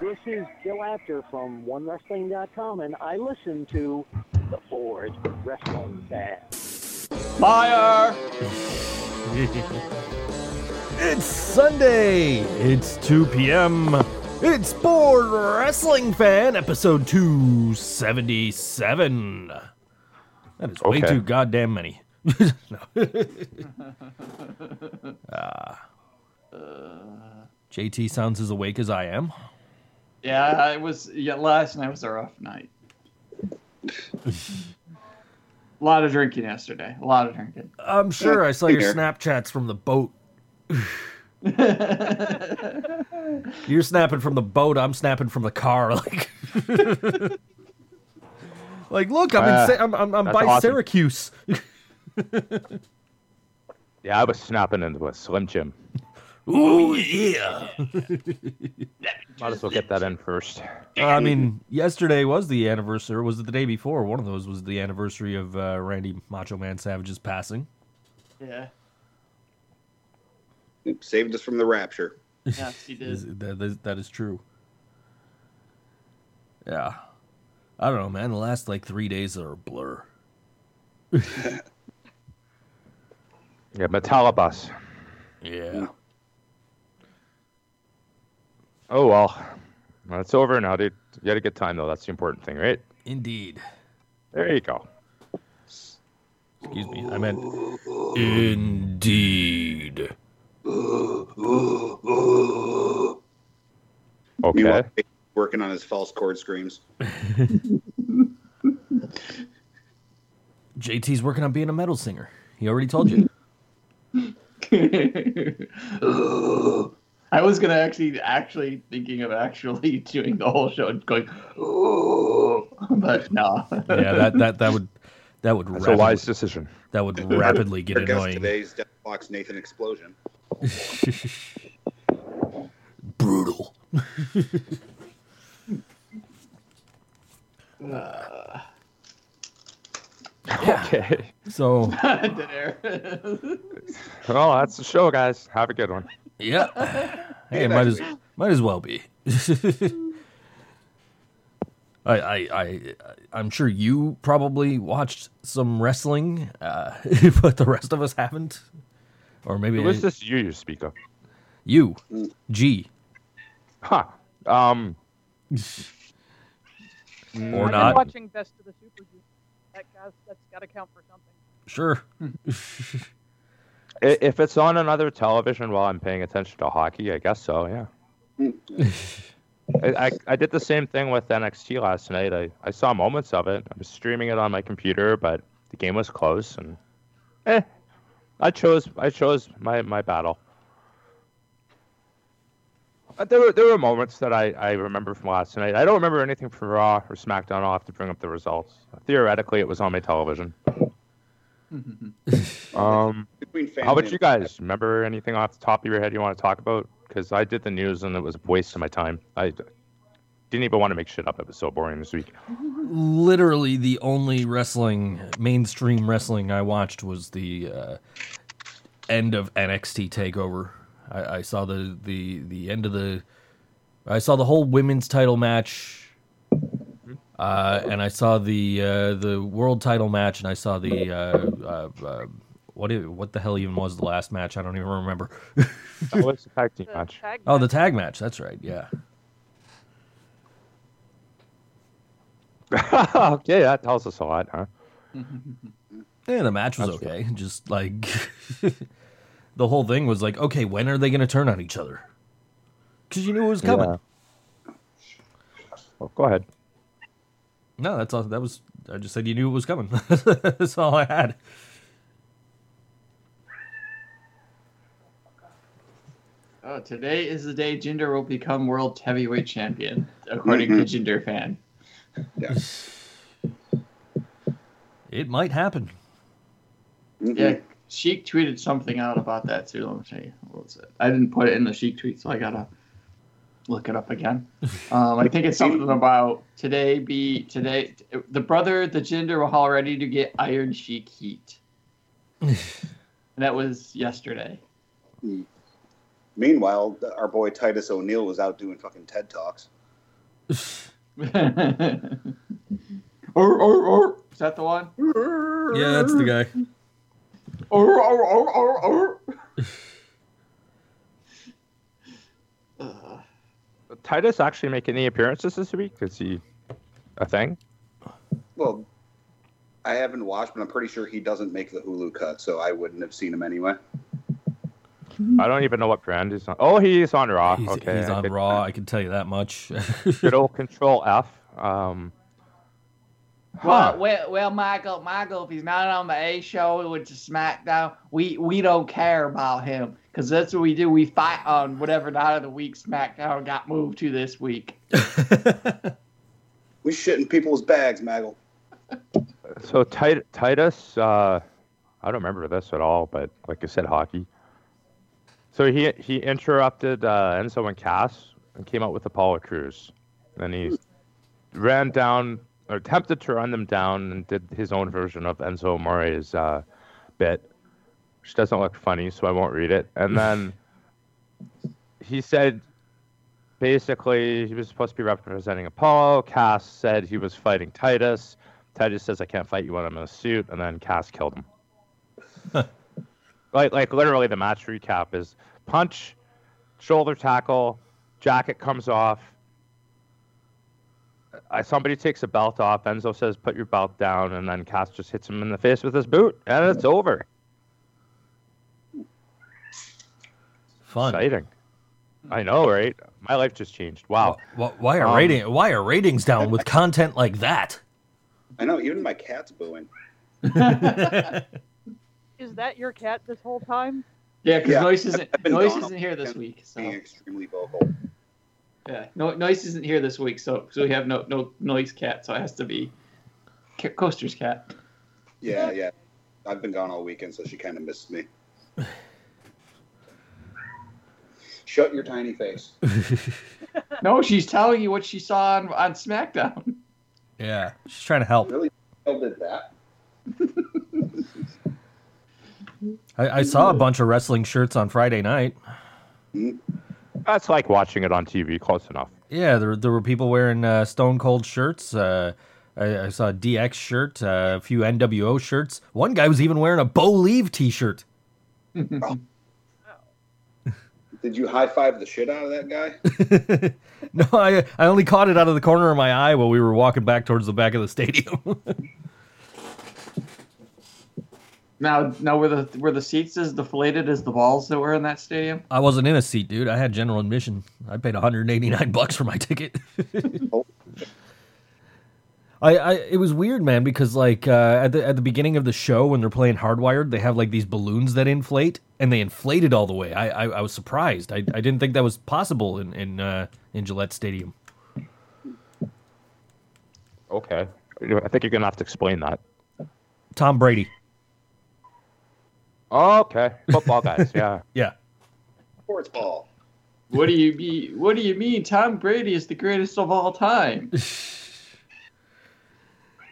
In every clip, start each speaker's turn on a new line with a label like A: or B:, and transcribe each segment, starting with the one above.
A: This is Bill Apter from OneWrestling.com, and I listen to the Ford Wrestling Fan.
B: Fire!
C: It's Sunday. It's 2 p.m. It's Board Wrestling Fan, episode 277. That is way
D: Okay.
C: too goddamn many. No. Ah. JT sounds as awake as I am.
B: Yeah, it was. Yeah, last night was a rough night. a lot of drinking yesterday. A lot of drinking.
C: I'm sure I saw your
E: Here.
C: Snapchats from the boat. You're snapping from the boat. I'm snapping from the car. Like, like look, I'm in,
D: Uh,
C: Sa- I'm, I'm, I'm
D: that's
C: by
D: awesome.
C: Syracuse.
D: Yeah, I was snapping into a Slim Jim.
C: Ooh yeah.
D: Might as well get that in first.
C: I mean, yesterday was the anniversary. Or was it the day before? One of those was the anniversary of uh, Randy Macho Man Savage's passing.
B: Yeah.
E: Saved us from the rapture.
B: Yes, he
C: Is,
B: did.
C: that, is, that is true. Yeah. I don't know, man. The last like three days are a blur.
D: Yeah, Metalabus.
C: Yeah.
D: Oh well, well, it's over now, dude. You had a good time though. That's the important thing, right?
C: Indeed.
D: There you go.
C: Excuse me. I meant indeed.
D: Okay.
E: Working on his false chord screams.
C: JT's working on being a metal singer. He already told you.
B: I was gonna actually, actually thinking of actually doing the whole show and going, oh, but no.
C: yeah, that that that would that would
D: That's
C: rapidly,
D: a wise decision.
C: that would rapidly get
E: Our guest
C: annoying.
E: today's Death Box Nathan Explosion.
C: Brutal.
D: Okay.
C: So
B: Dead air.
D: Well, that's the show, guys. Have a good one.
C: Yeah. Hey, it might as might as well be. I, I, I, I'm sure you probably watched some wrestling, uh, but the rest of us haven't. Or maybe
D: Who is this you you speak of?
C: you, G,
D: Huh. Um.
C: or
F: I've been
C: not.
F: watching Best of the Super Juniors. That guy's, that's got to count for something.
C: Sure.
D: If it's on another television while I'm paying attention to hockey, I guess so. Yeah. I, I, I did the same thing with NXT last night. I, I saw moments of it. I was streaming it on my computer, but the game was close, and eh, I chose I chose my, my battle. But there were there were moments that I, I remember from last night. I don't remember anything from Raw or SmackDown. I'll have to bring up the results. Theoretically, it was on my television. Um, how about you guys? Remember anything off the top of your head you want to talk about? Because I did the news and it was a waste of my time. I didn't even want to make shit up. It was so boring this week.
C: Literally, the only wrestling, mainstream wrestling I watched was the uh, end of NXT Takeover. I, I saw the, the the end of the. I saw the whole women's title match, uh, and I saw the uh, the world title match, and I saw the uh, uh, uh, what it, what the hell even was the last match? I don't even remember.
D: That was a tag team
F: The
D: match.
F: tag
C: oh, the tag match. That's right. Yeah.
D: okay, that tells us a lot, huh?
C: Yeah, the match was
D: That's true.
C: okay. Just like the whole thing was like, okay, when are they going to turn on each other? Because you knew it was coming.
D: Yeah. Well, go ahead.
C: No, that's all. That was. I just said you knew it was coming. that's all I had.
B: Oh, today is the day Jinder will become world heavyweight champion, according to Jinder fan. Yes.
C: It might happen.
E: Mhm.
B: Yeah, Sheik tweeted something out about that too. Let me see. What was it? I didn't put it in the Sheik tweet, so I gotta look it up again. Um, I think it's something about today. Be today. The brother, the gender will all ready to get Iron Sheik heat. and that was yesterday.
E: Meanwhile, our boy Titus O'Neil was out doing fucking TED Talks.
B: or, or, or. Is that the one?
C: Yeah, that's the guy.
B: Or, or, or, or, or.
D: Titus actually make any appearances this week? Is he a thing?
E: Well, I haven't watched, but I'm pretty sure he doesn't make the Hulu cut, so I wouldn't have seen him anyway.
D: I don't even know what brand he's on. Oh, he's on Raw.
C: He's,
D: okay,
C: he's on
D: could-
C: Raw. I can tell you that much.
D: Good old Control F. Um,
B: Well,
D: huh.
B: well, well, Michael, Michael, if he's not on the A show, which is SmackDown, we we don't care about him because that's what we do. We fight on whatever night of the week SmackDown got moved to this week.
E: We shit in people's bags, Maggle.
D: So Tit- Titus, uh, I don't remember this at all, but like I said, hockey. So he he interrupted uh, Enzo and Cass and came out with Apollo Crews. Then he ran down or attempted to run them down and did his own version of Enzo Amore's uh, bit, which doesn't look funny, so I won't read it. And then he said basically he was supposed to be representing Apollo. Cass said he was fighting Titus. Titus says, "I can't fight you when I'm in a suit," and then Cass killed him. like, like literally, the match recap is punch, shoulder tackle, jacket comes off. Uh, somebody takes a belt off. Enzo says, "Put your belt down," and then Cass just hits him in the face with his boot, and it's over.
C: Fun.
D: Exciting. I know, right? My life just changed. Wow.
C: Why, why are
D: Um,
C: rating? Why are ratings down with content like that?
E: I know, even my cat's booing.
F: Is that your cat this whole time?
B: Yeah, because
E: Yeah,
B: Noise isn't
E: I've been
B: Noise isn't here this week, so
E: Being extremely vocal.
B: yeah, no, Noise isn't here this week, so so we have no no Noise cat, so it has to be Ca- Coaster's cat.
E: Yeah, yeah. I've been gone all weekend, so she kind of missed me. Shut your tiny face.
B: No, she's telling you what she saw on, on SmackDown.
C: yeah, she's trying to help.
E: Really? Did that?
C: I, I saw a bunch of wrestling shirts on Friday night.
D: That's like watching it on TV. Close enough.
C: Yeah, there there were people wearing uh, Stone Cold shirts. Uh, I, I saw a DX shirt, uh, a few NWO shirts. One guy was even wearing a Bo Leave T-shirt.
E: Did you high five the shit out of that guy?
C: no, I I only caught it out of the corner of my eye while we were walking back towards the back of the stadium.
B: Now, now were the were the seats as deflated as the balls that were in that stadium?
C: I wasn't in a seat, dude. I had general admission. I paid 189 bucks for my ticket. Oh. I, I it was weird, man, because like uh, at the at the beginning of the show when they're playing Hardwired, they have like these balloons that inflate, and they inflated all the way. I I, I was surprised. I, I didn't think that was possible in in uh, in Gillette Stadium.
D: Okay. I think you're gonna have to explain that.
C: Tom Brady,
D: Okay. Football guys. Yeah.
C: yeah.
E: Sports ball.
B: What do you mean? What do you mean? Tom Brady is the greatest of all time.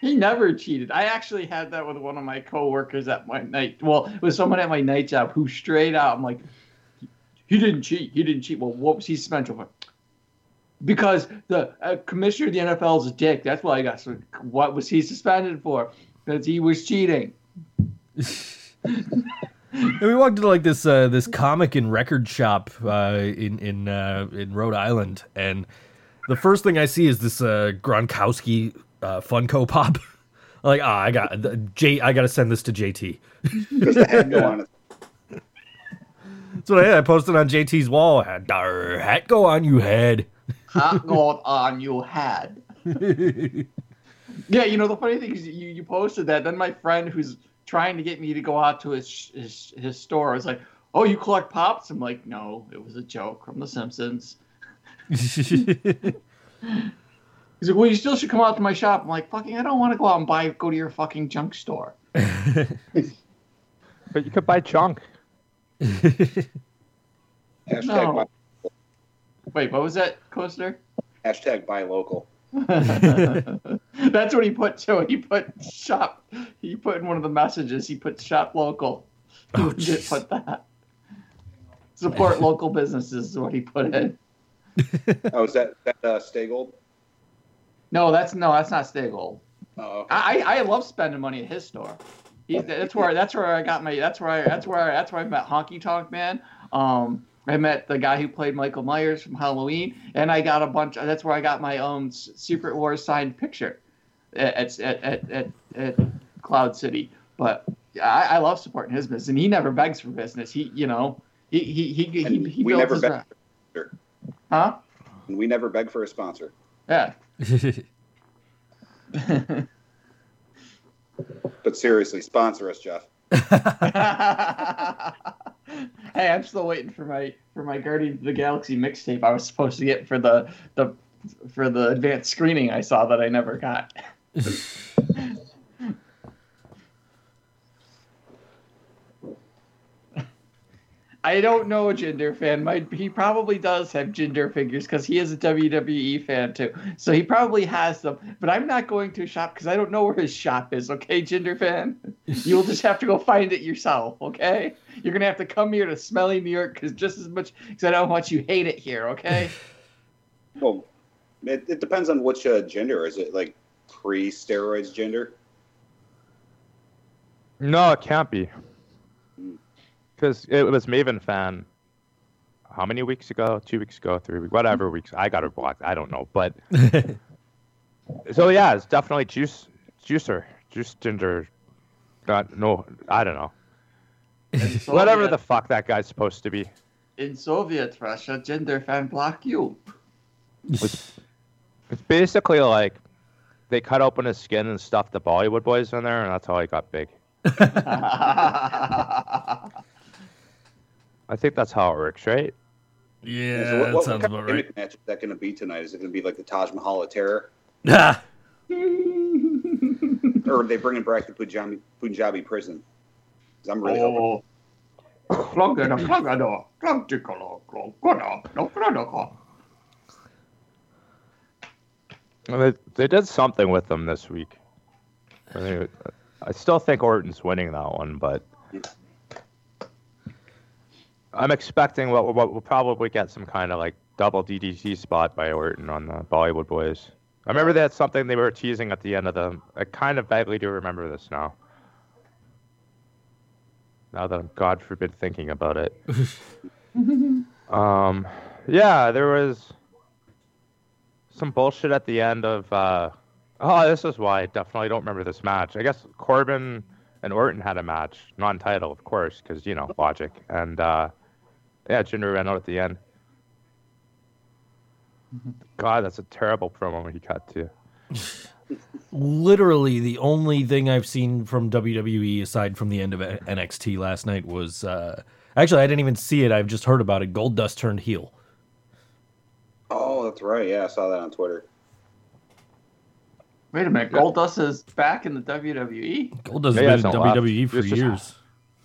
B: he never cheated. I actually had that with one of my coworkers at my night. Well, it was someone at my night job who straight out. I'm like, he didn't cheat. He didn't cheat. Well, what was he suspended for? Because the uh, commissioner of the NFL is a dick. That's why I got. So what was he suspended for? Because he was cheating.
C: And we walked into like this uh, this comic and record shop uh, in in uh, in Rhode Island, and the first thing I see is this uh, Gronkowski uh, Funko Pop. Like, ah, I got J. I got to send this to JT.
E: Because the head go on it.
C: That's what I had. I posted on JT's wall. Had hat go on you head.
B: hat gold on your head. yeah, you know the funny thing is you, you posted that. Then my friend who's trying to get me to go out to his his, his store was like, "Oh, you collect pops?" I'm like, "No, it was a joke from The Simpsons." He's like, "Well, you still should come out to my shop." I'm like, "Fucking, I don't want to go out and buy go to your fucking junk store."
D: But you could buy junk.
B: No.
E: buy,
B: Wait, what was that, Coaster?
E: hashtag buy local.
B: That's what he put. So he put shop. He put in one of the messages. He put shop local. He
C: Oh,
B: did
C: jeez.
B: put that. Support local businesses is what he put in.
E: Oh, is that that uh, Stay Gold?
B: No, that's no, that's not Stay Gold.
E: Oh, okay.
B: I I I love spending money at his store. He, that's where that's where I got my that's where I that's where I, that's where I met Honky Tonk Man. Um, I met the guy who played Michael Myers from Halloween, and I got a bunch. That's where I got my own Secret Wars signed picture at at at at, at Cloud City. But I, I love supporting his business, and he never begs for business. He you know he he he he,
E: And
B: he
E: we never beg for a
B: huh
E: And we never beg for a sponsor.
B: yeah.
E: But seriously, sponsor us, Jeff.
B: hey, I'm still waiting for my for my Guardians of the Galaxy mixtape. I was supposed to get for the the for the advanced screening I saw that I never got. I don't know a Jinder fan. My, he probably does have Jinder figures because he is a WWE fan too. So he probably has them. But I'm not going to shop because I don't know where his shop is. Okay, Jinder fan, you'll just have to go find it yourself. Okay, you're gonna have to come here to smelly New York because just as much because I don't want you hate it here. Okay.
E: Well, it, it depends on which uh, gender. Is it like pre-steroids gender?
D: No, it can't be. Because it was Maven fan. How many weeks ago? Two weeks ago? Three weeks? Whatever mm-hmm. weeks. I got it blocked. I don't know. But so yeah, it's definitely juice, juicer, juice ginger. Not no. I don't know. Whatever the fuck that guy's supposed to be.
B: in Soviet Russia, Jinder fan block you.
D: It's basically like they cut open his skin and stuffed the Bollywood boys in there, and that's how he got big. I think that's how it works, right?
C: yeah,
E: So what,
C: that
E: what,
C: sounds
E: what kind
C: about
E: of
C: right.
E: match is that going to be tonight? Is it going to be like the Taj Mahal of Terror?
C: Ah,
E: Or are they bringing back the Punjabi, Punjabi prison? 'Cause I'm really.
B: Oh.
D: They, they did something with them this week. I, mean, I still think Orton's winning that one, but I'm expecting what, what we'll probably get some kind of like double DDT spot by Orton on the Bollywood Boys. I remember they had something they were teasing at the end of the. I kind of vaguely do remember this now. Now that I'm God forbid thinking about it. um, yeah, there was some bullshit at the end of. Uh, oh, this is why I definitely don't remember this match. I guess Corbin and Orton had a match, non-title, of course, because you know logic. And uh, yeah, Jinder ran out at the end. God, that's a terrible promo he cut too.
C: literally the only thing I've seen from WWE aside from the end of NXT last night was uh, actually I didn't even see it. I've just heard about it. Gold Dust turned heel.
E: Oh, that's right. Yeah, I saw that on Twitter.
B: Wait a minute, Goldust is back in the? WWE.
C: Gold Dust
D: Yeah,
C: has been in
D: not left.
C: WWE for
D: It's just-
C: years.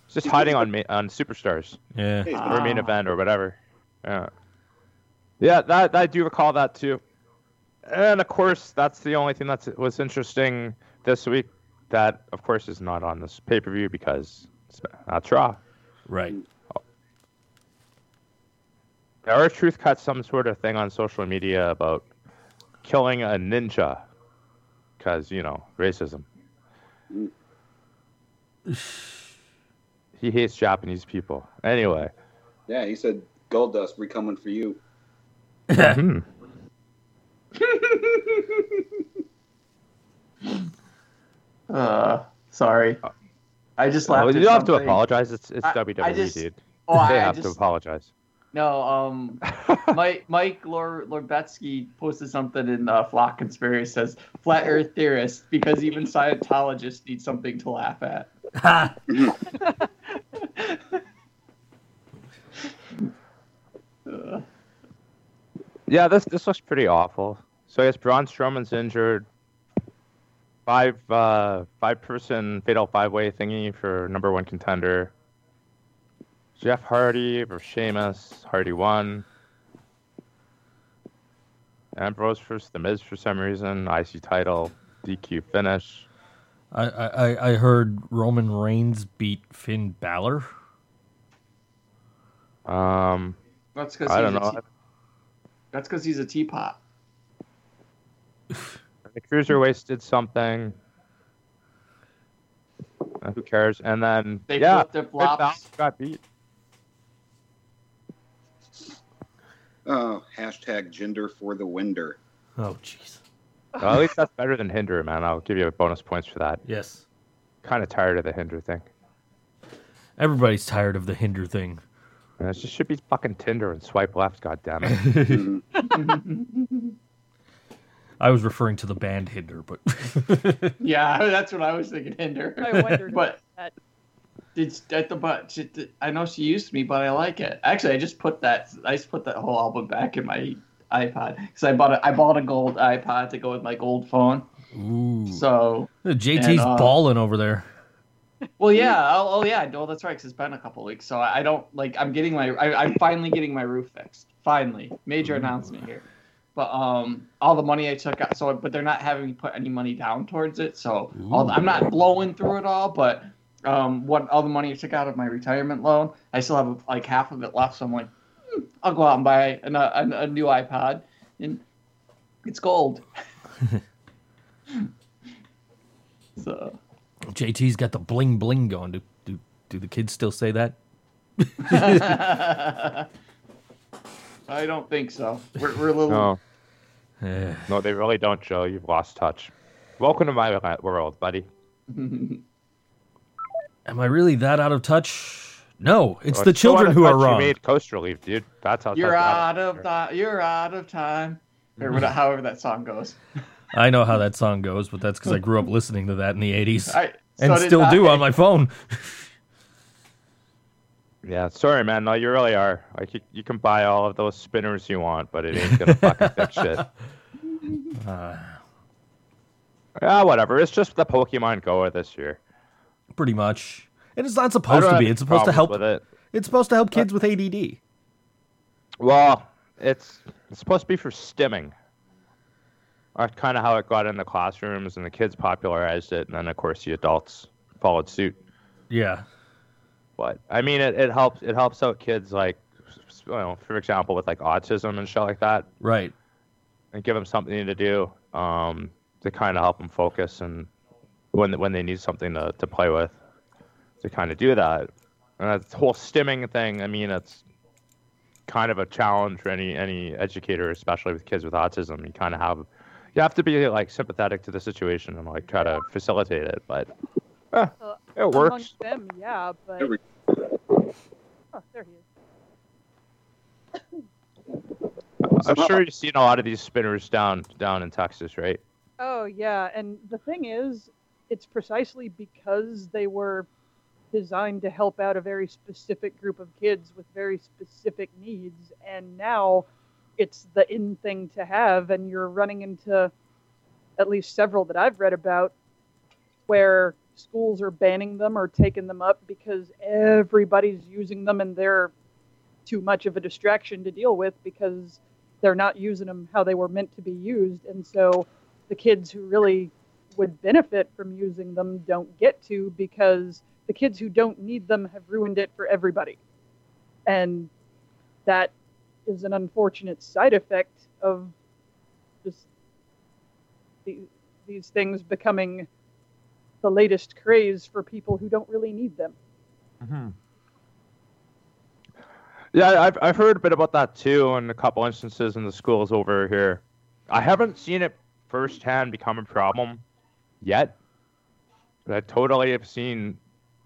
D: It's just hiding on ma- on superstars
C: Yeah.
E: Hey,
D: or main
B: Ah.
D: event or whatever. Yeah, yeah, that I do recall that too. And of course, that's the only thing that was interesting this week. That of course is not on this pay per view because it's not Raw.
C: Right.
D: Our Truth cut some sort of thing on social media about killing a ninja because you know racism. he hates Japanese people. Anyway,
E: Yeah, he said Gold Dust, we coming for you.
D: hmm.
B: Uh, sorry. I just laughed.
D: Well, you don't have to apologize. It's it's
B: I-
D: WWE,
B: I just-
D: dude.
B: Oh,
D: they
B: I, I
D: have to apologize.
B: no. Um, Mike Mike Lor Lorbetsky posted something in uh, Flock Conspiracy says flat Earth theorist because even Scientologists need something to laugh at.
D: Yeah, this this looks pretty awful. So I guess Braun Strowman's injured. Five uh five person fatal five way thingy for number one contender. Jeff Hardy versus Sheamus. Hardy won. Ambrose versus The Miz for some reason. IC title. DQ finish.
C: I, I I heard Roman Reigns beat Finn Balor.
D: Um,
B: that's because
D: I don't know.
B: That's because he's a teapot.
D: the cruiserweights did something. Uh, who cares? And then
B: They
D: yeah,
B: flipped their
D: Red
B: flops.
D: Got beat.
E: Oh, hashtag gender for the winder.
C: Oh, jeez.
D: Well, at least that's better than hinder, man. I'll give you bonus points for that.
C: Yes.
D: Kind of tired of the hinder thing.
C: Everybody's tired of the hinder thing.
D: And It just should be fucking Tinder and swipe left. God damn it.
C: I was referring to the band Hinder, but
B: Yeah, that's what I was thinking. Hinder.
F: I wondered
B: but
F: about that.
B: it's at the but she- I know she used me, but I like it. Actually, I just put that. I just put that whole album back in my iPod because I bought a I bought a gold iPod to go with my gold phone.
C: Ooh.
B: So
C: JT's
B: And, uh,
C: balling over there.
B: Well, yeah. Oh, oh yeah. No, that's right. Because it's been a couple weeks, so I I don't like. I'm getting my. I, I'm finally getting my roof fixed. Finally, major announcement here. But um, all the money I took out. So, but they're not having me put any money down towards it. So, all the, I'm not blowing through it all. But um, what all the money I took out of my retirement loan, I still have like half of it left. So I'm like, hmm, I'll go out and buy a, a, a new iPod, and it's gold. so.
C: JT's got the bling bling going. Do do do the kids still say that?
B: I don't think so. We're, we're a little.
D: No, no, they really don't, Joe. You've lost touch. Welcome to my world, buddy.
C: Am I really that out of touch? No, it's
D: Well,
C: the children who are wrong.
D: You made Coast Relief, dude. That's how.
B: you're
D: that's
B: out of time. You're out of time. Or whatever, however that song goes.
C: I know how that song goes, but that's because I grew up listening to that in the '80s
B: I,
C: and
B: so did
C: still do on my phone.
D: Yeah, sorry, man. No, you really are. Like, you, you can buy all of those spinners you want, but it ain't gonna fucking fix shit.
C: Uh,
D: Yeah, whatever. It's just the Pokemon Go of this year.
C: pretty much, and it's not supposed to be. It's supposed to help.
D: With it.
C: It's supposed to help kids with ADD.
D: Well, it's it's supposed to be for stimming. That's kind of how it got in the classrooms, and the kids popularized it, and then of course the adults followed suit.
C: Yeah,
D: But I mean, it, it helps it helps out kids like, you know, for example, with like autism and shit like that,
C: right.
D: and give them something to do um, to kind of help them focus and when when they need something to, to play with, to kind of do that. And that whole stimming thing, I mean, it's kind of a challenge for any any educator, especially with kids with autism. You kind of have you have to be like sympathetic to the situation and like try to facilitate it, but eh,
F: Uh,
D: it works.
F: Amongst them, yeah, but
E: There we-
F: oh, there he is.
D: I'm sure you've seen a lot of these spinners down down in Texas, right?
F: Oh yeah, and the thing is, it's precisely because they were designed to help out a very specific group of kids with very specific needs, and now it's the in thing to have, and you're running into at least several that I've read about where schools are banning them or taking them up because everybody's using them and they're too much of a distraction to deal with because they're not using them how they were meant to be used and so the kids who really would benefit from using them don't get to because the kids who don't need them have ruined it for everybody. And that is an unfortunate side effect of just the, these things becoming the latest craze for people who don't really need them. Mm-hmm.
D: Yeah, I've I've heard a bit about that too, in a couple instances in the schools over here. I haven't seen it firsthand become a problem yet, but I totally have seen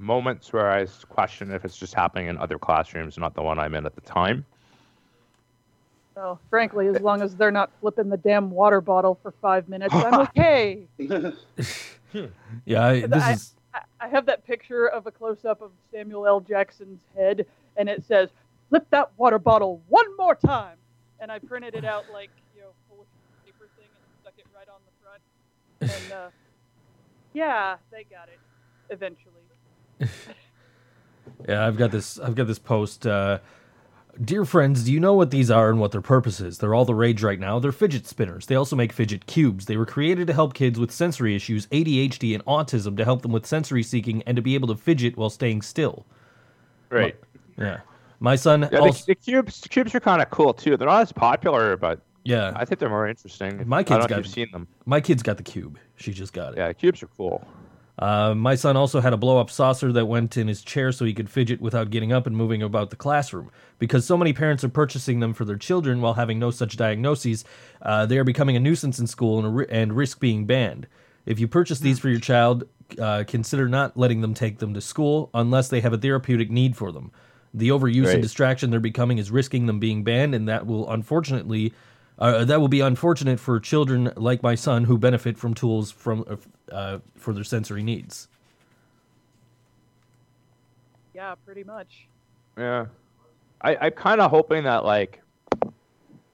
D: moments where I question if it's just happening in other classrooms, not the one I'm in at the time.
F: So, frankly, as long as they're not flipping the damn water bottle for five minutes, I'm okay.
C: Yeah, I, this
F: I-
C: is
F: I- I have that picture of a close up of Samuel L. Jackson's head, and it says, "Flip that water bottle one more time." And I printed it out like you know, full of paper thing, and stuck it right on the front. And uh, yeah, they got it eventually.
C: yeah. I've got this. I've got this post. Uh, Dear friends, do you know what these are and what their purpose is? They're all the rage right now. They're fidget spinners. They also make fidget cubes. They were created to help kids with sensory issues, ADHD, and autism to help them with sensory seeking and to be able to fidget while staying still.
D: Right.
C: Yeah. My son
D: Yeah, the,
C: also.
D: the cubes the cubes are kind of cool too. They're not as popular, but
C: Yeah,
D: I think they're more interesting.
C: My
D: I don't
C: kid's
D: know
C: got-
D: if you've seen them.
C: my kid's got the cube. She just got it.
D: Yeah, cubes are cool.
C: Uh, my son also had a blow up saucer that went in his chair so he could fidget without getting up and moving about the classroom. Because so many parents are purchasing them for their children while having no such diagnoses, uh, they are becoming a nuisance in school and, ri- and risk being banned. If you purchase these for your child, uh, consider not letting them take them to school unless they have a therapeutic need for them. The overuse
D: Right.
C: and distraction they're becoming is risking them being banned, and that will unfortunately. Uh, that will be unfortunate for children like my son who benefit from tools from uh, for their sensory needs.
F: Yeah, pretty much.
D: Yeah, I I'm kind of hoping that like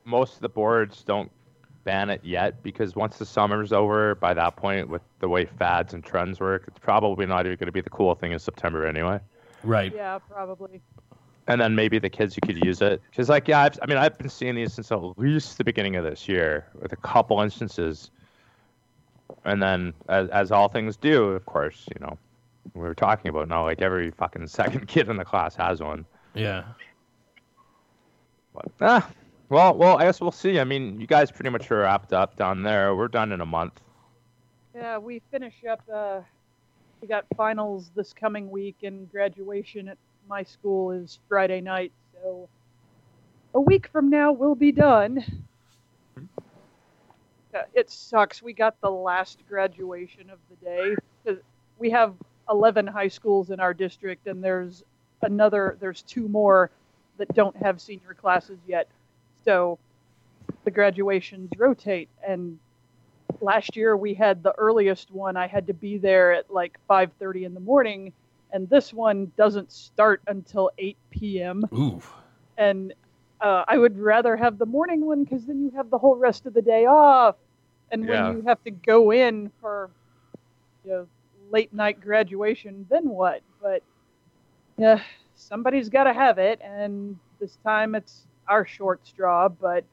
D: most of the boards don't ban it yet because once the summer's over, by that point, with the way fads and trends work, it's probably not even going to be the cool thing in September anyway.
C: Right.
F: Yeah, probably.
D: And then maybe the kids who could use it, because like yeah, I've, I mean I've been seeing these since at least the beginning of this year with a couple instances. And then, as, as all things do, of course, you know, we were talking about now, like every fucking second kid in the class has one.
C: Yeah.
D: But ah, well, well, I guess we'll see. I mean, you guys pretty much are wrapped up down there. We're done in a month.
F: Yeah, we finish up. Uh, we got finals this coming week, and graduation at my school is Friday night. So a week from now, we'll be done. Uh, it sucks. We got the last graduation of the day. We have 11 high schools in our district, and there's another. There's two more that don't have senior classes yet. So the graduations rotate, and last year we had the earliest one i had to be there at like 5.30 in the morning and this one doesn't start until 8 p.m
C: Ooh.
F: and uh, i would rather have the morning one because then you have the whole rest of the day off. And
D: Yeah.
F: when you have to go in for you know, late night graduation then what? But yeah somebody's got to have it and this time it's our short straw but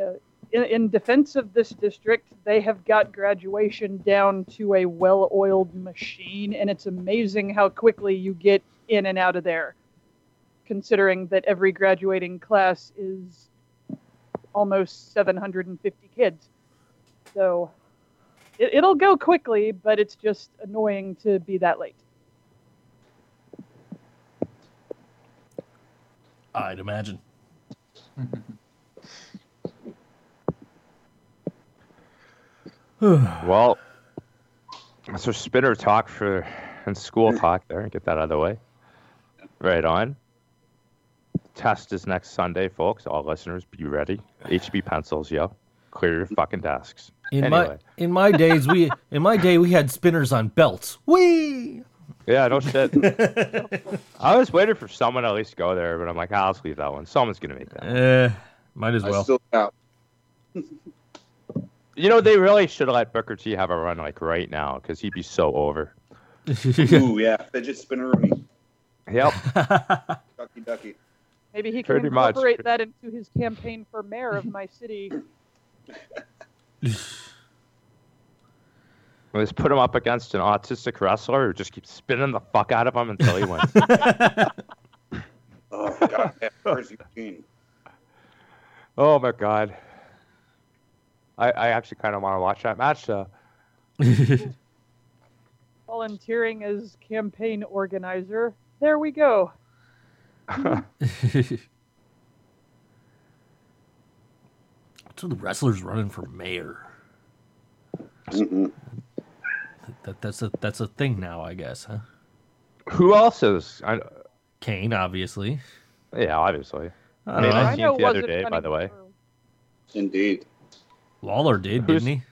F: uh, in, in defense of this district, they have got graduation down to a well oiled machine, and it's amazing how quickly you get in and out of there, considering that every graduating class is almost 750 kids. So it, it'll go quickly, but it's just annoying to be that late.
C: I'd imagine.
D: Well, that's our spinner talk for and school talk there. Get that out of the way. Right on. Test is next Sunday, folks. All listeners, be ready. HB pencils, yo. Clear your fucking desks.
C: In
D: Anyway.
C: my in my days we in my day we had spinners on belts. Whee!
D: Yeah, no shit. I was waiting for someone to at least go there, but I'm like, ah, I'll just leave that one. Someone's gonna make that.
C: Eh, might as
E: I
C: well.
E: still doubt.
D: You know, they really should have let Booker T have a run like right now because he'd be so over.
E: Ooh, yeah, fidget spinner Rooney.
D: Yep.
E: Ducky ducky.
F: Maybe he can
D: Pretty much.
F: incorporate that into his campaign for mayor of my city.
D: Let's put him up against an autistic wrestler who just keeps spinning the fuck out of him until he wins.
E: Oh god, yeah, where's Eugene?
D: oh my god. I, I actually kind of want to watch that match though.
F: Volunteering as campaign organizer. There we go.
C: So the wrestlers running for mayor. That that's a that's a thing now, I guess, huh?
D: Who else is? I,
C: Kane, obviously.
D: yeah, obviously.
C: I
D: mean,
C: know.
D: I- seen it the other day, by the way.
E: Indeed.
C: Lawler did,
D: Who's-
C: didn't he?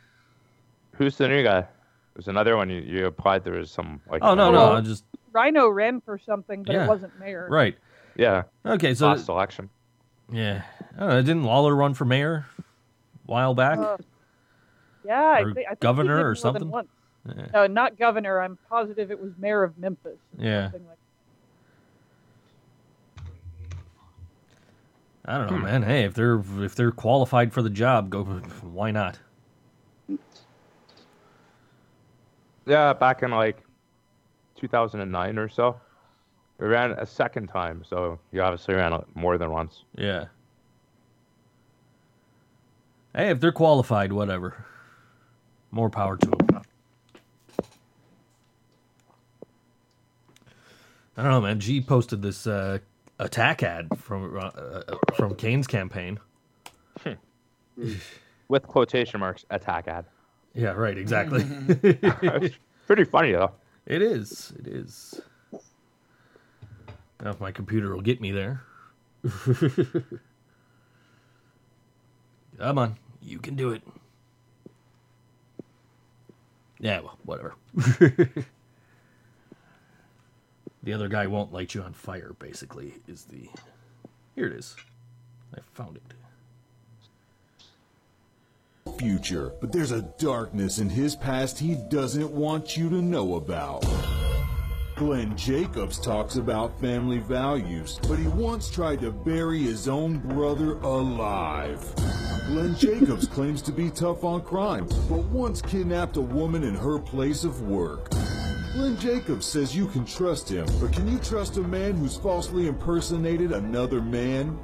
D: Who's the new guy? There's another one you, you applied. There was some like.
C: Oh no, no,
F: Well-
C: I just
F: Rhino ran for something, but
C: Yeah.
F: it wasn't mayor.
C: right.
D: Yeah,
C: Okay, so
D: last election.
C: yeah, I don't know, didn't Lawler run for mayor a while back?
F: Uh, yeah, I,
C: Or
F: thi- I think
C: governor
F: he did
C: or
F: more
C: something?
F: Than once.
C: Yeah.
F: No, not governor. I'm positive it was mayor of Memphis.
C: Yeah.
F: like
C: I don't know, man. Hey, if they're if they're qualified for the job, go. Why not?
D: Yeah, back in like 2009 or so. We ran a second time, so you obviously ran it more than once.
C: Yeah. Hey, if they're qualified, whatever. More power to them. I don't know, man. G posted this uh, attack ad from uh, uh, from Kane's campaign.
D: With quotation marks, attack ad.
C: Yeah, right. Exactly.
D: It's pretty funny though.
C: it is. It is. Now, if my computer will get me there. Come on, you can do it. Yeah, well, whatever. the other guy won't light you on fire. Basically, is the here it is. I found it.
G: future, but there's a darkness in his past he doesn't want you to know about. Glenn Jacobs talks about family values, but he once tried to bury his own brother alive. Glenn Jacobs claims to be tough on crime, but once kidnapped a woman in her place of work. Glenn Jacobs says you can trust him, but can you trust a man who's falsely impersonated another man?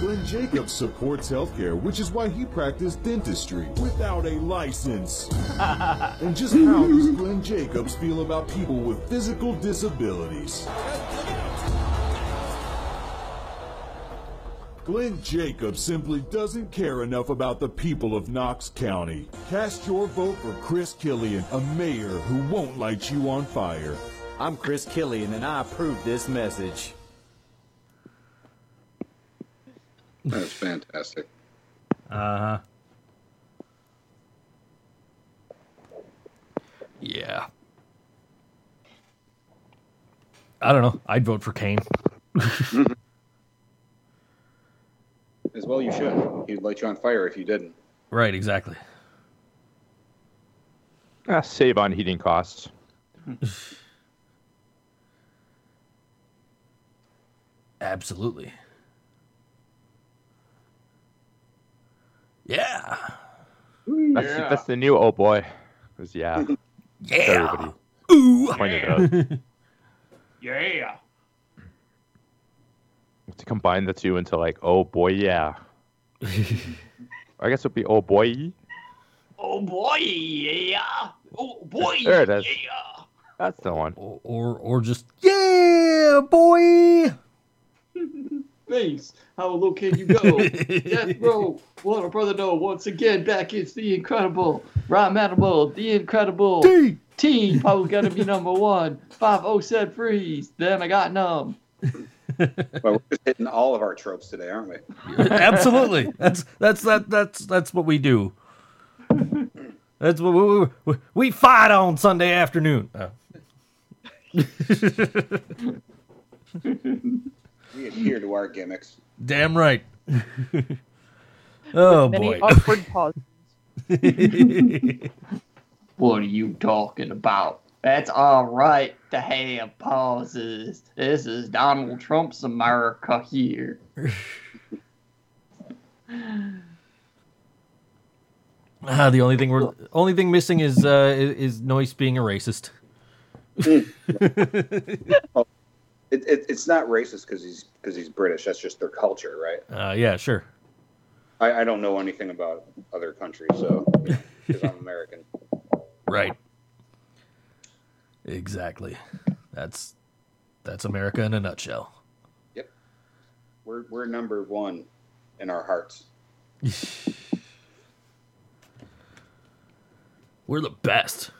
G: Glenn Jacobs supports healthcare, which is why he practiced dentistry without a license. and just how does Glenn Jacobs feel about people with physical disabilities? Glenn Jacobs simply doesn't care enough about the people of Knox County. Cast your vote for Chris Killian, a mayor who won't light you on fire.
H: I'm Chris Killian, and I approve this message.
E: That's fantastic.
C: Uh huh. Yeah. I don't know. I'd vote for Kane.
E: As well, you should. He'd light you on fire if you didn't.
C: Right, exactly.
D: Ah, save on heating costs.
C: Absolutely. Yeah.
D: That's, that's the new oh boy. 'Cause, yeah,
C: Yeah.
D: everybody
C: Ooh.
D: pointed out.
B: Yeah.
D: to combine the two into like oh boy yeah. I guess it'd be oh boy.
B: Oh boy, yeah. Oh boy,
D: There it is.
B: yeah.
D: That's the one.
C: Or, or or just yeah, boy.
B: Thanks. How low can you go? Death Row, what a brother know. Once again, back it's the incredible Rhyme Animal, the incredible
C: D.
B: team. Probably gonna be number one. Five oh said freeze. Then I got numb.
E: Well, we're just hitting all of our tropes today, aren't we?
C: Absolutely. That's that's that that's that's what we do. That's what we, we, we fight on Sunday afternoon. Uh,
E: We adhere to our gimmicks.
C: damn right. oh
F: Many
C: boy.
F: awkward pauses.
B: What are you talking about? That's all right to have pauses. This is Donald Trump's America here.
C: Ah, the only thing we're only thing missing is uh, is, is Noyce being a racist.
E: It, it, it's not racist because he's because he's British. That's just their culture, right?
C: Uh, yeah, sure.
E: I, I don't know anything about other countries, so because I'm American.
C: Right. Exactly. That's that's America in a nutshell. Yep.
E: We're we're number one in our hearts.
C: We're the best.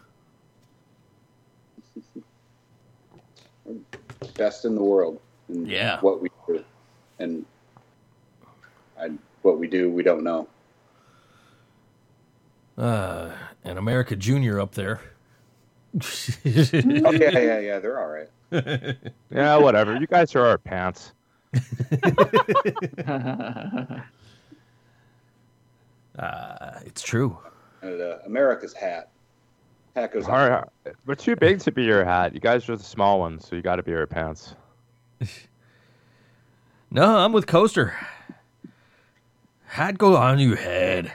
E: Best in the world. in
C: Yeah.
E: What we do, and I, what we do, we don't know.
C: Uh, and America Junior up there.
E: Oh yeah, yeah, yeah. They're all right.
D: Yeah, whatever. You guys are our pants.
C: Uh, it's true.
E: And, uh, America's hat. Hat goes
D: All right, we're too big to be your hat. You guys are the small ones, so you got to be your pants.
C: No, I'm with Coaster. Hat go on your head.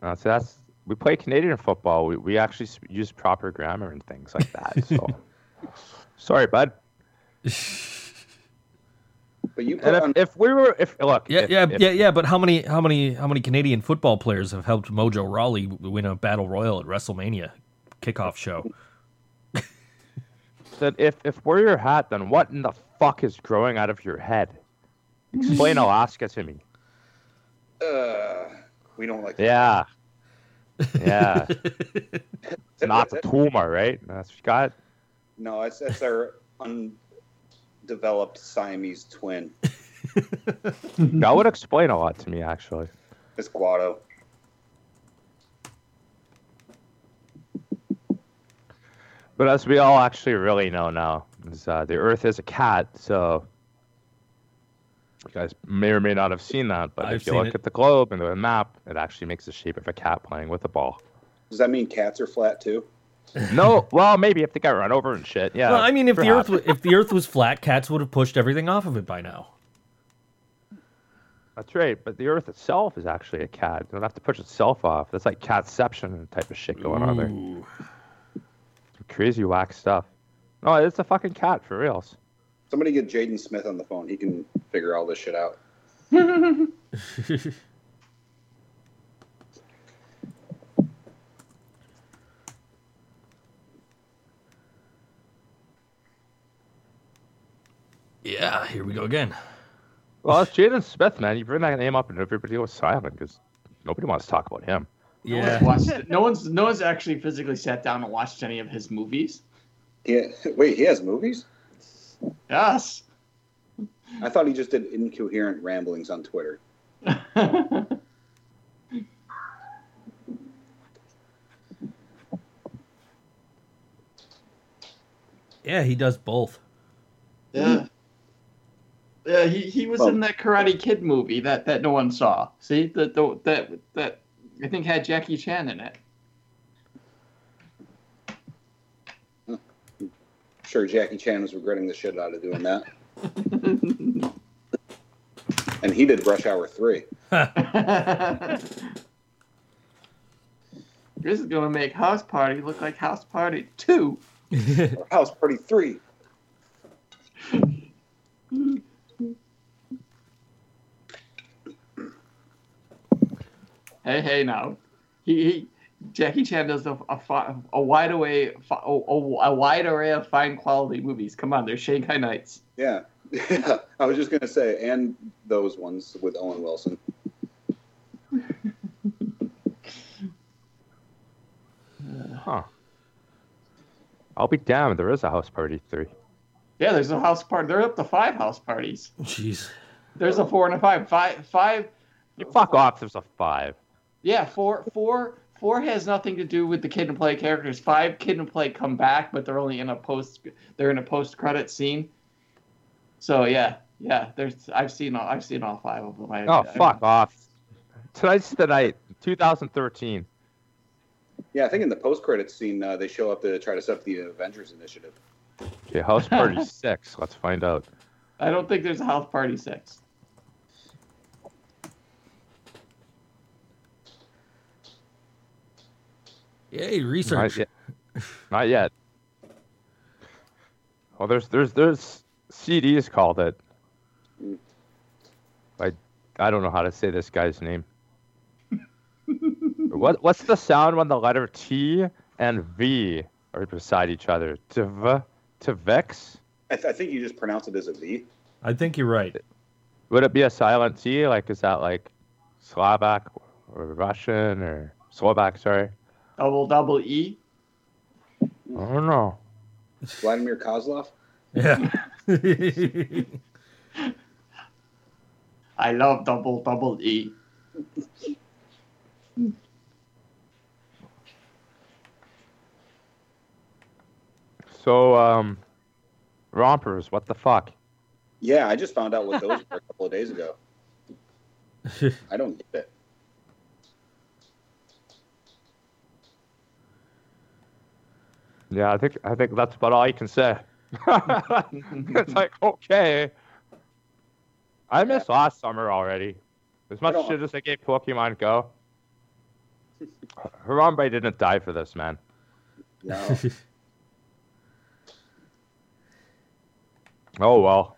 D: Uh, so that's we play Canadian football. We we actually use proper grammar and things like that. So sorry, bud.
E: But you
D: And if,
E: on
D: if we were, if look,
C: Yeah,
D: if-
C: yeah,
D: if-
C: yeah, yeah. But how many, how many, how many Canadian football players have helped Mojo Rawley win a battle royal at WrestleMania kickoff show?
D: that if if we're your hat, then what in the fuck is growing out of your head? Explain Alaska to me.
E: uh, we don't like
D: Yeah. Yeah. it's not
E: that-
D: the tumor, right? That's what you got.
E: No, it's that's our undeveloped Siamese twin.
D: That would explain a lot to me, actually.
E: It's Guado.
D: But as we all actually really know now, is uh, the Earth is a cat, so you guys may or may not have seen that. But
C: I've
D: if you look
C: it.
D: at the globe and the map, it actually makes the shape of a cat playing with a ball.
E: Does that mean cats are flat too?
D: No, well, maybe if they got run over and shit. Yeah.
C: well, I mean, if the. Earth, if the Earth was flat, cats would have pushed everything off of it by now.
D: That's right, but the Earth itself is actually a cat. It don't have to push itself off. That's like catception type of shit going on there.
C: Ooh.
D: Crazy whack stuff. No, it's a fucking cat for reals.
E: Somebody get Jaden Smith on the phone. He can figure all this shit out.
C: Yeah, here we go again.
D: Well, it's Jaden Smith, man. You bring that name up and everybody goes silent because nobody wants to talk about him.
B: No one's
C: Yeah,
B: watched- no one's no one's actually physically sat down and watched any of his movies.
E: Yeah. Wait, he has movies?
B: Yes.
E: I thought he just did incoherent ramblings on Twitter.
C: yeah, he does both.
B: yeah. Yeah, he, he was
E: Well-
B: in that Karate Kid movie that, that no one saw. See that the, that that I think had Jackie Chan in it.
E: sure Jackie Chan was regretting the shit out of doing that. and he did Rush Hour 3.
B: this is gonna make House Party look like House Party Two.
E: Or House Party 3.
B: Hey, hey, now, he, he Jackie Chan does a a, a wide away a, a, a wide array of fine quality movies. Come on, they're Shanghai Nights.
E: Yeah. Yeah. I was just going to say, and those ones with Owen Wilson.
D: Huh. I'll be damned. There is a house party three.
B: Yeah, there's a house party. They're up to five house parties.
C: Jeez.
B: There's a four and a five. Five, five.
D: You fuck off. There's a five.
B: Yeah, four, four, four has nothing to do with the kid and play characters. Five kid and play come back, but they're only in a post. They're in a post credit scene. So yeah, yeah. There's. I've seen all. I've seen all five of them. I,
D: Oh,
B: I-
D: fuck off. Tonight's the night. 2013.
E: Yeah, I think in the post credit scene, uh, they show up to try to set up the Avengers Initiative.
D: Okay, house party six. Let's find out.
B: I don't think there's a house party six.
C: Yay,
D: Not
C: research.
D: yet. Not yet. Well, there's there's there's CDs called it. I I don't know how to say this guy's name. what what's the sound when the letter T and V are beside each other? Tv Tvix?
E: I, th- I think you just pronounce it as a V.
C: I think you're right.
D: Would it be a silent T? Like is that like Slovak or Russian or Slovak? Sorry,
B: Double double E.
D: I don't know.
E: Vladimir Kozlov.
C: Yeah.
B: I love double double E.
D: So um, rompers. What the fuck?
E: Yeah, I just found out what those were a couple of days ago. I don't get it.
D: Yeah, I think I think that's about all you can say. it's like okay. I missed last summer already. As much shit as I gave Pokemon Go. Harambe didn't die for this, man.
E: No.
D: Oh well.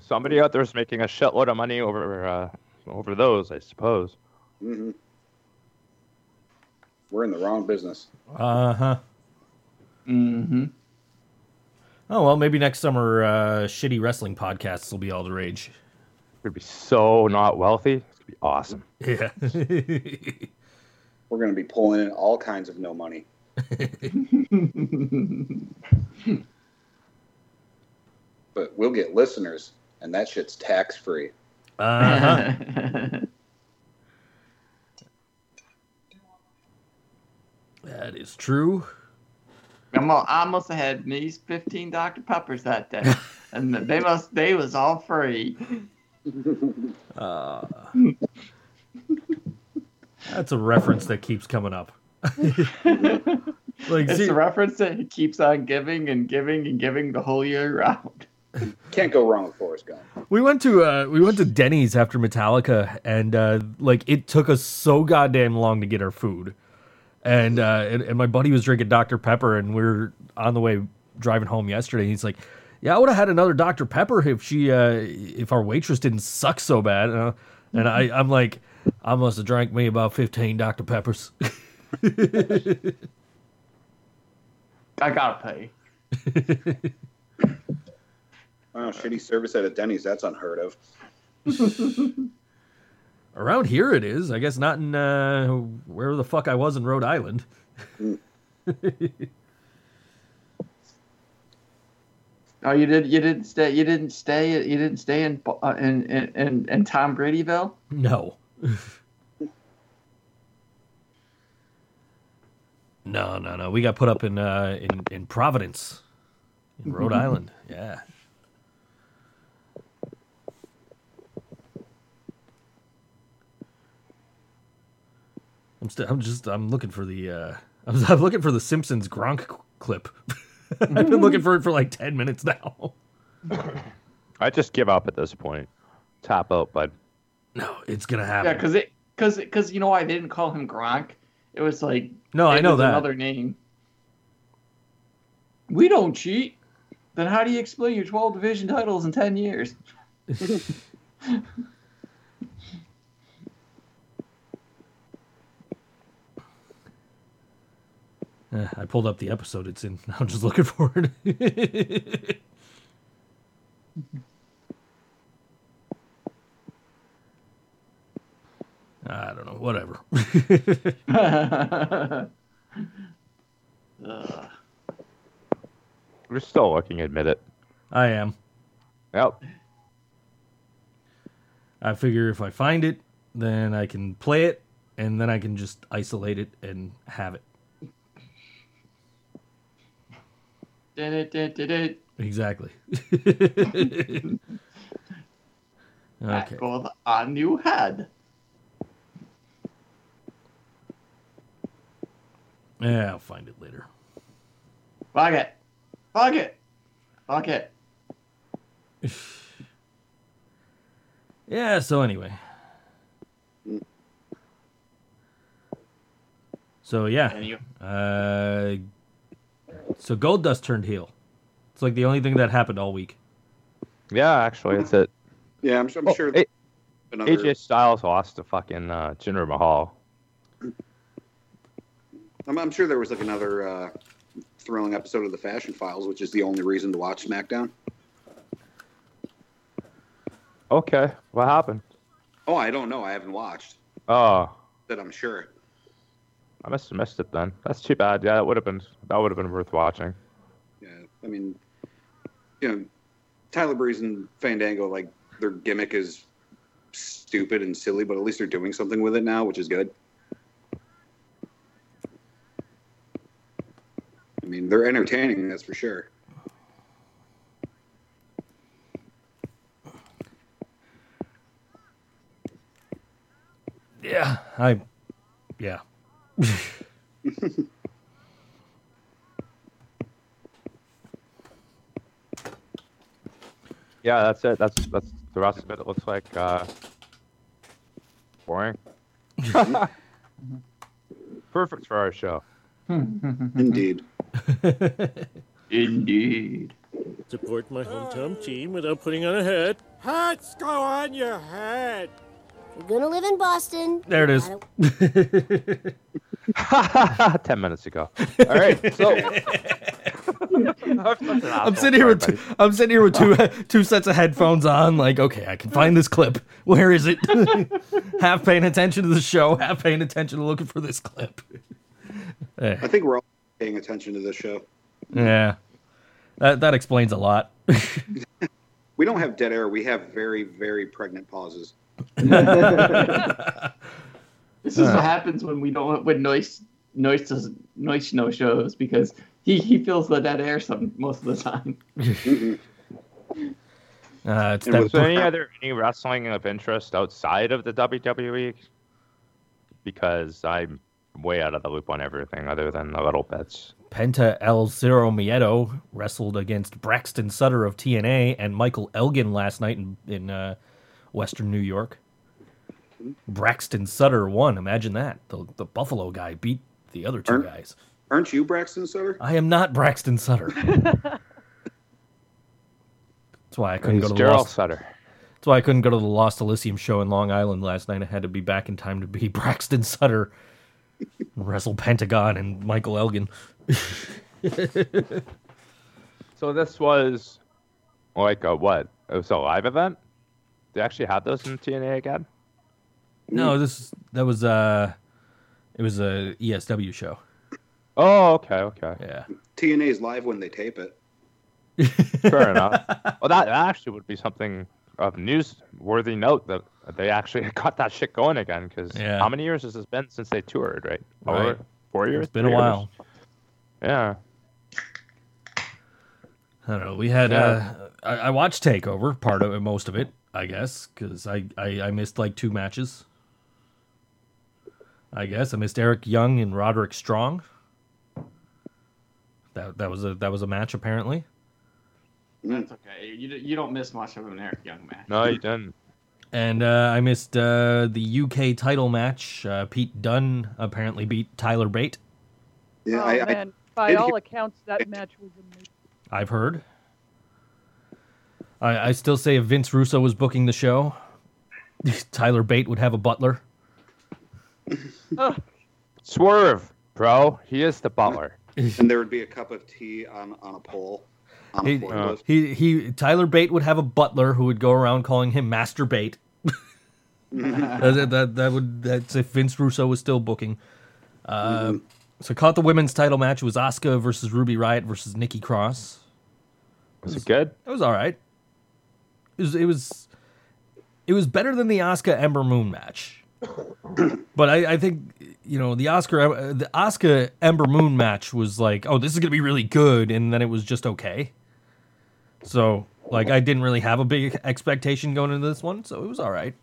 D: Somebody out there is making a shitload of money over uh, over those, I suppose.
E: hmm We're in the wrong business.
C: Uh huh.
B: Mm-hmm.
C: Oh well, maybe next summer uh, shitty wrestling podcasts will be all the rage.
D: We'd be so not wealthy. It's gonna be awesome.
C: Yeah.
E: We're going to be pulling in all kinds of no money. But we'll get listeners, and that shit's tax free.
C: uh huh. That is true.
B: I'm all, I must have had these 15 Dr. Peppers that day, and they must they was all free.
C: Uh, that's a reference that keeps coming up. like,
B: It's
C: see,
B: a reference that he keeps on giving and giving and giving the whole year round.
E: Can't go wrong with Forrest Gump.
C: we went to uh, we went to Denny's after Metallica, and uh, like it took us so goddamn long to get our food, and uh, and, and my buddy was drinking Dr Pepper, and we are on the way driving home yesterday. He's like, "Yeah, I would have had another Dr Pepper if she uh, if our waitress didn't suck so bad." Uh, and I I'm like, I must have drank me about fifteen Dr Peppers.
B: I gotta pay.
E: Wow, shitty service at a Denny's. That's unheard of.
C: Around here it is. I guess not in uh, where the fuck I was in Rhode Island.
B: Oh, you did. You didn't stay. You didn't stay. You didn't stay in uh, in, in in in Tom Bradyville.
C: No. no, no, no. We got put up in uh, in in Providence, in Rhode Island. Yeah. I'm still. I'm just. I'm looking for the. Uh, I'm, I'm looking for the Simpsons Gronk clip. I've been looking for it for like ten minutes now.
D: I just give up at this point. Top out, bud.
C: No, it's gonna happen.
B: Yeah, because it because because you know why they didn't call him Gronk? It was like
C: No, I know
B: was
C: that.
B: another name. We don't cheat. Then how do you explain your 12 division titles in 10 years?
C: Eh, I pulled up the episode it's in. I'm just looking for it. I don't know. Whatever.
B: Ugh.
D: We're still looking, admit it.
C: I am.
D: Yep.
C: I figure if I find it, then I can play it, and then I can just isolate it and have it.
B: Did it, did it, did it.
C: Exactly. okay.
B: Back on a new head.
C: Yeah, I'll find it later.
B: Fuck it. Fuck it. Fuck it.
C: Yeah, so anyway. So yeah.
B: And you,
C: Uh, so Goldust turned heel. It's like the only thing that happened all week.
D: Yeah, actually, that's it.
E: Yeah, I'm, I'm
D: Oh,
E: sure.
D: A-
E: another,
D: AJ Styles lost to fucking uh, Jinder Mahal.
E: I'm, I'm sure there was like another uh, thrilling episode of the Fashion Files, which is the only reason to watch SmackDown.
D: Okay, what happened?
E: Oh, I don't know. I haven't watched.
D: Oh,
E: That I'm sure.
D: I must have missed it then. That's too bad. Yeah, that would have been that would have been worth watching.
E: Yeah, I mean, you know, Tyler Breeze and Fandango, like their gimmick is stupid and silly, but at least they're doing something with it now, which is good. I mean, they're entertaining, that's for sure.
C: Yeah, I. Yeah.
D: Yeah, that's it. That's that's the rest of it. It looks like uh, boring. Perfect for our show.
E: Indeed.
B: indeed.
I: Support my hometown team without putting on a hat. Hats go on your head.
J: You're gonna live in Boston.
C: There it is.
D: Ten minutes ago. All right. So
C: I'm sitting here with two, I'm sitting here with two two sets of headphones on. Like, okay, I can find this clip. Where is it? half paying attention to the show, half paying attention to looking for this clip.
E: I think we're all paying attention to this show.
C: yeah, that that explains a lot.
E: We don't have dead air. We have very, very pregnant pauses.
B: This is what happens when we don't when Noise Noise does Noise no shows because he, he feels the dead air some most of the time.
C: Uh, it's
E: And
C: that
E: with-
D: So any other any wrestling of interest outside of the WWE? Because I'm way out of the loop on everything other than the little bits.
C: Penta El Zero Miedo wrestled against Braxton Sutter of TNA and Michael Elgin last night in, in uh, Western New York. Braxton Sutter won. Imagine that. The, the Buffalo guy beat the other two
E: Aren't-
C: guys.
E: Aren't you Braxton Sutter?
C: I am not Braxton Sutter. That's why I couldn't
D: He's
C: go to the Lost.
D: Sutter.
C: That's why I couldn't go to the Lost Elysium show in Long Island last night. I had to be back in time to be Braxton Sutter, wrestle Pentagon and Michael Elgin.
D: So this was like a what? It was a live event. They actually had those in TNA again.
C: No, this that was uh it was a ESW show.
D: Oh, okay, okay,
C: Yeah.
E: TNA's live when they tape it.
D: fair enough. Well, that, that actually would be something of newsworthy note that they actually got that shit going again. Because
C: Yeah.
D: how many years has this been since they toured? Right, Four-
C: Right.
D: four years.
C: It's been a
D: years?
C: while.
D: Yeah.
C: I don't know. We had
D: Yeah.
C: uh I, I watched Takeover, part of it, most of it, I guess, because I, I I missed like two matches. I guess I missed Eric Young and Roderick Strong. That that was a that was a match apparently.
B: That's okay. You, you don't miss much of an Eric Young match.
D: No, you didn't.
C: And uh, I missed uh, the UK title match. Uh, Pete Dunne apparently beat Tyler Bate.
E: Yeah,
F: oh
E: I, I,
F: man, by
E: did
F: all
E: hear-
F: accounts, that match was amazing.
C: I've heard. I, I still say if Vince Russo was booking the show, Tyler Bate would have a butler.
D: Swerve, bro. He is the butler.
E: and there would be a cup of tea on, on a pole. On a
C: He,
E: forklift.
C: he he Tyler Bate would have a butler who would go around calling him Master Bate. that, that that would that's if Vince Russo was still booking. Uh, So caught the women's title match. It was Asuka versus Ruby Riot versus Nikki Cross.
D: Was it good?
C: It was all right. It was it was it was better than the Asuka Ember Moon match. But I, I think you know the Asuka the Asuka Ember Moon match was like, oh, this is gonna be really good, and then it was just okay. So like I didn't really have a big expectation going into this one, so it was all right.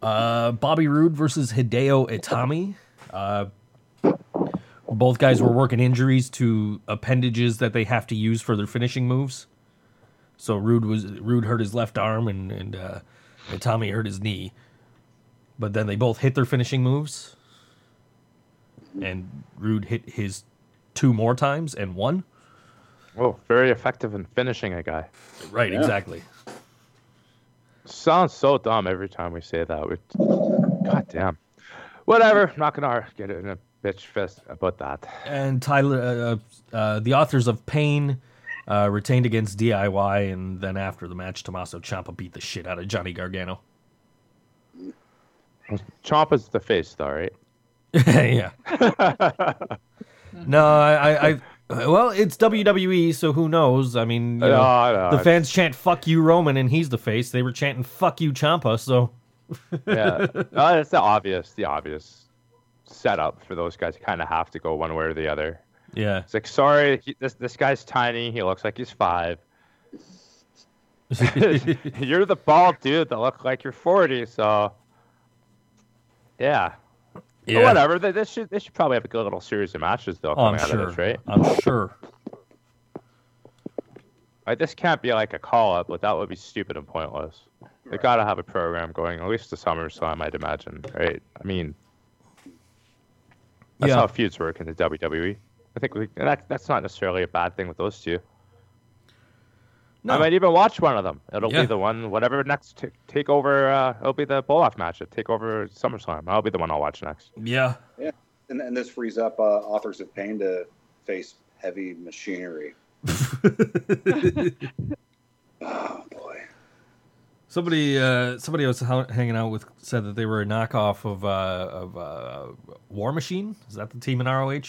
C: Uh, Bobby Roode versus Hideo Itami. Uh, both guys were working injuries to appendages that they have to use for their finishing moves. So Roode was Roode hurt his left arm and and uh, Itami hurt his knee. But then they both hit their finishing moves, and Roode hit his two more times and won.
D: Oh, very effective in finishing a guy.
C: Right, exactly.
D: Sounds so dumb every time we say that. We, God damn. Whatever. I'm not gonna get in a bitch fest about that.
C: And Tyler, uh, uh, the authors of Pain, uh, retained against DIY, and then after the match, Tommaso Ciampa beat the shit out of Johnny Gargano.
D: Ciampa's the face, though, right?
C: yeah. no, I, I, well, it's WWE, so who knows? I mean, know,
D: oh,
C: know,
D: know.
C: the fans chant "fuck you, Roman," and he's the face. They were chanting "fuck you, Ciampa." So,
D: yeah, no, it's the obvious, the obvious setup for those guys. To Kind of have to go one way or the other.
C: yeah,
D: It's like, sorry, he, this this guy's tiny. He looks like he's five. you're the bald dude that look like you're forty. So, yeah, But
C: yeah.
D: whatever. They, should they should probably have a good little series of matches though
C: Oh, I'm
D: out
C: sure.
D: of this, right?
C: I'm sure.
D: Like this can't be like a call up, but that would be stupid and pointless. They gotta have a program going at least to SummerSlam, I'd imagine, right? I mean, that's
C: Yeah.
D: how feuds work in the WWE. I think we, that that's not necessarily a bad thing with those two.
C: No.
D: I might even watch one of them. It'll
C: Yeah.
D: be the one, whatever next t- takeover. Uh, it'll be the pull off match at Takeover SummerSlam. I'll be the one I'll watch next.
C: Yeah.
E: Yeah, and, and this frees up uh, authors of pain to face heavy machinery. Oh boy.
C: Somebody, uh, somebody I was ha- hanging out with said that they were a knockoff of uh, of uh, War Machine. Is that the team in ROH?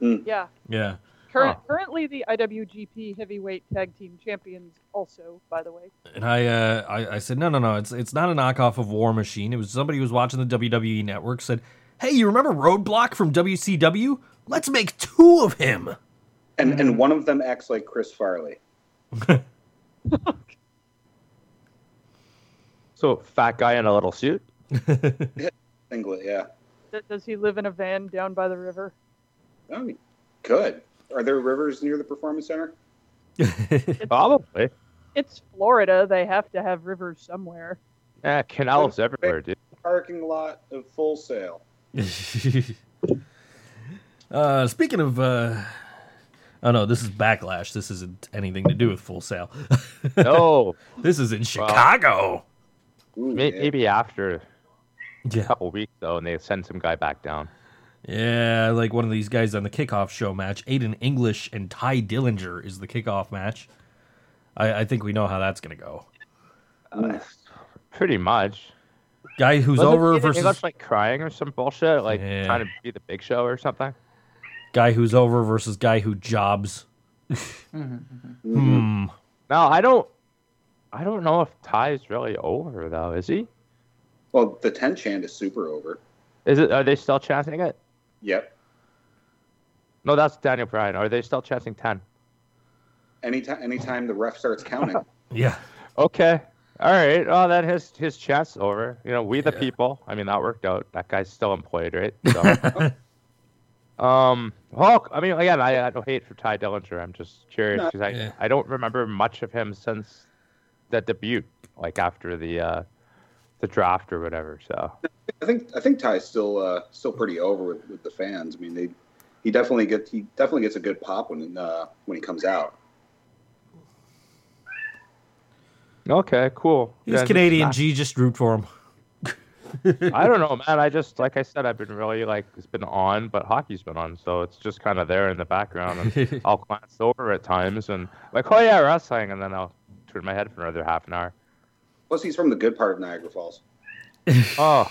F: Yeah.
C: Yeah.
F: Current, Currently the IWGP Heavyweight Tag Team Champions, also, by the way.
C: And I, uh, I, I said, no, no, no, it's it's not a knockoff of War Machine. It was somebody who was watching the WWE Network said, hey, you remember Roadblock from WCW? Let's make two of him.
E: And and one of them acts like Chris Farley.
D: So fat guy in a little suit.
E: Singlet, yeah.
F: Does he live in a van down by the river?
E: Oh, good. Are there rivers near the performance center?
D: Probably.
F: It's Florida. They have to have rivers somewhere.
D: Yeah, canals everywhere, dude.
E: Parking lot of Full Sail.
C: uh, speaking of, uh, oh no, this is Backlash. This isn't anything to do with Full Sail.
D: No.
C: this is in Chicago.
D: May- Maybe after
C: Yeah.
D: a couple weeks though, and they send some guy back down.
C: Yeah, like one of these guys on the kickoff show match. Aiden English and Tye Dillinger is the kickoff match. I, I think we know how that's gonna go.
D: Uh, pretty much.
C: Guy who's
D: Wasn't
C: over
D: Aiden
C: versus
D: English, like crying or some bullshit, like
C: Yeah.
D: trying to be the Big Show or something.
C: guy who's over versus guy who jobs. Mm-hmm, mm-hmm. Hmm.
D: No, I don't. I don't know if Tye's really over though. Is he?
E: Well, the ten chant is super over.
D: Is it? Are they still chanting it?
E: Yep.
D: No, that's Daniel Bryan. Are they still chanting ten?
E: Anytime, anytime the ref starts counting.
C: Yeah.
D: Okay. All right. Oh, then his his chat's over. You know, we the people. I mean, that worked out. That guy's still employed, right? So, um. Well, I mean, again, I, I don't hate for Tye Dillinger. I'm just curious
E: No.
D: because I
C: Yeah.
D: I don't remember much of him since the debut, like after the uh the draft or whatever. So
E: I think I think Tye's still uh, still pretty over with, with the fans. I mean, they he definitely gets he definitely gets a good pop when uh, when he comes out.
D: okay, cool.
C: He's
D: Then-
C: Canadian. G just root for him.
D: I don't know, man. I just like I said, I've been really like it's been on, but hockey's been on, so it's just kind of there in the background, and I'll glance over at times and like, oh yeah, wrestling, and then I'll turn my head for another half an hour.
E: Plus, he's from the good part of Niagara Falls.
D: Oh,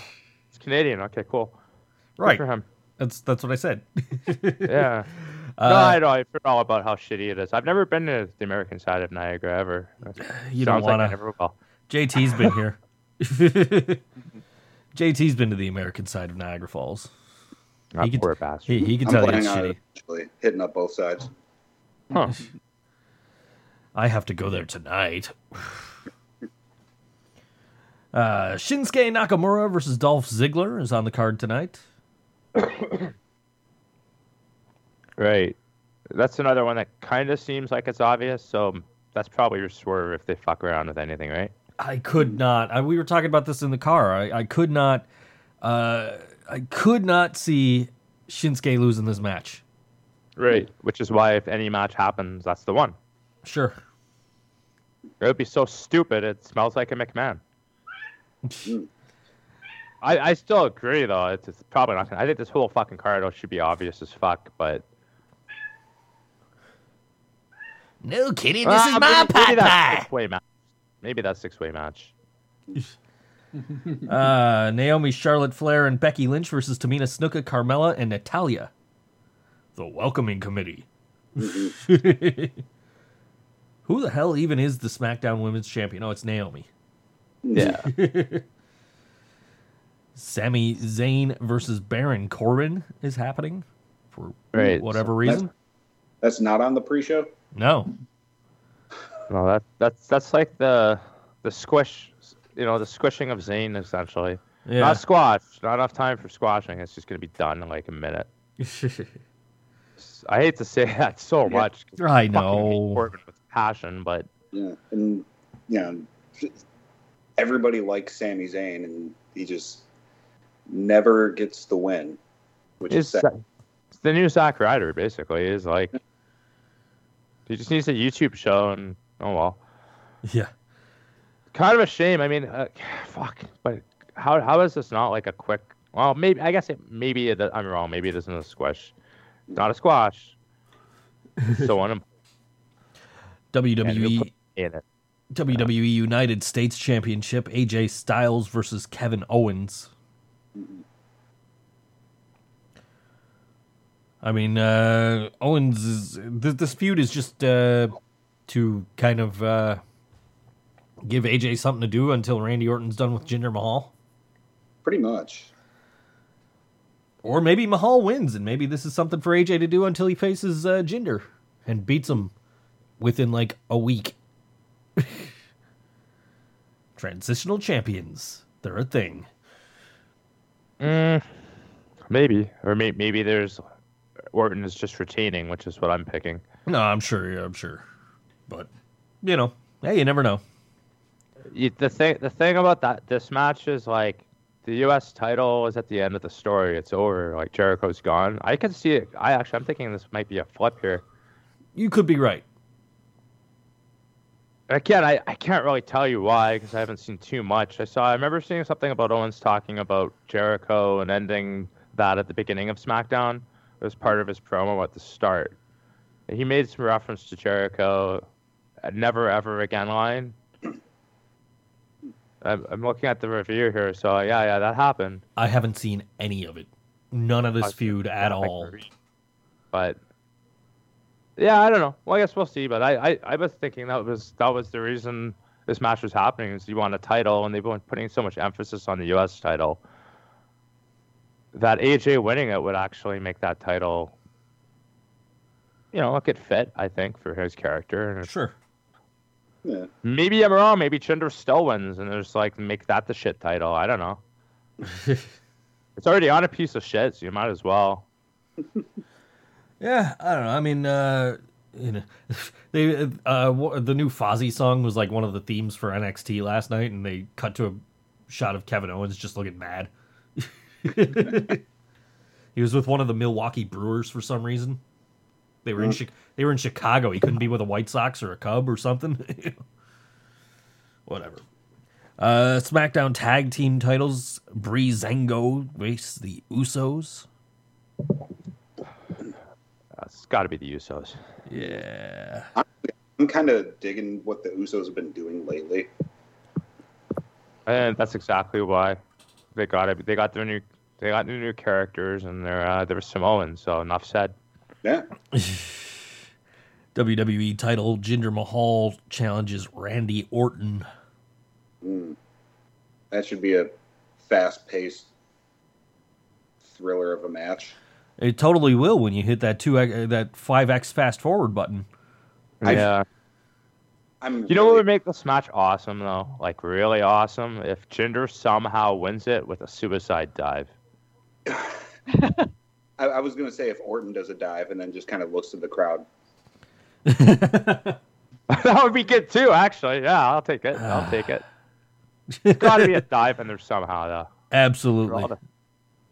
D: it's Canadian. Okay, cool. Good
C: Right.
D: for him.
C: That's that's what I said.
D: Yeah.
C: Uh,
D: no, I know. I've heard all about how shitty it is. I've never been to the American side of Niagara ever.
C: You don't
D: Sounds like I
C: wanna-
D: never will.
C: JT's been here. JT's been to the American side of Niagara Falls.
D: That
C: He can,
D: poor bastard.
C: he, he can
E: I'm
C: tell you
E: planning
C: it's
E: on
C: shitty.
E: actually hitting up both sides.
D: Huh.
C: I have to go there tonight. Uh, Shinsuke Nakamura versus Dolph Ziggler is on the card tonight.
D: Right. That's another one that kind of seems like it's obvious. So that's probably your swerve if they fuck around with anything, right?
C: I could not. I, we were talking about this in the car. I, I could not. Uh, I could not see Shinsuke losing this match.
D: Right. Which is why if any match happens, that's the one.
C: Sure.
D: It would be so stupid. It smells like a McMahon. I, I still agree though. It's, it's probably not. Gonna, I think this whole fucking card should be obvious as fuck. But
C: No kidding.
D: Ah, maybe, maybe that six-way match. Maybe that six-way match.
C: Uh, Naomi, Charlotte Flair, and Becky Lynch versus Tamina Snuka, Carmella, and Natalya. The welcoming committee. Who the hell even is the SmackDown Women's Champion? Oh, it's Naomi.
D: Yeah.
C: Sami Zayn versus Baron Corbin is happening for
D: Right.
C: whatever
E: That's-
C: reason.
E: That's not on the pre-show.
C: No.
D: No, that that's that's like the the squish, you know, the squishing of Zayn essentially.
C: Yeah.
D: Not squash. Not enough time for squashing. It's just gonna be done in like a minute. I hate to say that so much. 'cause
C: I know.
D: Corbin with passion, but
E: Yeah, and you know, everybody likes Sami Zayn, and he just never gets the win, which
D: it's,
E: is sad.
D: it's the new Zack Ryder basically. Is like he just needs a YouTube show and oh well.
C: Yeah.
D: Kind of a shame. I mean, uh, fuck. But how how is this not like a quick? Well, maybe I guess it maybe it, I'm wrong. Maybe it isn't a squash. Not a squash. so on.
C: WWE
D: in it.
C: WWE United States Championship AJ Styles versus Kevin Owens. I mean, uh, Owens is th- this feud is just uh, to kind of uh, give AJ something to do until Randy Orton's done with Jinder Mahal,
E: Pretty much.
C: or maybe Mahal wins, and maybe this is something for AJ to do until he faces uh, Jinder and beats him within like a week. Transitional champions, they're a thing.
D: Mm, maybe, or may, maybe there's Orton is just retaining, which is what I'm picking.
C: No, I'm sure. Yeah, I'm sure. But you know, hey, you never know.
D: The thing, the thing about that this match is like the U.S. title is at the end of the story. It's over. Like Jericho's gone. I can see it. I actually, I'm thinking this might be a flip here.
C: You could be right.
D: Again, I, I can't really tell you why because I haven't seen too much. I saw I remember seeing something about Owens talking about Jericho and ending that at the beginning of SmackDown. It was part of his promo at the start. He made some reference to Jericho, a never ever again line. I'm, I'm looking at the review here, so yeah, yeah, that happened.
C: I haven't seen any of it. None of this feud at all.
D: But yeah, I don't know. Well, I guess we'll see. But I, I, I was thinking that was that was the reason this match was happening is you want a title, and they've been putting so much emphasis on the U.S. title that AJ winning it would actually make that title, you know, look it fit. I think for his character.
C: Sure.
E: Yeah.
D: maybe I'm wrong. Maybe Jinder still wins, and there's like make that the shit title. I don't know. it's already on a piece of shit, so you might as well.
C: Yeah, I don't know. I mean, uh, you know, they uh, the new Fozzy song was like one of the themes for NXT last night, and they cut to a shot of Kevin Owens just looking mad. he was with one of the Milwaukee Brewers for some reason. They were in Chi- they were in Chicago. He couldn't be with a White Sox or a Cub or something. Whatever. Uh, SmackDown Tag Team titles: Breezango face the Usos.
D: Uh, it's got to be the Usos.
C: Yeah.
E: I'm kind of digging what the Usos have been doing lately.
D: And that's exactly why they got it. They got their new, they got new, new characters, and they're uh, they're Samoans. So enough said.
E: Yeah.
C: WWE title Jinder Mahal challenges Randy Orton.
E: Mm. That should be a fast-paced thriller of a match.
C: It totally will when you hit that two uh, that five X fast forward button.
D: yeah.
E: I'm
D: You know what would make this match awesome though? Like really awesome if Jinder somehow wins it with a suicide dive.
E: I, I was going to say if Orton does a dive and then just kind of looks to the crowd.
D: that would be good too. Actually, yeah, I'll take it. I'll take it. There's got to be a dive in there somehow though.
C: Absolutely.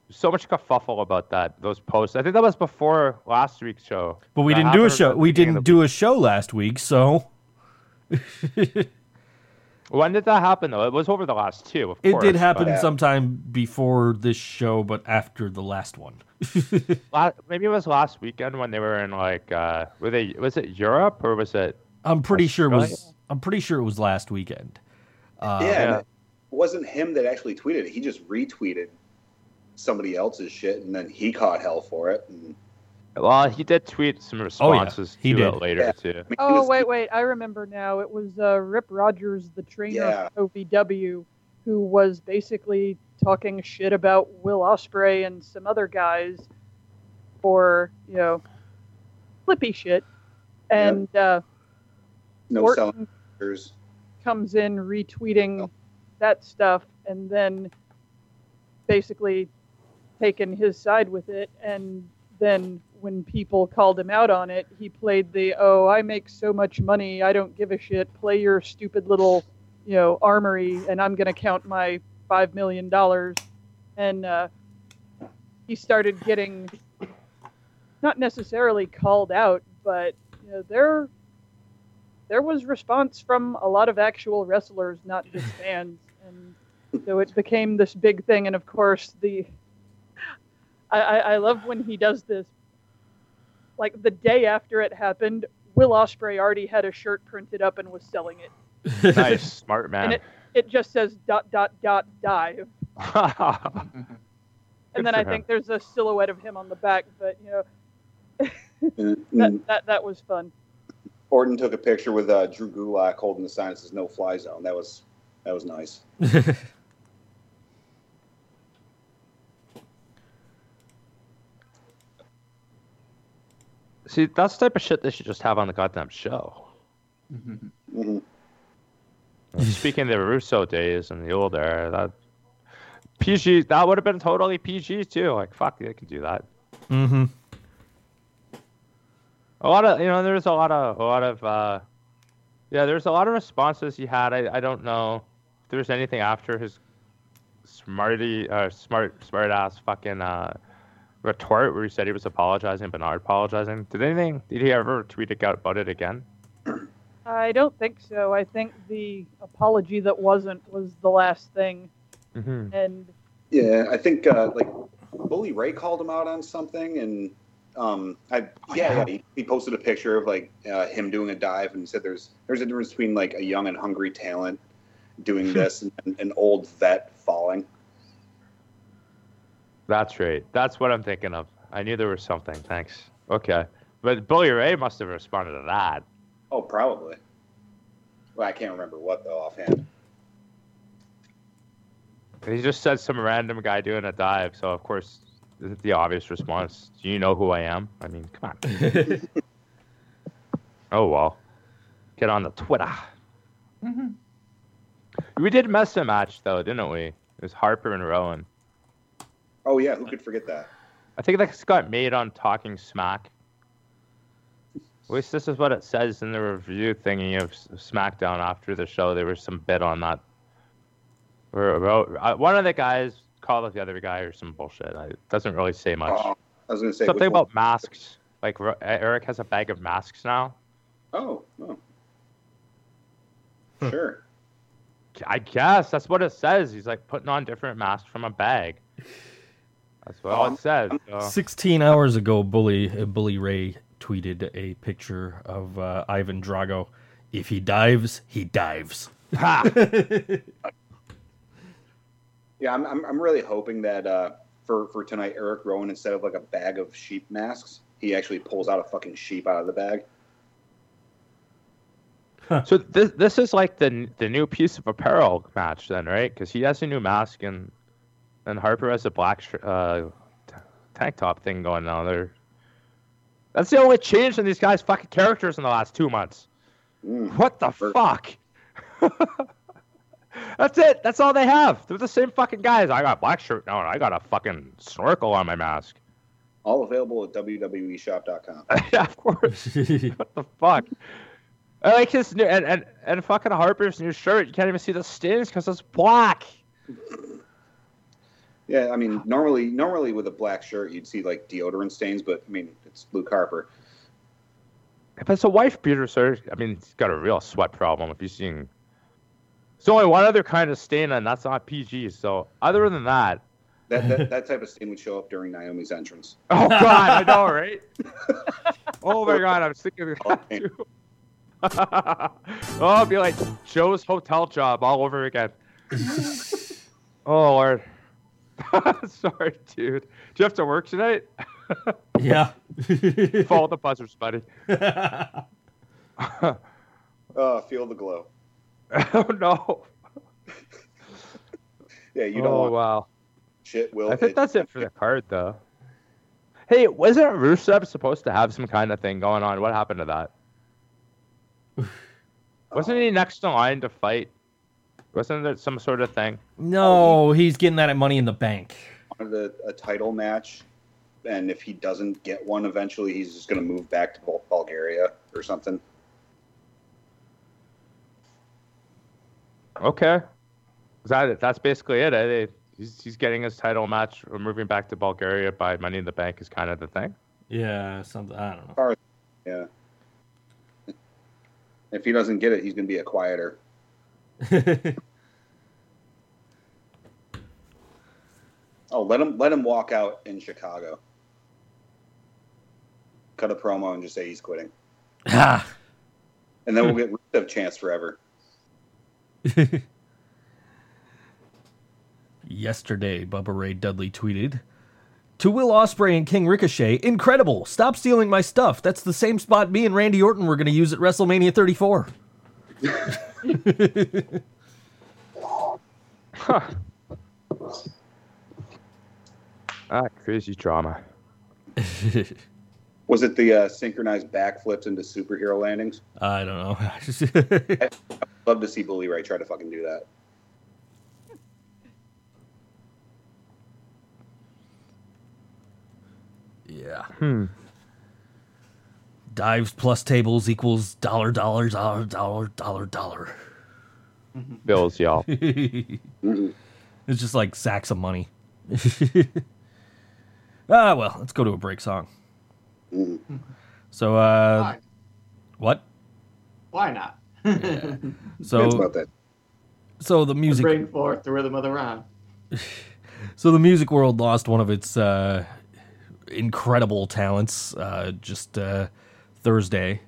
D: All the- so much kerfuffle about that. Those posts. I think that was before last week's show.
C: But we
D: That
C: didn't do a show. We didn't
D: of
C: do a show last week, so
D: When did that happen though? It was over the last two. Of course.
C: it
D: course,
C: did happen
D: but-
C: sometime before this show, but after the last one.
D: La- maybe it was last weekend when they were in like uh were they was it Europe or was it
C: I'm pretty sure it was. I'm pretty sure it was last weekend. Uh,
E: yeah, and it wasn't him that actually tweeted it. He just retweeted somebody else's shit, and then he caught hell for it. And,
D: well he did tweet some responses
C: he
D: to
C: did.
D: it later
E: Yeah.
D: too.
E: I mean, he
F: Oh wait, wait! I remember now. It was uh, Rip Rogers, the trainer
E: Yeah.
F: of OVW, who was basically talking shit about Will Ospreay and some other guys for you know flippy shit, and uh,
E: no
F: Orton
E: selling
F: comes in retweeting
E: Oh.
F: that stuff, and then basically taking his side with it, and then when people called him out on it, he played the "Oh, I make so much money, I don't give a shit. Play your stupid little, you know, armory, and I'm gonna count my five million dollars." And uh, he started getting not necessarily called out, but you know, there there was response from a lot of actual wrestlers, not just fans, and so it became this big thing. And of course, the I, I, I love when he does this. Like the day after it happened, Will Ospreay already had a shirt printed up and was selling it,
D: nice, smart man.
F: and it it just says dot dot dot dive. And then I
D: him.
F: think there's a silhouette of him on the back, but you know that that, that was fun.
E: Orton took a picture with uh, Drew Gulak holding the sign that says "No Fly Zone." That was that was nice.
D: See, that's the type of shit they should just have on the goddamn show.
E: hmm
D: Speaking of the Russo days and the old era, that PG that would have been totally PG too. Like fuck, they can do that.
C: mm-hmm.
D: A lot of you know, there's a lot of a lot of uh, yeah, there's a lot of responses he had. I, I don't know if there's anything after his smarty uh, smart smart ass fucking uh, retort where he said he was apologizing but not apologizing. Did anything? Did he ever tweet it out about it again?
F: I don't think so. I think the apology that wasn't was the last thing,
D: Mm-hmm.
F: and
E: Yeah, I think uh, like Bully Ray called him out on something, and um, I yeah, yeah he, he posted a picture of like uh, him doing a dive, and he said there's there's a difference between like a young and hungry talent doing this and an old vet falling.
D: That's right. That's what I'm thinking of. I knew there was something. Thanks. Okay. But Bully Ray must have responded to that.
E: Oh, probably. Well, I can't remember what though offhand.
D: He just said some random guy doing a dive, so of course, isn't the obvious response? Do you know who I am? I mean, come on. oh well. Get on the Twitter. Mm-hmm. We did mess a match though, didn't we? It was Harper and Rowan.
E: Oh yeah, who could forget that?
D: I think this got made on Talking Smack. At least this is what it says in the review thingy of S- SmackDown after the show. There was some bit on that. Where where- one of the guys called the other guy or some bullshit. It doesn't really say oh, much.
E: Oh, I was going to say
D: Something
E: which one?
D: about masks. Like Eric has a bag of masks now.
E: Oh, oh. sure.
D: I guess that's what it says. He's like putting on different masks from a bag. That's what all it says. so-
C: 16 hours ago, Bully uh, Bully Ray tweeted a picture of uh, Ivan Drago. If he dives, he dives.
D: Ha!
E: Yeah, I'm, I'm, I'm really hoping that uh, for, for tonight, Eric Rowan, instead of like a bag of sheep masks, he actually pulls out a fucking sheep out of the bag.
D: So this this is like the the new piece of apparel match then, right? Because he has a new mask and and Harper has a black sh- uh, t- tank top thing going on there. That's the only change in these guys' fucking characters in the last two months.
E: Mm.
D: What the fuck? That's it. That's all they have. They're the same fucking guys. I got black shirt now and I got a fucking snorkel on my mask.
E: All available at WWEshop.com.
D: yeah, of course. what the fuck? I like his new and, and and fucking Harper's new shirt. You can't even see the stains because it's black.
E: Yeah, I mean, normally normally with a black shirt, you'd see like deodorant stains, but I mean, it's Luke Harper.
D: If it's a wife beater, sir, I mean, he's got a real sweat problem. If you're seeing, there's only one other kind of stain, and that's not PG. So other than that,
E: That, that that type of stain would show up during Naomi's entrance.
D: oh god, I know, right? oh my god, I'm thinking of that too. oh, it'd be like Joe's hotel job all over again. oh lord. Sorry, dude. Do you have to work tonight?
C: yeah.
D: Follow the buzzers, buddy.
E: Oh, feel the glow.
D: oh no.
E: Yeah, you don't
D: oh
E: want
D: wow.
E: shit. Will
D: I think
E: hit-
D: that's it for the card, though. Hey, wasn't Rusev supposed to have some kind of thing going on? What happened to that? Wasn't he uh, next in line to fight? Wasn't there some sort of thing?
C: No, he's getting that at Money in the Bank.
E: wanted a, a title match, and if he doesn't get one eventually, he's just going to move back to Bul- Bulgaria or something.
D: Okay. Is that it? That's basically it. He's, he's getting his title match. We're moving back to Bulgaria by Money in the Bank is kind of the thing.
C: Yeah, something. I don't know.
E: Yeah. If he doesn't get it, he's going to be a quieter. Oh, let him let him walk out in Chicago. Cut a promo and just say he's quitting,
C: Ha!
E: and then we'll get rid of Chance forever.
C: Yesterday, Bubba Ray Dudley tweeted to Will Ospreay and King Ricochet, incredible! Stop stealing my stuff. That's the same spot me and Randy Orton were going to use at WrestleMania 34.
D: Ah, crazy drama.
E: Was it the uh, synchronized backflips into superhero landings?
C: I don't know.
E: I'd love to see Bully Ray try to fucking do that.
C: yeah.
D: Hmm.
C: Dives plus tables equals dollar, dollar, dollar, dollar, dollar, dollar.
D: Bills, y'all.
C: It's just like sacks of money. ah, well, let's go to a break song. So, uh,
B: Why?
C: what?
B: Why not?
E: That's
C: So,
E: about that.
C: so the music,
B: Bring forth the rhythm of the rhyme
C: so the music world lost one of its uh, incredible talents uh, just uh, Thursday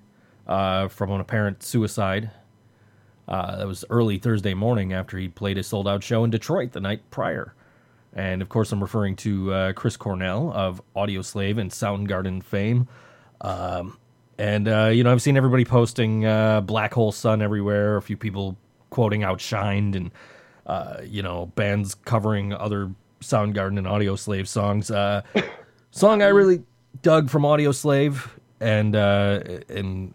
C: uh, from an apparent suicide. Uh, that was early Thursday morning after he played a sold out show in Detroit the night prior. And of course, I'm referring to uh, Chris Cornell of Audioslave and Soundgarden fame. Um, and, uh, you know, I've seen everybody posting uh, Black Hole Sun everywhere, a few people quoting Outshined, and, uh, you know, bands covering other Soundgarden and Audioslave songs. Uh, song I really dug from Audioslave and, uh, and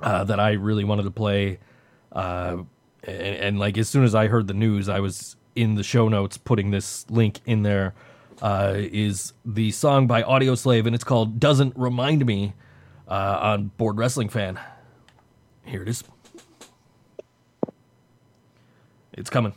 C: uh, that I really wanted to play. Uh, and, and like as soon as I heard the news, I was in the show notes putting this link in there. Uh, is the song by Audioslave, and it's called "Doesn't Remind Me" uh, on Board Wrestling Fan. Here it is. It's coming.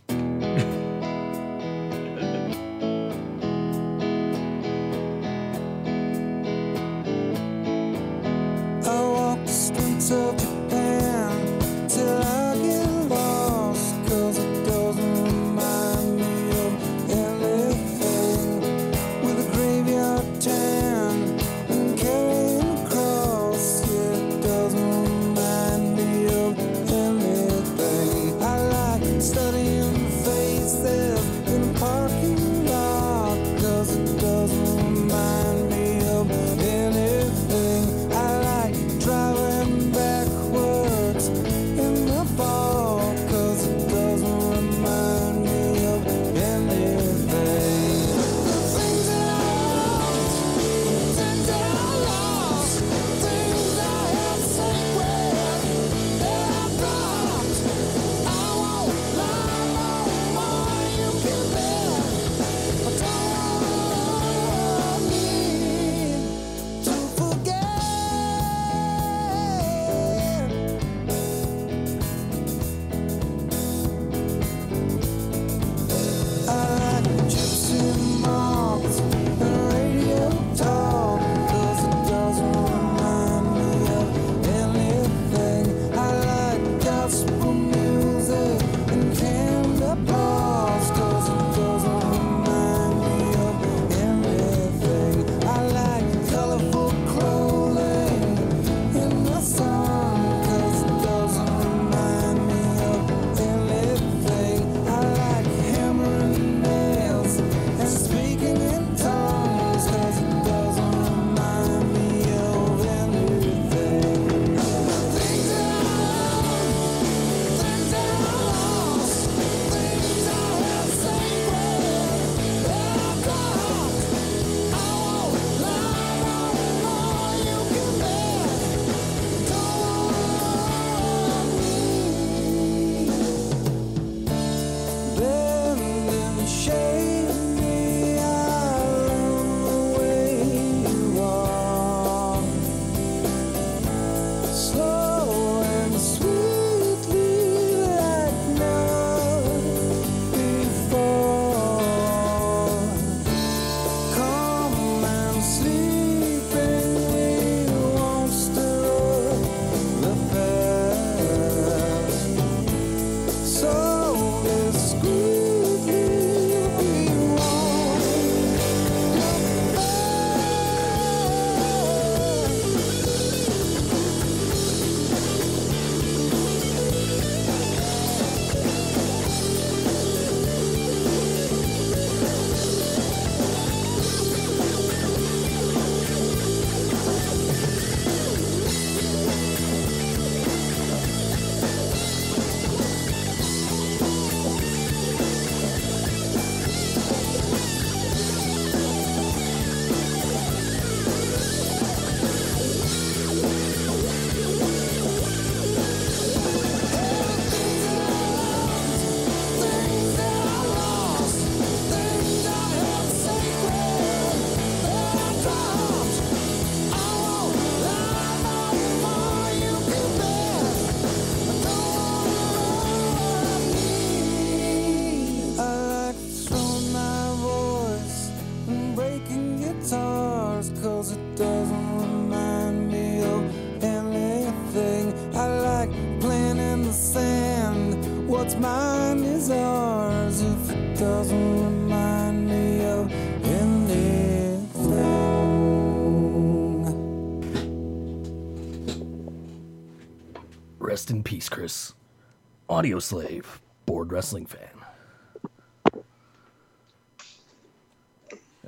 C: Audioslave, board wrestling fan.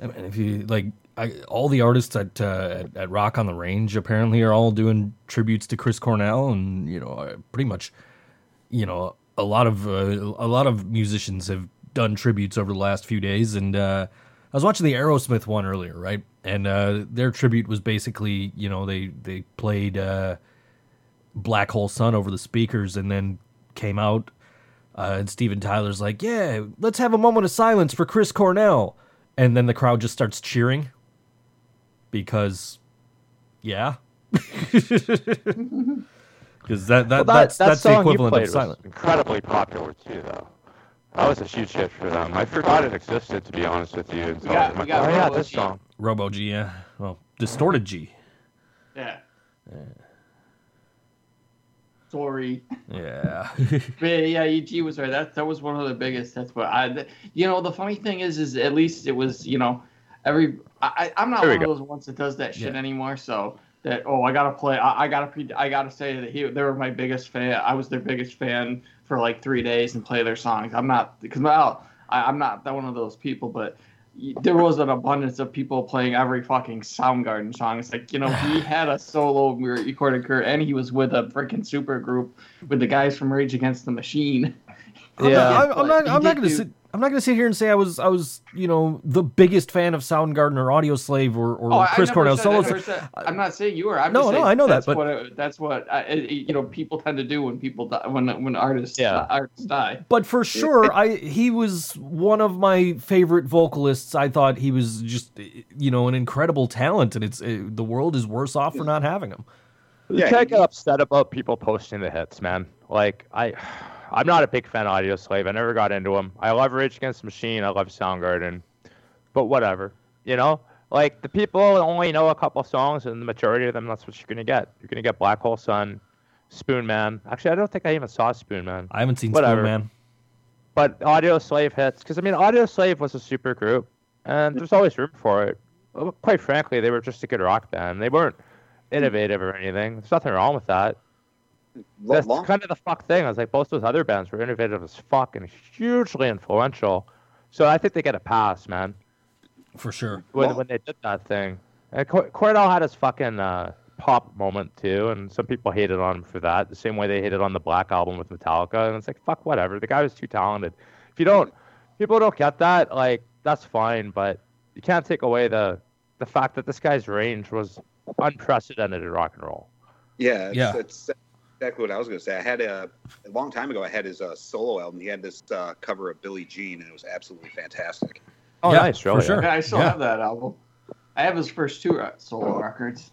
C: And and if you like, I, all the artists at, uh, at at Rock on the Range apparently are all doing tributes to Chris Cornell, and you know, pretty much, you know, a lot of uh, a lot of musicians have done tributes over the last few days. And uh, I was watching the Aerosmith one earlier, right? And uh, their tribute was basically, you know, they they played. Uh, Black Hole Sun over the speakers and then came out. Uh, and Steven Tyler's like, yeah, let's have a moment of silence for Chris Cornell. And then the crowd just starts cheering because, yeah. Because that, that,
D: Well, that,
C: that's,
D: that
C: that's the equivalent
D: played
C: of
D: was
C: silence.
D: incredibly popular too, though. That was a huge hit for them. I forgot it existed, to be honest with you. Until
B: got-
D: I'm
B: we got
D: oh yeah, this
B: G.
D: song.
C: Robo G, yeah. Well, Distorted G.
B: Yeah. Sorry.
C: Yeah.
B: But yeah, EG was right. That that was one of the biggest. That's what I. th- You know, the funny thing is, is at least it was. You know, every. I, I- I'm not
D: There we
B: one of
D: go.
B: those ones that does that shit
C: Yeah.
B: anymore. So that oh, I gotta play. I, I gotta. Pre, I gotta say that he. They were my biggest fan. I was their biggest fan for like three days and play their songs. I'm not because well, I, I'm not that one of those people, but. Y- There was an abundance of people playing every fucking Soundgarden song. It's like you know he had a solo we recorded career, and he was with a freaking super group with the guys from Rage Against the Machine.
C: I'm
D: Yeah.
C: not, I'm, I'm not. I'm not gonna sit. I'm not gonna sit here and say I was. I was. You know, the biggest fan of Soundgarden or Audioslave or, or
B: Oh,
C: Chris Cornell
B: said- I
C: solo.
B: never said- I'm not saying you were. I'm
C: No,
B: just
C: no, I know that,
B: that's
C: but-
B: what it- that's what I, it- you know people tend to do when people die, when when artists
D: Yeah.
B: artists die.
C: but for sure, I he was one of my favorite vocalists. I thought he was just you know an incredible talent, and it's uh the world is worse off for not having him.
D: You
E: Yeah,
D: can't get upset about people posting the hits, man. Like I, I'm not a big fan of Audioslave. I never got into them. I love Rage Against the Machine. I love Soundgarden, but whatever. You know, like the people only know a couple songs, and the majority of them, that's what you're gonna get. You're gonna get Black Hole Sun, Spoonman. Actually, I don't think I even saw Spoonman.
C: I haven't seen
D: Whatever.
C: Spoonman.
D: But Audioslave hits because I mean, Audioslave was a super group, and there's always room for it. Quite frankly, they were just a good rock band. They weren't innovative or anything. There's nothing wrong with that.
E: Lo-
D: That's
E: long-
D: kind of the fuck thing. I was like, both those other bands were innovative as fuck and hugely influential. So I think they get a pass, man,
C: For sure.
D: when,
E: Well-
D: when they did that thing. And Cor- Cornell had his fucking uh, pop moment too, and some people hated on him for that. The same way they hated on the Black album with Metallica, and it's like fuck, whatever. The guy was too talented. If you don't, people don't get that, like that's fine, but you can't take away the the fact that this guy's range was unprecedented in rock and roll.
E: Yeah, it's,
C: Yeah.
E: it's exactly what I was going to say. I had a, a long time ago. I had his uh, solo album. He had this uh, cover of Billie Jean, and it was absolutely fantastic.
D: Oh,
C: Yeah,
D: nice,
C: for sure.
B: Yeah, I still
C: Yeah.
B: have that album. I have his first two uh, solo records.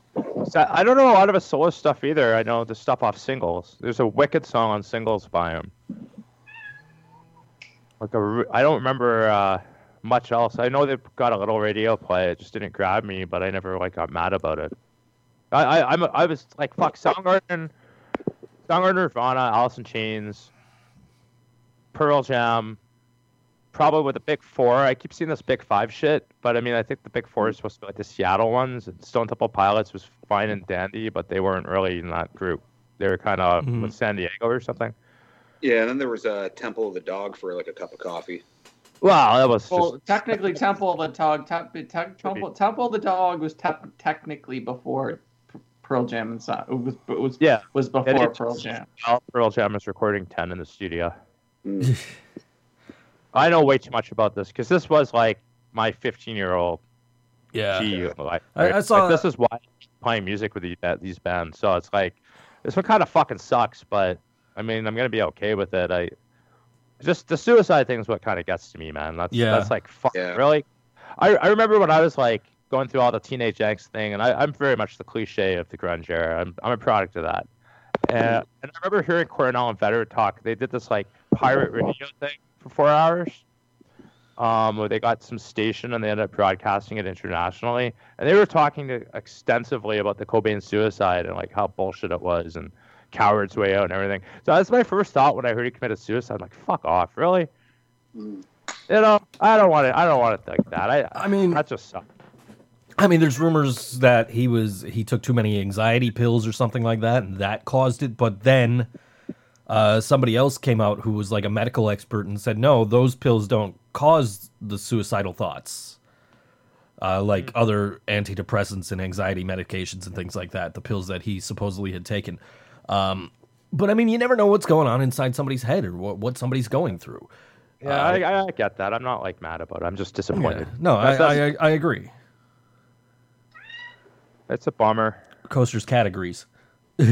D: So I don't know a lot of his solo stuff either. I know the stuff off singles. There's a wicked song on singles by him. Like a, re- I don't remember uh, much else. I know they've got a little radio play. It just didn't grab me, but I never like got mad about it. I I I'm a, I was like fuck Soundgarden, Soundgarden, Nirvana, Alice in Chains, Pearl Jam, probably with the big four. I keep seeing this big five shit, but I mean, I think the big four is supposed to be like the Seattle ones. And Stone Temple Pilots was fine and dandy, but they weren't really in that group. They were kind of
C: Mhm.
D: with San Diego or something.
E: Yeah, and then there was a uh, Temple of the Dog for like a cup of coffee.
D: Wow, that was
B: Well,
D: just
B: technically, Temple of the Dog, Tep- Tep- Temple, Temple of the Dog was tep- technically before P- Pearl Jam and so- it was it was
D: yeah.
B: was before
D: is-
B: Pearl Jam.
D: well, Pearl Jam is recording ten in the studio.
E: Mm.
D: I know way too much about this because this was like my 15 year old
C: Yeah.
D: G life.
C: I- I
D: right?
C: saw-
D: Like, this is why I'm playing music with these, these bands. So it's like this one kind of fucking sucks, but I mean I'm gonna be okay with it. I just the suicide thing is what kind of gets to me, man. That's
C: Yeah.
D: that's like fuck
E: Yeah.
D: really. I I remember when I was like going through all the teenage angst thing, and I, I'm very much the cliche of the grunge era. I'm I'm a product of that. And, and I remember hearing Cornell and Vedder talk. They did this like pirate radio thing for four hours um, where they got some station and they ended up broadcasting it internationally, and they were talking to, extensively about the Cobain suicide and like how bullshit it was and coward's way out and everything. So that's my first thought when I heard he committed suicide. I'm like, fuck off, really?
E: Mm.
D: You know, I don't want it. I don't want it like that. I,
C: I mean,
D: that just sucks.
C: I mean, there's rumors that he was he took too many anxiety pills or something like that, and that caused it. But then uh, somebody else came out who was like a medical expert and said, no, those pills don't cause the suicidal thoughts. Uh, like other antidepressants and anxiety medications and things like that, the pills that he supposedly had taken. Um, but I mean, you never know what's going on inside somebody's head or what, what somebody's going through.
D: Yeah,
C: Uh,
D: I, I get that. I'm not like mad about it. I'm just disappointed.
C: Yeah. No, I, I, I agree.
D: It's a bummer.
C: Coaster's categories. yeah,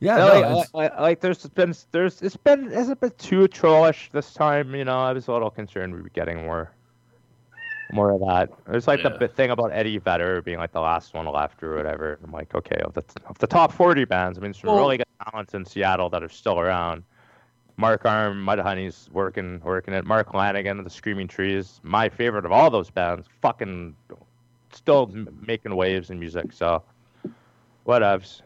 D: Yeah,
C: no,
D: like, like, like, there's been there's it's been has it been too trollish this time? You know, I was a little concerned we'd be getting more more of that. There's like the
C: Yeah.
D: big thing about Eddie Vedder being like the last one left or whatever. I'm like, okay, of the of the top 40 bands, I mean, some
B: Well-
D: really good talents in Seattle that are still around. Mark Arm, Mudhoney's working working it. Mark Lanegan, the Screaming Trees, my favorite of all those bands, fucking still m- making waves in music. So, whatevs.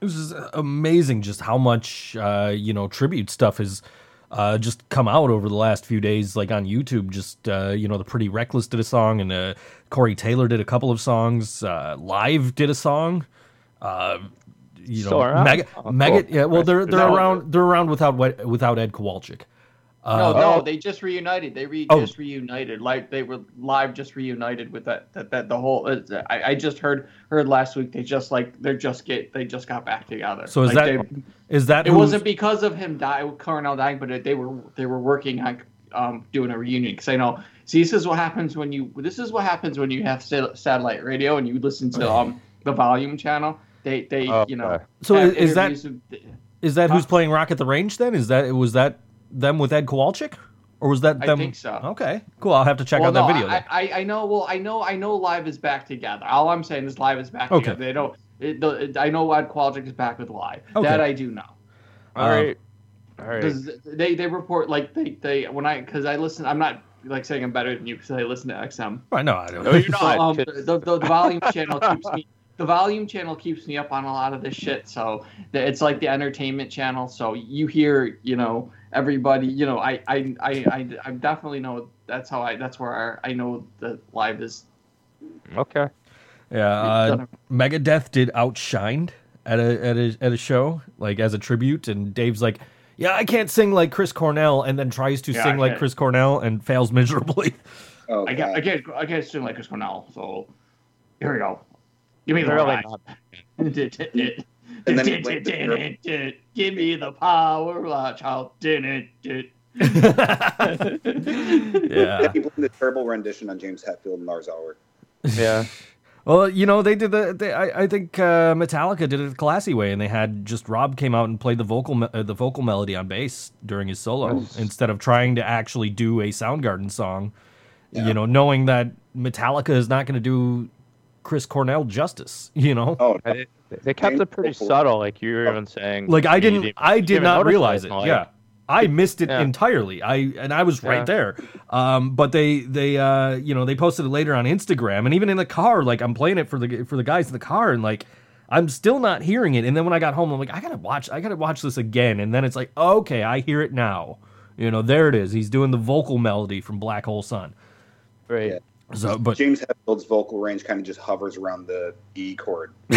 C: This is amazing just how much uh, you know tribute stuff has uh, just come out over the last few days, like on YouTube. Just uh, you know, the Pretty Reckless did a song, and uh, Corey Taylor did a couple of songs. Uh, Live did a song. Uh, you know,
D: around?
C: Mega,
D: Oh,
C: Mega,
D: cool.
C: yeah. Well, they're they're around. They're around without without Ed Kowalczyk.
B: No,
C: Uh,
B: no,
D: Oh.
B: they just reunited. They re-
C: Oh.
B: just reunited. Like they were live, just reunited with that. That, that the whole. Uh, I, I just heard heard last week. They just like they're just get they just got back together.
C: So is
B: Like,
C: that
B: they-
C: is that
B: it
C: who's-
B: wasn't because of him dying, Cornell dying, but they were they were working on um, doing a reunion. Because I know, see, this is what happens when you this is what happens when you have sat- satellite radio and you listen to um the volume channel. They they
D: Oh,
B: you know.
C: So
B: have
C: is that-
B: interviews with-
C: is that who's playing Rock at the Range? Then is that was that them with Ed Kowalczyk, or was that
B: I
C: them?
B: think so.
C: Okay, cool. I'll have to check
B: well,
C: out that video.
B: I, I I know. Well, I know. I know. Live is back together. All I'm saying is Live is back
C: Okay.
B: together. They don't. It, the, it, I know Ed Kowalczyk is back with Live.
C: Okay.
B: That I do know.
D: All
C: Um,
D: right, all right.
B: Because they, they report like they, they when I because I listen. I'm not like saying I'm better than you because I listen to XM.
C: Right, no, I don't.
D: No, you're not.
B: um, the, the, the volume channel keeps me. The volume channel keeps me up on a lot of this shit. So the, it's like the entertainment channel. So you hear, you know, everybody. You know, I I I I, I definitely know that's how I. That's where our, I know that live is.
D: Okay.
C: Yeah, uh, Megadeth did Outshined at a at a at a show, like as a tribute, and Dave's like, "Yeah, I can't sing like Chris Cornell," and then tries to
B: Yeah,
C: sing like. Chris Cornell and fails miserably.
E: Oh,
B: I can't, I
E: God.
B: can't, I can't sing like Chris Cornell. So here we go. Give me the
D: Really
B: ride.
D: not.
E: And then he played the
B: Give me the power, uh, child.
C: yeah,
E: Yeah, he played the terrible rendition on James Hetfield and Lars Ulrich.
D: Yeah.
C: Well, you know, they did the. They, I, I think uh, Metallica did it the classy way, and they had just Rob came out and played the vocal me- uh, the vocal melody on bass during his solo
D: Nice.
C: instead of trying to actually do a Soundgarden song.
E: Yeah.
C: You know, knowing that Metallica is not going to do Chris Cornell justice. You know,
E: Oh,
D: I did- They kept it pretty subtle, like you were even saying.
C: like I didn't,
D: didn't-
C: I did
D: didn't
C: realize it.
D: like,
C: Yeah, I missed it
D: Yeah.
C: entirely. I and I was right
D: Yeah.
C: there. Um, but they they uh you know they posted it later on Instagram and even in the car like I'm playing it for the for the guys in the car and like I'm still not hearing it. And then when I got home, I'm like I gotta watch I gotta watch this again. And then it's like okay, I hear it now. You know, there it is. He's doing the vocal melody from Black Hole Sun.
D: Right.
E: Yeah.
C: So, but
E: James Hetfield's vocal range kind of just hovers around the E chord.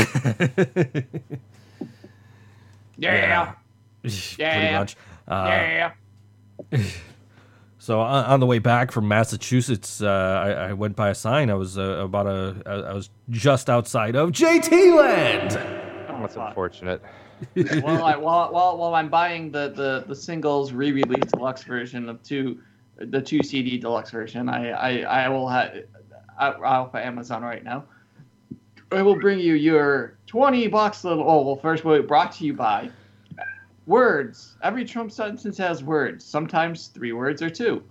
B: Yeah.
C: pretty
B: Yeah.
C: much. Uh,
B: Yeah.
C: So on, on the way back from Massachusetts, uh, I, I went by a sign. I was uh, about a, I I was just outside of JT Land.
D: That's unfortunate.
B: while, I, while, while, while I'm buying the, the, the singles re-release deluxe version of two, the two CD deluxe version, I I, I will have off of Amazon right now. I will bring you your twenty bucks little. Oh well, first wait, brought to you by words. Every Trump sentence has words. Sometimes three words or two,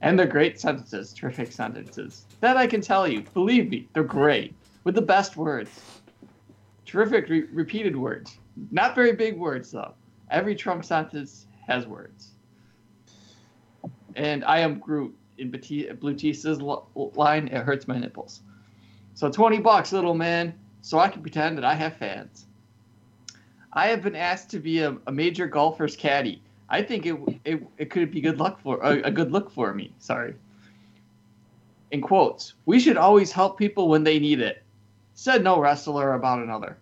B: and they're great sentences, terrific sentences. That I can tell you. Believe me, they're great with the best words. Terrific re- repeated words. Not very big words though. Every Trump sentence has words. And I am Groot in Bati- Blutista's line. It hurts my nipples. So 20 bucks, little man, so I can pretend that I have fans. I have been asked to be a, a major golfer's caddy. I think it, it it could be good luck for a, a good look for me. Sorry. In quotes, we should always help people when they need it. Said no wrestler about another.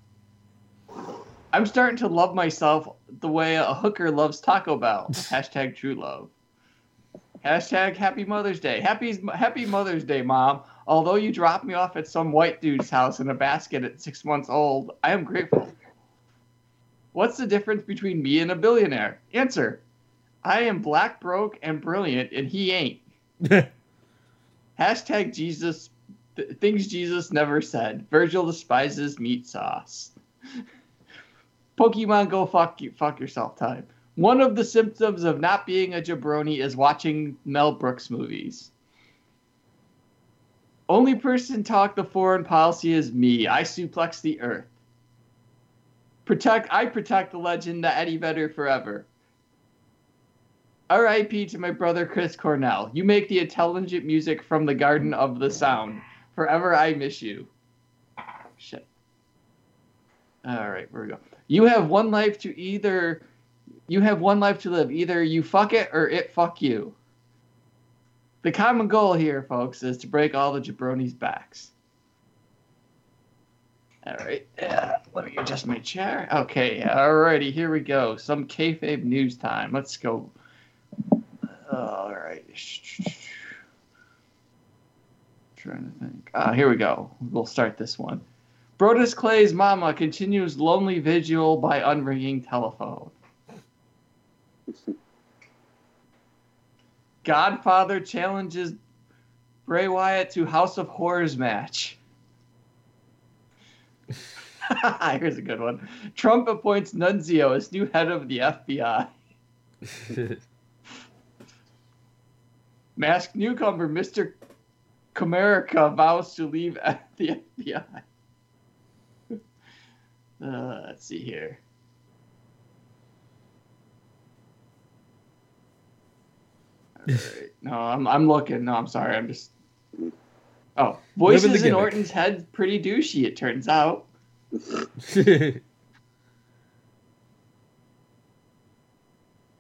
B: I'm starting to love myself the way a hooker loves Taco Bell. Hashtag true love. Hashtag Happy Mother's Day. Happy Happy Mother's Day, Mom. Although you dropped me off at some white dude's house in a basket at six months old, I am grateful. What's the difference between me and a billionaire? Answer. I am black, broke, and brilliant, and he ain't. Hashtag Jesus. Th- things Jesus never said. Virgil despises meat sauce. Pokemon Go fuck you, fuck yourself time. One of the symptoms of not being a jabroni is watching Mel Brooks movies. Only person talk the foreign policy is me. I suplex the earth. Protect I protect the legend that Eddie Vedder forever. R.I.P. to my brother Chris Cornell. You make the intelligent music from the Garden of the Sound. Forever I miss you. Shit. All right, here we go. You have one life to either. You have one life to live. Either you fuck it or it fuck you. The common goal here, folks, is to break all the jabronis' backs. All right, yeah, let me adjust my chair. Okay, All righty. here we go. Some kayfabe news time. Let's go. All right. Trying to think. Ah, here we go. We'll start this one. Brodus Clay's mama continues lonely vigil by unringing telephone. Godfather challenges Bray Wyatt to House of Horrors match. Here's a good one. Trump appoints Nunzio as new head of the FBI. Masked newcomer Mr. Comerica vows to leave the FBI. Uh, let's see here. No, I'm I'm looking. No, I'm sorry. I'm just. Oh, voices in. Orton's head pretty douchey. It turns out.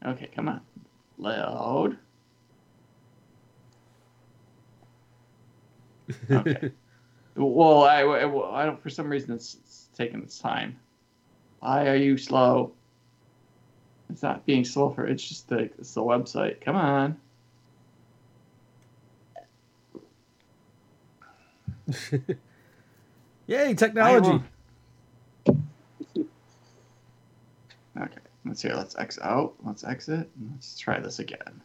B: Okay, come on. Load. Okay. well, I, I, I don't. For some reason, it's, it's taking its time. Why are you slow? It's not being slow for. It's just the it's the website. Come on.
C: Yay, technology.
B: Okay, let's see. Let's X out. Let's exit. and Let's try this again.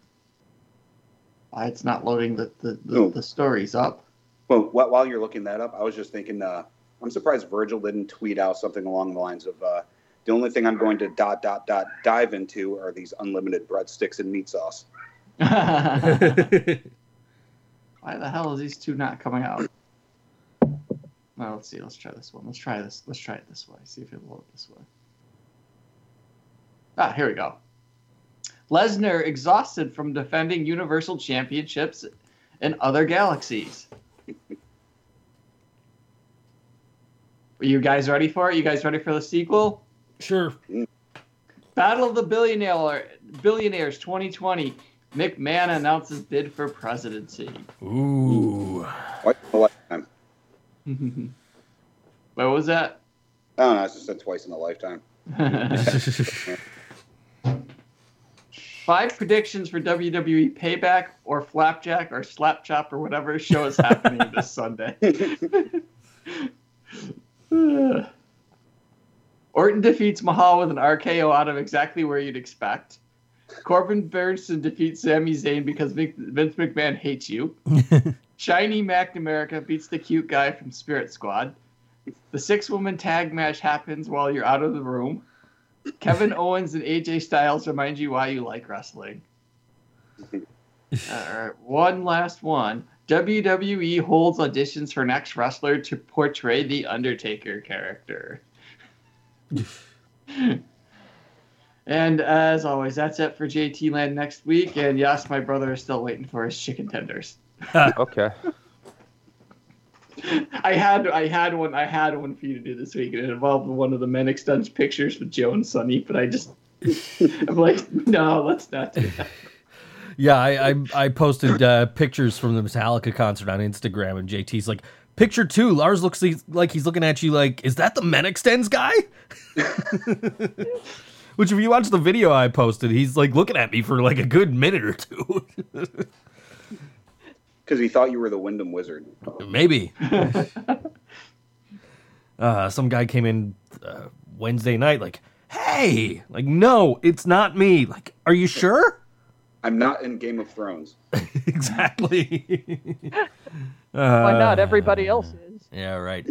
B: Why it's not loading the the, the,
E: Oh.
B: the stories up?
E: Well, while you're looking that up, I was just thinking. Uh, I'm surprised Virgil didn't tweet out something along the lines of, uh, "The only thing I'm going to dot dot dot dive into are these unlimited breadsticks and meat sauce."
B: Why the hell is these two not coming out? Well, let's see. Let's try this one. Let's try this. Let's try it this way. See if it'll load this way. Ah, here we go. Lesnar exhausted from defending Universal Championships in other galaxies. Are you guys ready for it? You guys ready for the sequel?
C: Sure.
B: Battle of the Billionaire Billionaires 2020. McMahon announces bid for presidency.
C: Ooh.
E: Twice in a lifetime.
B: what was that?
E: Oh, I don't know. I just said twice in a lifetime.
B: Five predictions for WWE Payback or Flapjack or Slapchop or whatever show is happening this Sunday. Orton defeats Mahal with an RKO out of exactly where you'd expect. Corbin Bernsen defeats Sami Zayn because Vince McMahon hates you. Shiny Mac America beats the cute guy from Spirit Squad. The six woman tag match happens while you're out of the room. Kevin Owens and AJ Styles remind you why you like wrestling. All right, one last one. WWE holds auditions for next wrestler to portray the Undertaker character. And as always, that's it for JT Land next week. And yes, my brother is still waiting for his chicken tenders.
D: okay.
B: I had I had one I had one for you to do this week, and it involved one of the men extends pictures with Joe and Sonny. But I just I'm like, no, let's not do that.
C: Yeah, I I, I posted uh, pictures from the Metallica concert on Instagram, and JT's like, picture two. Lars looks like he's looking at you like, is that the Men Extends guy? Which, if you watch the video I posted, he's like looking at me for like a good minute or two.
E: Because he thought you were the Wyndham Wizard.
C: Maybe. uh, some guy came in uh, Wednesday night, like, hey, like, no, it's not me. Like, are you sure?
E: I'm not in Game of Thrones.
C: exactly.
F: Why not?
C: Uh,
F: Everybody else is.
C: Yeah, right.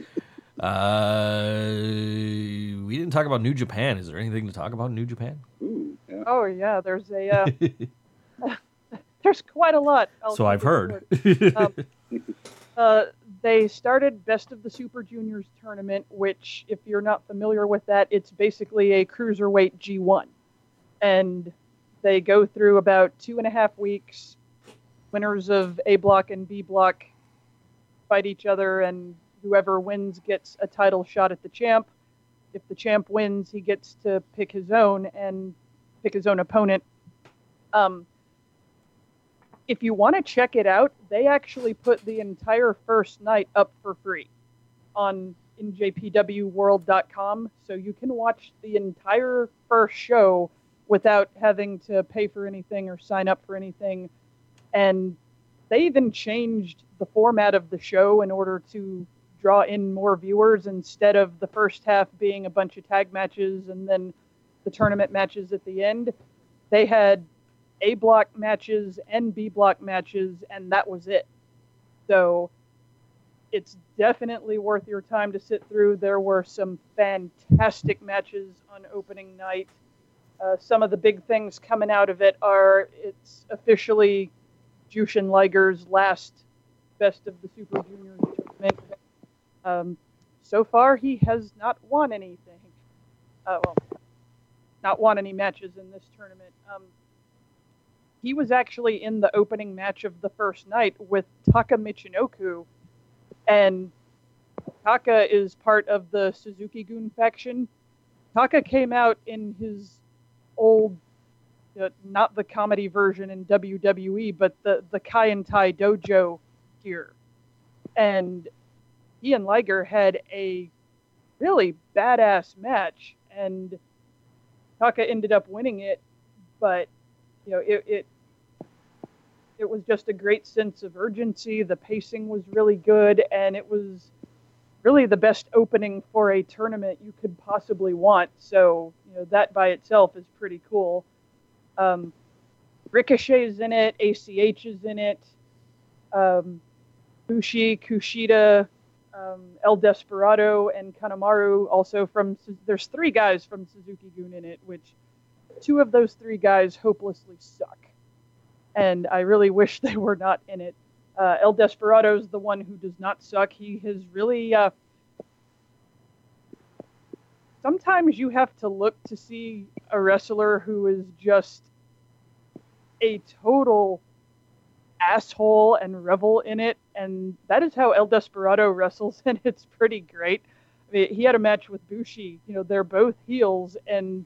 C: Uh, we didn't talk about New Japan. Is there anything to talk about in New Japan?
E: Ooh, yeah.
F: Oh yeah, there's a uh, there's quite a lot. I'll
C: So I've heard.
F: Um, uh, they started Best of the Super Juniors tournament, which, if you're not familiar with that, it's basically a cruiserweight G1, and they go through about two and a half weeks. Winners of A block and B block fight each other, and whoever wins gets a title shot at the champ. If the champ wins, he gets to pick his own and pick his own opponent. Um, if you want to check it out, they actually put the entire first night up for free on njpwworld.com, so you can watch the entire first show without having to pay for anything or sign up for anything. And they even changed the format of the show in order to draw in more viewers instead of the first half being a bunch of tag matches and then the tournament matches at the end. They had A block matches and B block matches, and that was it. So it's definitely worth your time to sit through. There were some fantastic matches on opening night. Uh, some of the big things coming out of it are it's officially Jushin Liger's last Best of the Super Juniors tournament. Um, so far, he has not won anything. Uh, well, not won any matches in this tournament. Um, he was actually in the opening match of the first night with Taka Michinoku, and Taka is part of the Suzuki Gun faction. Taka came out in his old, uh, not the comedy version in WWE, but the the Kaientai Dojo here, and he and Liger had a really badass match, and Taka ended up winning it, but you know it, it it was just a great sense of urgency. The pacing was really good, and it was really the best opening for a tournament you could possibly want. So you know that by itself is pretty cool. Um, Ricochet's in it, ACH is in it, um, Bushi, Kushida, um, El Desperado, and Kanemaru also from. There's three guys from Suzuki Gun in it, which two of those three guys hopelessly suck, and I really wish they were not in it. Uh, El Desperado is the one who does not suck. He has really. Uh, sometimes you have to look to see a wrestler who is just a total asshole and revel in it, and that is how El Desperado wrestles, and it's pretty great. I mean, he had a match with Bushi. You know, they're both heels, and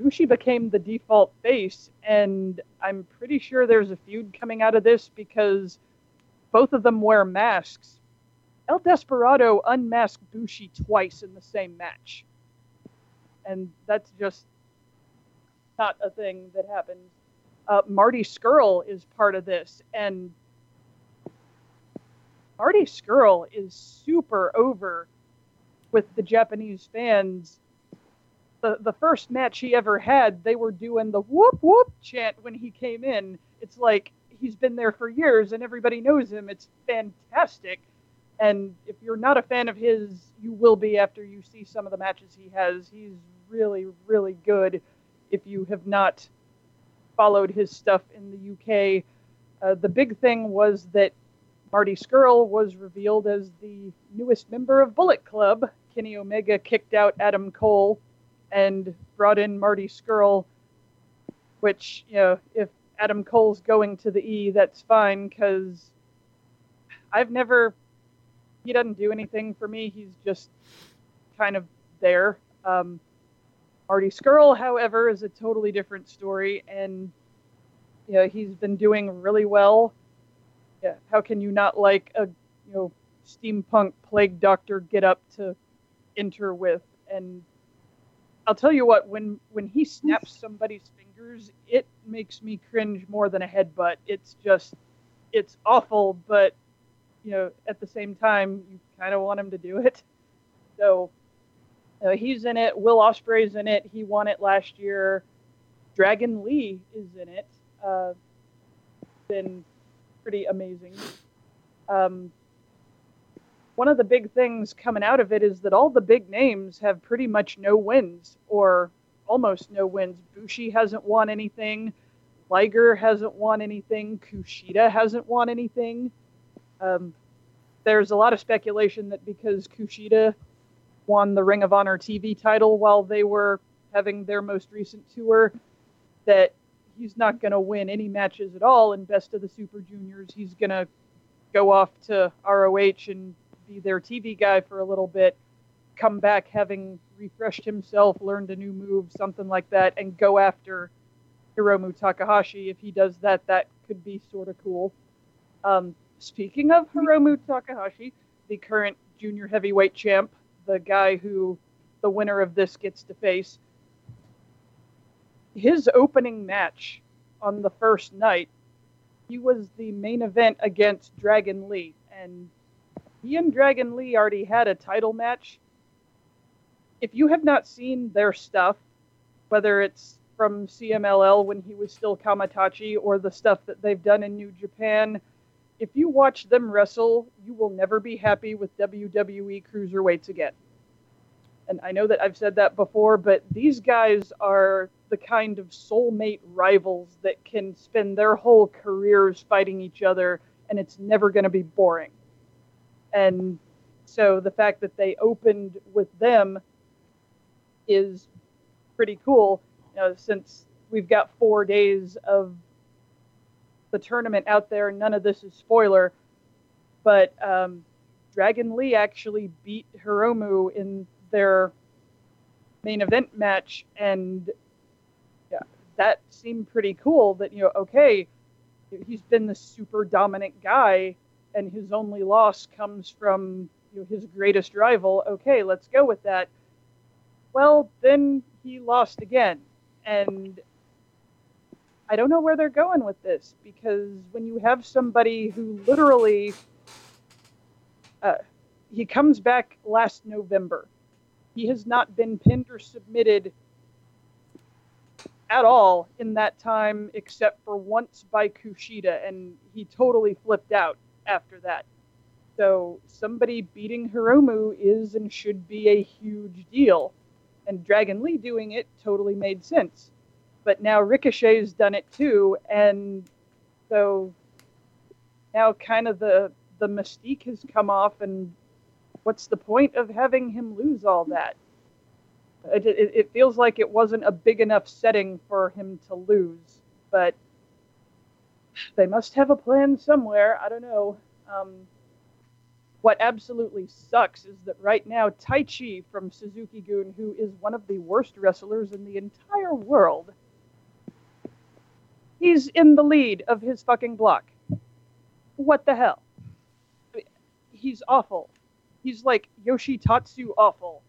F: Bushi became the default face, and I'm pretty sure there's a feud coming out of this because both of them wear masks. El Desperado unmasked Bushi twice in the same match. And that's just not a thing that happens. Uh, Marty Scurll is part of this, and Marty Scurll is super over with the Japanese fans the the first match he ever had, they were doing the whoop whoop chant when he came in. It's like he's been there for years and everybody knows him. It's fantastic. And if you're not a fan of his, you will be after you see some of the matches he has. He's really, really good. If you have not followed his stuff in the UK, uh, the big thing was that Marty Scurll was revealed as the newest member of Bullet Club. Kenny Omega kicked out Adam Cole and brought in Marty Scurll, which, you know, if Adam Cole's going to the E, that's fine because I've never, he doesn't do anything for me. He's just kind of there. Um, Marty Scurll, however, is a totally different story, and you know, he's been doing really well. Yeah, how can you not like a you know steampunk plague doctor get up to enter with? And I'll tell you what, when when he snaps somebody's fingers, it makes me cringe more than a headbutt. It's just, it's awful, but you know, at the same time, you kind of want him to do it. So uh, he's in it. Will Ospreay's in it. He won it last year. Dragon Lee is in it. Uh, been pretty amazing. Um, one of the big things coming out of it is that all the big names have pretty much no wins or almost no wins. Bushi hasn't won anything. Liger hasn't won anything. Kushida hasn't won anything. Um, there's a lot of speculation that because Kushida won the Ring of Honor TV title while they were having their most recent tour, that he's not going to win any matches at all in Best of the Super Juniors. He's going to go off to ROH and be their TV guy for a little bit, come back having refreshed himself, learned a new move, something like that, and go after Hiromu Takahashi. If he does that, that could be sort of cool. Um, speaking of Hiromu Takahashi, the current junior heavyweight champ, the guy who the winner of this gets to face, his opening match on the first night, he was the main event against Dragon Lee. And he and Dragon Lee already had a title match. If you have not seen their stuff, whether it's from CMLL when he was still Kamaitachi or the stuff that they've done in New Japan, if you watch them wrestle, you will never be happy with WWE cruiserweights again. And I know that I've said that before, but these guys are the kind of soulmate rivals that can spend their whole careers fighting each other, and it's never going to be boring. And so the fact that they opened with them is pretty cool, you know, since we've got four days of the tournament out there. None of this is spoiler, but um, Dragon Lee actually beat Hiromu in their main event match, and yeah, that seemed pretty cool. That you know, okay, he's been the super dominant guy, and his only loss comes from you know, his greatest rival. Okay, let's go with that. Well, then he lost again, and I don't know where they're going with this because when you have somebody who literally uh, he comes back last November, he has not been pinned or submitted at all in that time except for once by Kushida, and he totally flipped out after that. So somebody beating Hiromu is and should be a huge deal, and Dragon Lee doing it totally made sense but now Ricochet's done it too, and so now kind of the the mystique has come off, and what's the point of having him lose all that? It, it, it feels like it wasn't a big enough setting for him to lose, but they must have a plan somewhere. I don't know. Um, what absolutely sucks is that right now Taichi from Suzuki Gun, who is one of the worst wrestlers in the entire world, He's in the lead of his fucking block. What the hell? I mean, he's awful. He's like Yoshitatsu awful.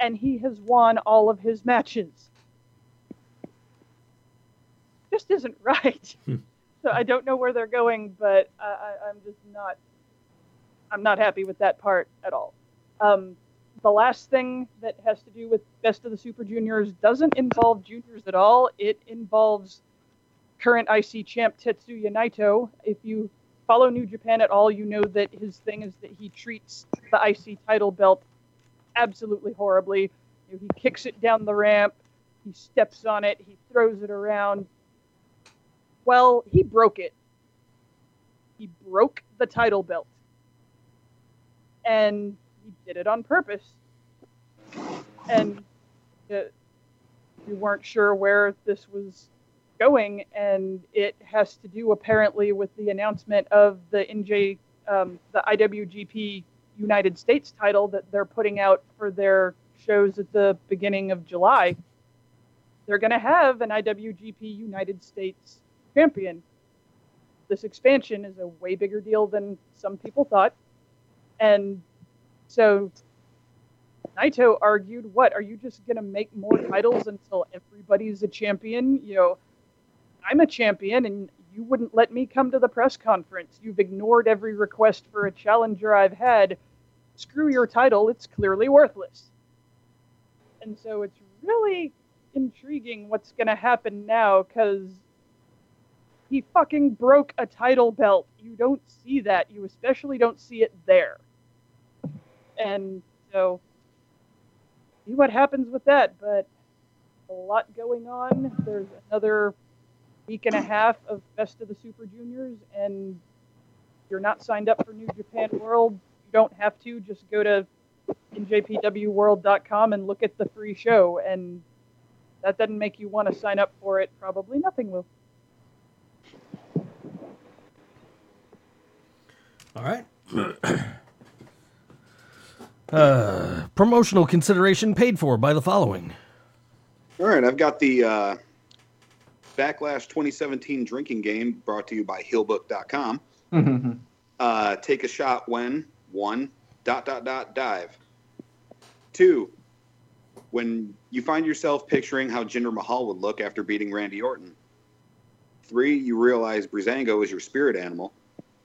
F: And he has won all of his matches. Just isn't right. so I don't know where they're going, but I, I, I'm just not. I'm not happy with that part at all. Um, the last thing that has to do with Best of the Super Juniors doesn't involve juniors at all. It involves current IC champ Tetsuya Naito. If you follow New Japan at all, you know that his thing is that he treats the IC title belt absolutely horribly. He kicks it down the ramp, he steps on it, he throws it around. Well, he broke it. He broke the title belt. And he did it on purpose. And uh, we weren't sure where this was going, and it has to do apparently with the announcement of the NJ, um, the IWGP United States title that they're putting out for their shows at the beginning of July. They're going to have an IWGP United States champion. This expansion is a way bigger deal than some people thought. And so Naito argued, What, are you just going to make more titles until everybody's a champion? You know, I'm a champion and you wouldn't let me come to the press conference. You've ignored every request for a challenger I've had. Screw your title, it's clearly worthless. And so it's really intriguing what's going to happen now because he fucking broke a title belt. You don't see that. You especially don't see it there. And so, see what happens with that. But a lot going on. There's another week and a half of Best of the Super Juniors, and you're not signed up for New Japan World, you don't have to. Just go to njpwworld.com and look at the free show. And that doesn't make you want to sign up for it. Probably nothing will.
C: All right. uh, promotional consideration paid for by the following.
E: All right, I've got the uh, Backlash 2017 drinking game brought to you by Healbook.com. Uh, take a shot when one dot dot dot dive. Two, when you find yourself picturing how Jinder Mahal would look after beating Randy Orton. Three, you realize Breezango is your spirit animal.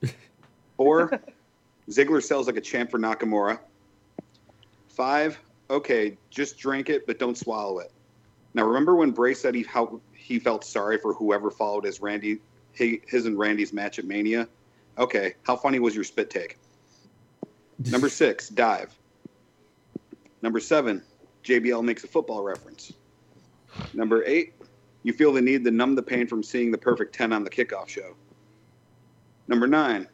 E: Four, Ziggler sells like a champ for Nakamura. Five, okay, just drink it, but don't swallow it. Now, remember when Bray said he how he felt sorry for whoever followed his Randy, his and Randy's match at Mania? Okay, how funny was your spit take? Number six, dive. Number seven, JBL makes a football reference. Number eight, you feel the need to numb the pain from seeing the perfect 10 on the kickoff show. Number nine,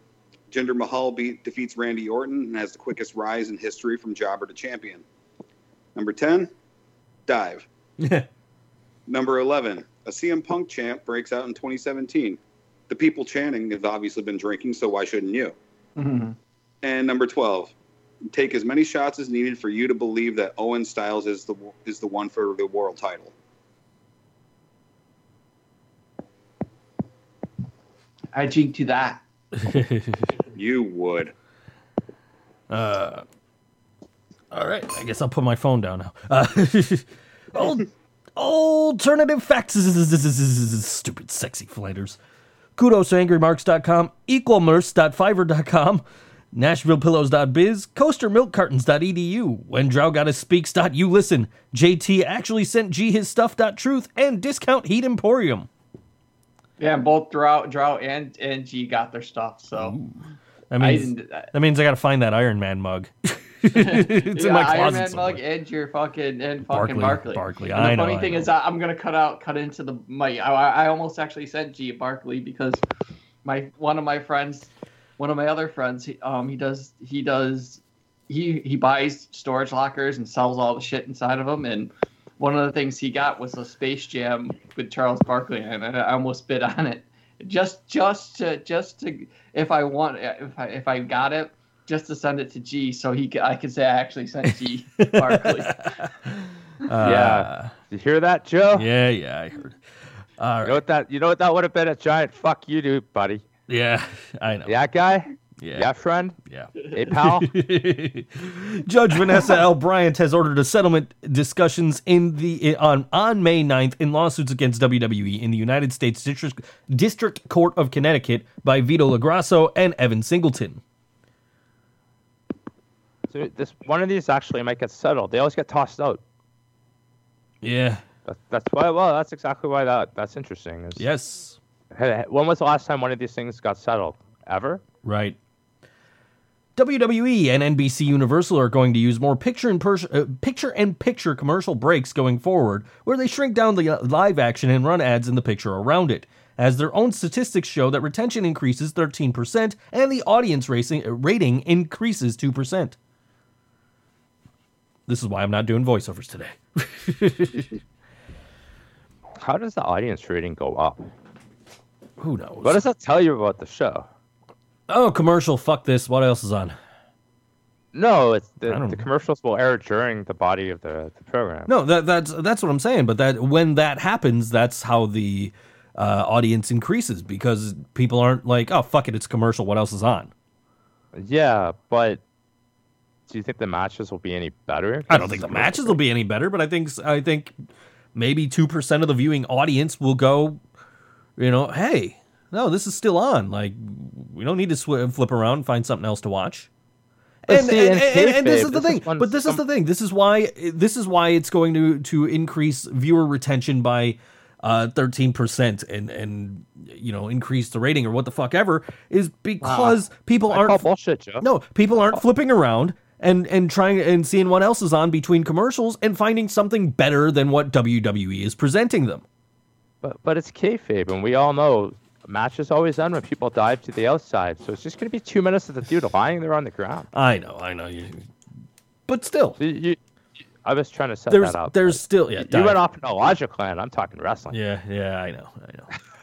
E: Jinder Mahal beat, defeats Randy Orton and has the quickest rise in history from jobber to champion. Number 10, dive. Number 11, a CM Punk champ breaks out in 2017. The people chanting have obviously been drinking, so why shouldn't you? And number 12, take as many shots as needed for you to believe that Owen Styles is the is the one for the world title.
B: I drink to that.
E: You would.
C: Uh, all right, I guess I'll put my phone down now. Uh, old, alternative facts. Stupid, sexy flanders. Kudos to angrymarks.com, equalmerce.fiverr.com, NashvillePillows.biz, CoasterMilkCartons.edu, When Drow Gotta listen, JT actually sent G his stuff.truth, and Discount Heat Emporium.
B: Yeah, both Drought, Drought, and and G got their stuff. So
C: That
B: I
C: means,
B: didn't-
C: that means I gotta find that Iron Man mug. it's in my
B: Yeah, Iron
C: closet
B: Man
C: somewhere.
B: mug and your fucking and fucking Barkley.
C: Barkley,
B: And
C: I
B: the
C: know,
B: funny
C: I
B: thing
C: know.
B: is, I, I'm gonna cut out, cut into the my. I, I almost actually said G Barkley because my one of my friends, one of my other friends, he, um, he does he does he he buys storage lockers and sells all the shit inside of them and. One of the things he got was a Space Jam with Charles Barkley, and I I almost bid on it, just just to just to if I want if I if I got it, just to send it to G, so he I could say I actually sent G Barkley.
D: yeah. Did you hear that, Joe?
C: Uh, Yeah, yeah, I heard. All
D: You know what that? You know what that would have been a giant fuck you, dude, buddy.
C: Yeah, I know.
D: That guy.
C: Yeah.
D: Yeah, friend.
C: Yeah.
D: Hey, pal.
C: Judge Vanessa L. Bryant has ordered a settlement discussions in the on on May 9th in lawsuits against WWE in the United States District District Court of Connecticut by Vito LoGrasso and Evan Singleton.
D: So this one of these actually might get settled. They always get tossed out.
C: Yeah.
D: That, that's why. Well, that's exactly why that. That's interesting. is-
C: Yes.
D: Hey, When was the last time one of these things got settled? Ever?
C: Right. WWE and NBC Universal are going to use more picture in pers- uh, picture and picture commercial breaks going forward, where they shrink down the uh, live action and run ads in the picture around it. As their own statistics show that retention increases 13% and the audience racing, uh, rating increases 2%. This is why I'm not doing voiceovers today.
D: How does the audience rating go up?
C: Who knows?
D: What does that tell you about the show?
C: Oh, commercial. Fuck this. What else is on?
D: No, it's the, the commercials will air during the body of the, the program.
C: No, that that's that's what I'm saying. But that when that happens, that's how the uh, audience increases because people aren't like, oh fuck it, it's commercial. What else is on?
D: Yeah, but do you think the matches will be any better?
C: I don't think the matches will be any better, but I think I think maybe two percent of the viewing audience will go, you know, hey, no, this is still on. Like we don't need to sw- flip around and find something else to watch. And,
D: see,
C: and, and- and this is the
D: this
C: thing.
D: when
C: but this is the thing. This is why this is why it's going to to increase viewer retention by uh, thirteen percent and and you know increase the rating or what the fuck ever is because people
D: I
C: aren't
D: bullshit, Joe.
C: no, people aren't flipping around and and trying and seeing what else is on between commercials and finding something better than what WWE is presenting them.
D: But but it's kayfabe, and we all know matches always end when people dive to the outside. So it's just going to be two minutes of the dude lying there on the ground.
C: I know, I know you, but still,
D: You, you, I was trying to set
C: there's
D: that up.
C: there's still yeah.
D: you
C: dive.
D: went off into Logic Land. I'm talking wrestling.
C: Yeah, yeah, I know,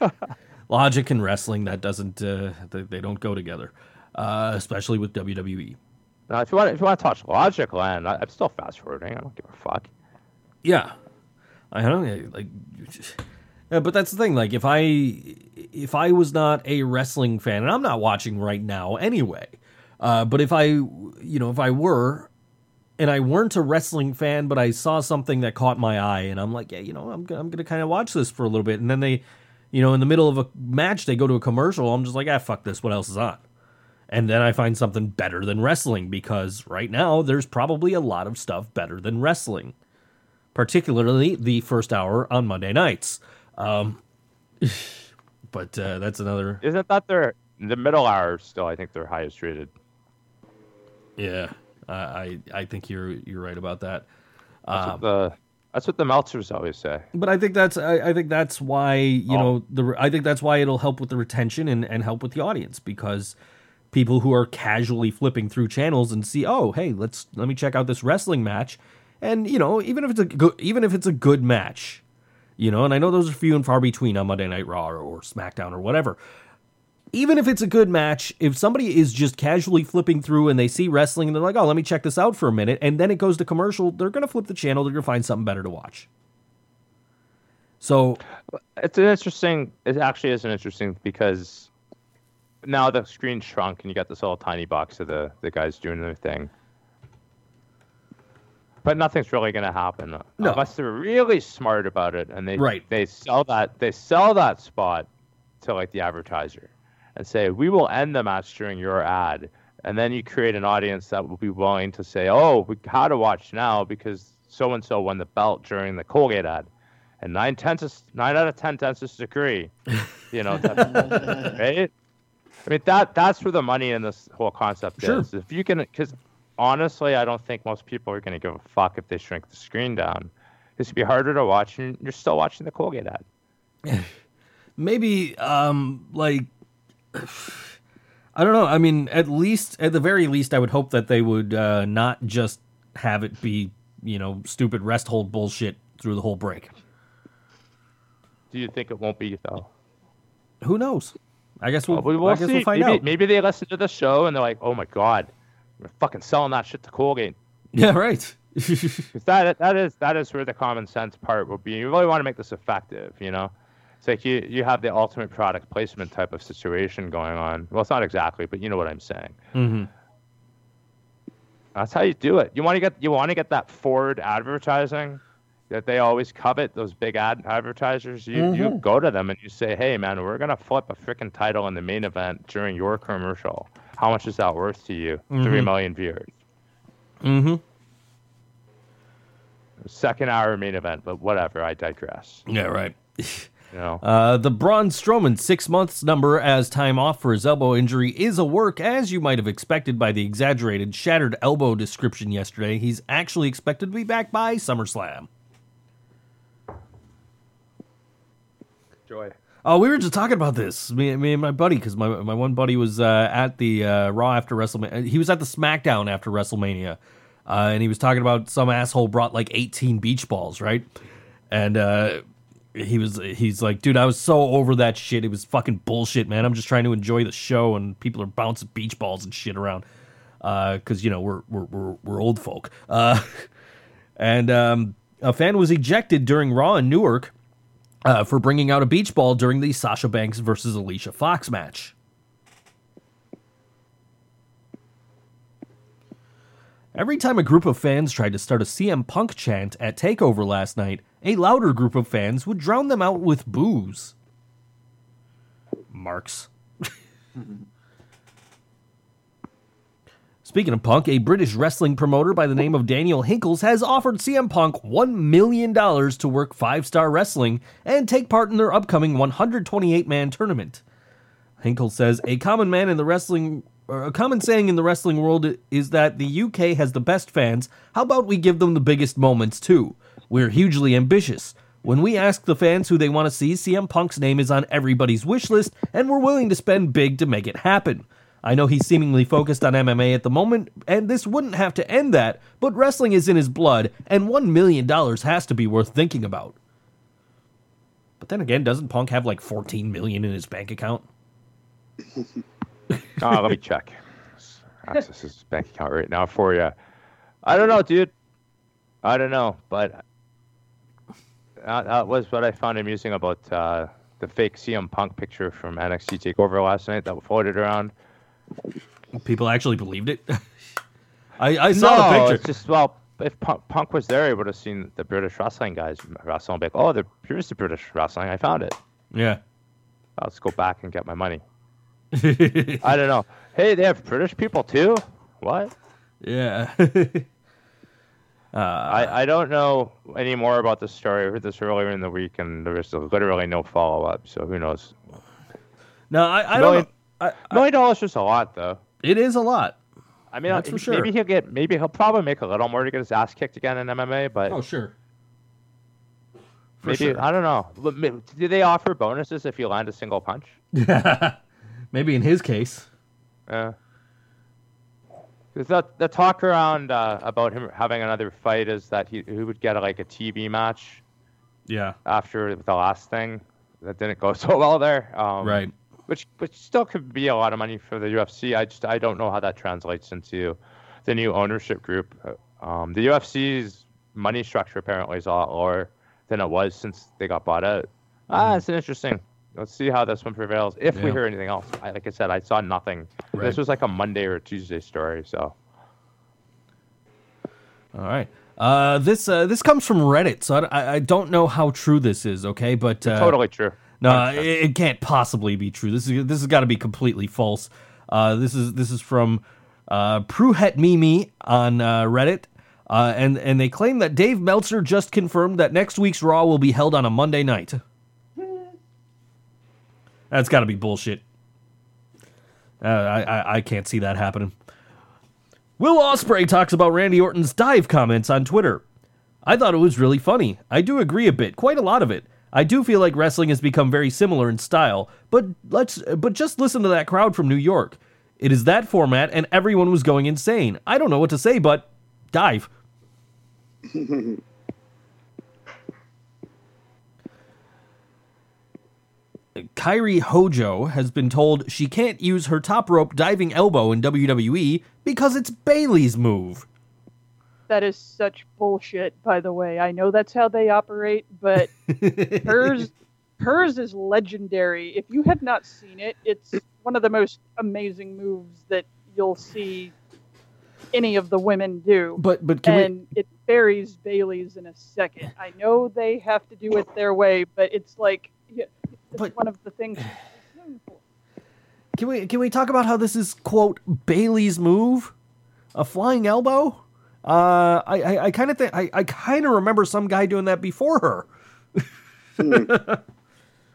C: I know. Logic and wrestling that doesn't uh, they, they don't go together, uh, especially with WWE.
D: Now, if you want if you want to touch Logic Land, I, I'm still fast forwarding. I don't give a fuck.
C: Yeah, I don't like, yeah, but that's the thing. Like, if I if I was not a wrestling fan, and I'm not watching right now anyway, uh, but if I you know if I were, and I weren't a wrestling fan, but I saw something that caught my eye, and I'm like, yeah, you know, I'm I'm gonna kind of watch this for a little bit, and then they, you know, in the middle of a match, they go to a commercial. I'm just like, ah, fuck this. What else is on? And then I find something better than wrestling because right now there's probably a lot of stuff better than wrestling particularly the first hour on Monday nights. Um, but uh, that's another.
D: Isn't that their the middle hour still? I think they're highest rated.
C: Yeah, I I, I think you're you're right about that.
D: That's
C: Um,
D: what the that's what the Meltzers always say.
C: but I think that's I, I think that's why you
D: Oh.
C: know the I think that's why it'll help with the retention and, and help with the audience because people who are casually flipping through channels and see oh hey let's let me check out this wrestling match and you know even if it's a good even if it's a good match you know and I know those are few and far between on Monday Night Raw or, or SmackDown or whatever even if it's a good match, if somebody is just casually flipping through and they see wrestling and they're like, oh, let me check this out for a minute, and then it goes to commercial, they're going to flip the channel. They're going to find something better to watch. So,
D: It's an interesting. It actually is an interesting because now the screen shrunk and you got this little tiny box of the the guys doing their thing. But nothing's really going to happen uh,
C: No.
D: unless they're really smart about it and they
C: Right.
D: they sell that they sell that spot to like the advertiser and say we will end the match during your ad and then you create an audience that will be willing to say oh we got to watch now because so and so won the belt during the Colgate ad and nine tenths nine out of ten dentists agree you know right I mean that that's where the money in this whole concept
C: Sure.
D: is if you can because honestly I don't think most people are going to give a fuck if they shrink the screen down it's gonna be harder to watch and you're still watching the Colgate ad
C: maybe um like I don't know. I mean, at least at the very least I would hope that they would uh not just have it be, you know, stupid rest hold bullshit through the whole break.
D: do you think it won't be though
C: Who knows? I guess we'll,
D: Well, we will
C: I guess
D: see.
C: we'll find
D: maybe,
C: out.
D: maybe they listen to the show and they're like, "Oh my god, we're fucking selling that shit to Colgate."
C: Yeah, right.
D: 'Cause that that is that is where the common sense part will be. You really want to make this effective, you know. It's like you you have the ultimate product placement type of situation going on. Well, it's not exactly, but you know what I'm saying.
C: hmm
D: That's how you do it. You want to get you want to get that Ford advertising that they always covet. Those big ad advertisers. You you
C: Mhm.
D: go to them and you say, "Hey, man, we're gonna flip a freaking title in the main event during your commercial. How much is that worth to you? Three
C: Mhm.
D: million viewers.
C: hmm
D: Second hour main event, but whatever. I digress.
C: Yeah, right.
D: You know.
C: Uh, the Braun Strowman six months number as time off for his elbow injury is a work, as you might have expected by the exaggerated shattered elbow description yesterday. He's actually expected to be back by SummerSlam.
D: Joy.
C: Oh, we were just talking about this, me, me and my buddy, because my my one buddy was uh, at the uh, Raw after WrestleMania. He was at the SmackDown after WrestleMania, uh, and he was talking about some asshole brought like 18 beach balls, right? And uh, he was he's like, dude, I was so over that shit. It was fucking bullshit, man. I'm just trying to enjoy the show, and people are bouncing beach balls and shit around, because you know we're we're we're, we're old folk. Uh, and um, a fan was ejected during Raw in Newark uh, for bringing out a beach ball during the Sasha Banks versus Alicia Fox match. Every time a group of fans tried to start a CM Punk chant at TakeOver last night, a louder group of fans would drown them out with booze. Marks. Speaking of Punk, a British wrestling promoter by the name of Daniel Hinkles has offered CM Punk $1 million to work five star wrestling and take part in their upcoming 128 man tournament. Hinkle says a common man in the wrestling a common saying in the wrestling world is that the UK has the best fans. How about we give them the biggest moments too? We're hugely ambitious. When we ask the fans who they want to see, CM Punk's name is on everybody's wish list, and we're willing to spend big to make it happen. I know he's seemingly focused on MMA at the moment, and this wouldn't have to end that, but wrestling is in his blood, and $1 million has to be worth thinking about. But then again, doesn't Punk have like 14 million in his bank account?
D: Oh, let me check. Access his bank account right now for you. I don't know, dude. I don't know, but that, was what I found amusing about uh, the fake CM Punk picture from NXT Takeover last night that floated around.
C: People actually believed it. I, I saw the
D: No,
C: picture.
D: It's just well, if Punk, Punk was there, he would have seen the British wrestling guys wrestling. Be like, oh, there- here's the British wrestling. I found it.
C: Yeah.
D: Let's go back and get my money. I don't know. Hey, they have British people too. What?
C: Yeah. Uh,
D: I, I don't know any more about this story. I heard this earlier in the week, and there was literally no follow up. So who knows?
C: No, I, I
D: Million-
C: don't. I,
D: Million dollars is a lot, though.
C: It is a lot.
D: I mean,
C: That's for sure.
D: maybe he'll get. Maybe he'll probably make a little more to get his ass kicked again in MMA. But
C: Oh, sure. For
D: maybe
C: sure.
D: I don't know. Do they offer bonuses if you land a single punch?
C: Maybe in his case.
D: Yeah. Because the, the talk around uh, about him having another fight is that he, he would get like a TV match
C: Yeah.
D: after the last thing that didn't go so well there. Um,
C: Right.
D: Which which still could be a lot of money for the UFC. I just I don't know how that translates into the new ownership group. Uh, Um, the UFC's money structure apparently is a lot lower than it was since they got bought out. Ah, it's an interesting. Let's see how this one prevails. If we
C: Mm-hmm.
D: Hear anything else, I, like I said, I saw nothing.
C: Right.
D: This was like a Monday or Tuesday story, so.
C: All right. Uh, this uh, this comes from Reddit, so I, I- I don't know how true this is. Okay, but uh,
D: Totally true.
C: No, it, it can't possibly be true. This is this has got to be completely false. Uh, this is this is from uh, Pruhet Mimi on uh, Reddit, uh, and and they claim that Dave Meltzer just confirmed that next week's Raw will be held on a Monday night. That's got to be bullshit. Uh, I, I I can't see that happening. Will Ospreay talks about Randy Orton's dive comments on Twitter. I thought it was really funny. I do agree a bit, quite a lot of it. I do feel like wrestling has become very similar in style, but let's but just listen to that crowd from New York. It is that format and everyone was going insane. I don't know what to say, but dive. Kairi Hojo has been told she can't use her top rope diving elbow in WWE because it's Bayley's move.
F: That is such bullshit, by the way. I know that's how they operate, but hers hers is legendary. If you have not seen it, it's one of the most amazing moves that you'll see any of the women do.
C: But but can we
F: and it buries Bayley's in a second. I know they have to do it their way, but it's like it's one of the things.
C: Can we can we talk about how this is quote Bayley's move, a flying elbow? Uh, I I, I kind of think I, I kind of remember some guy doing that before her.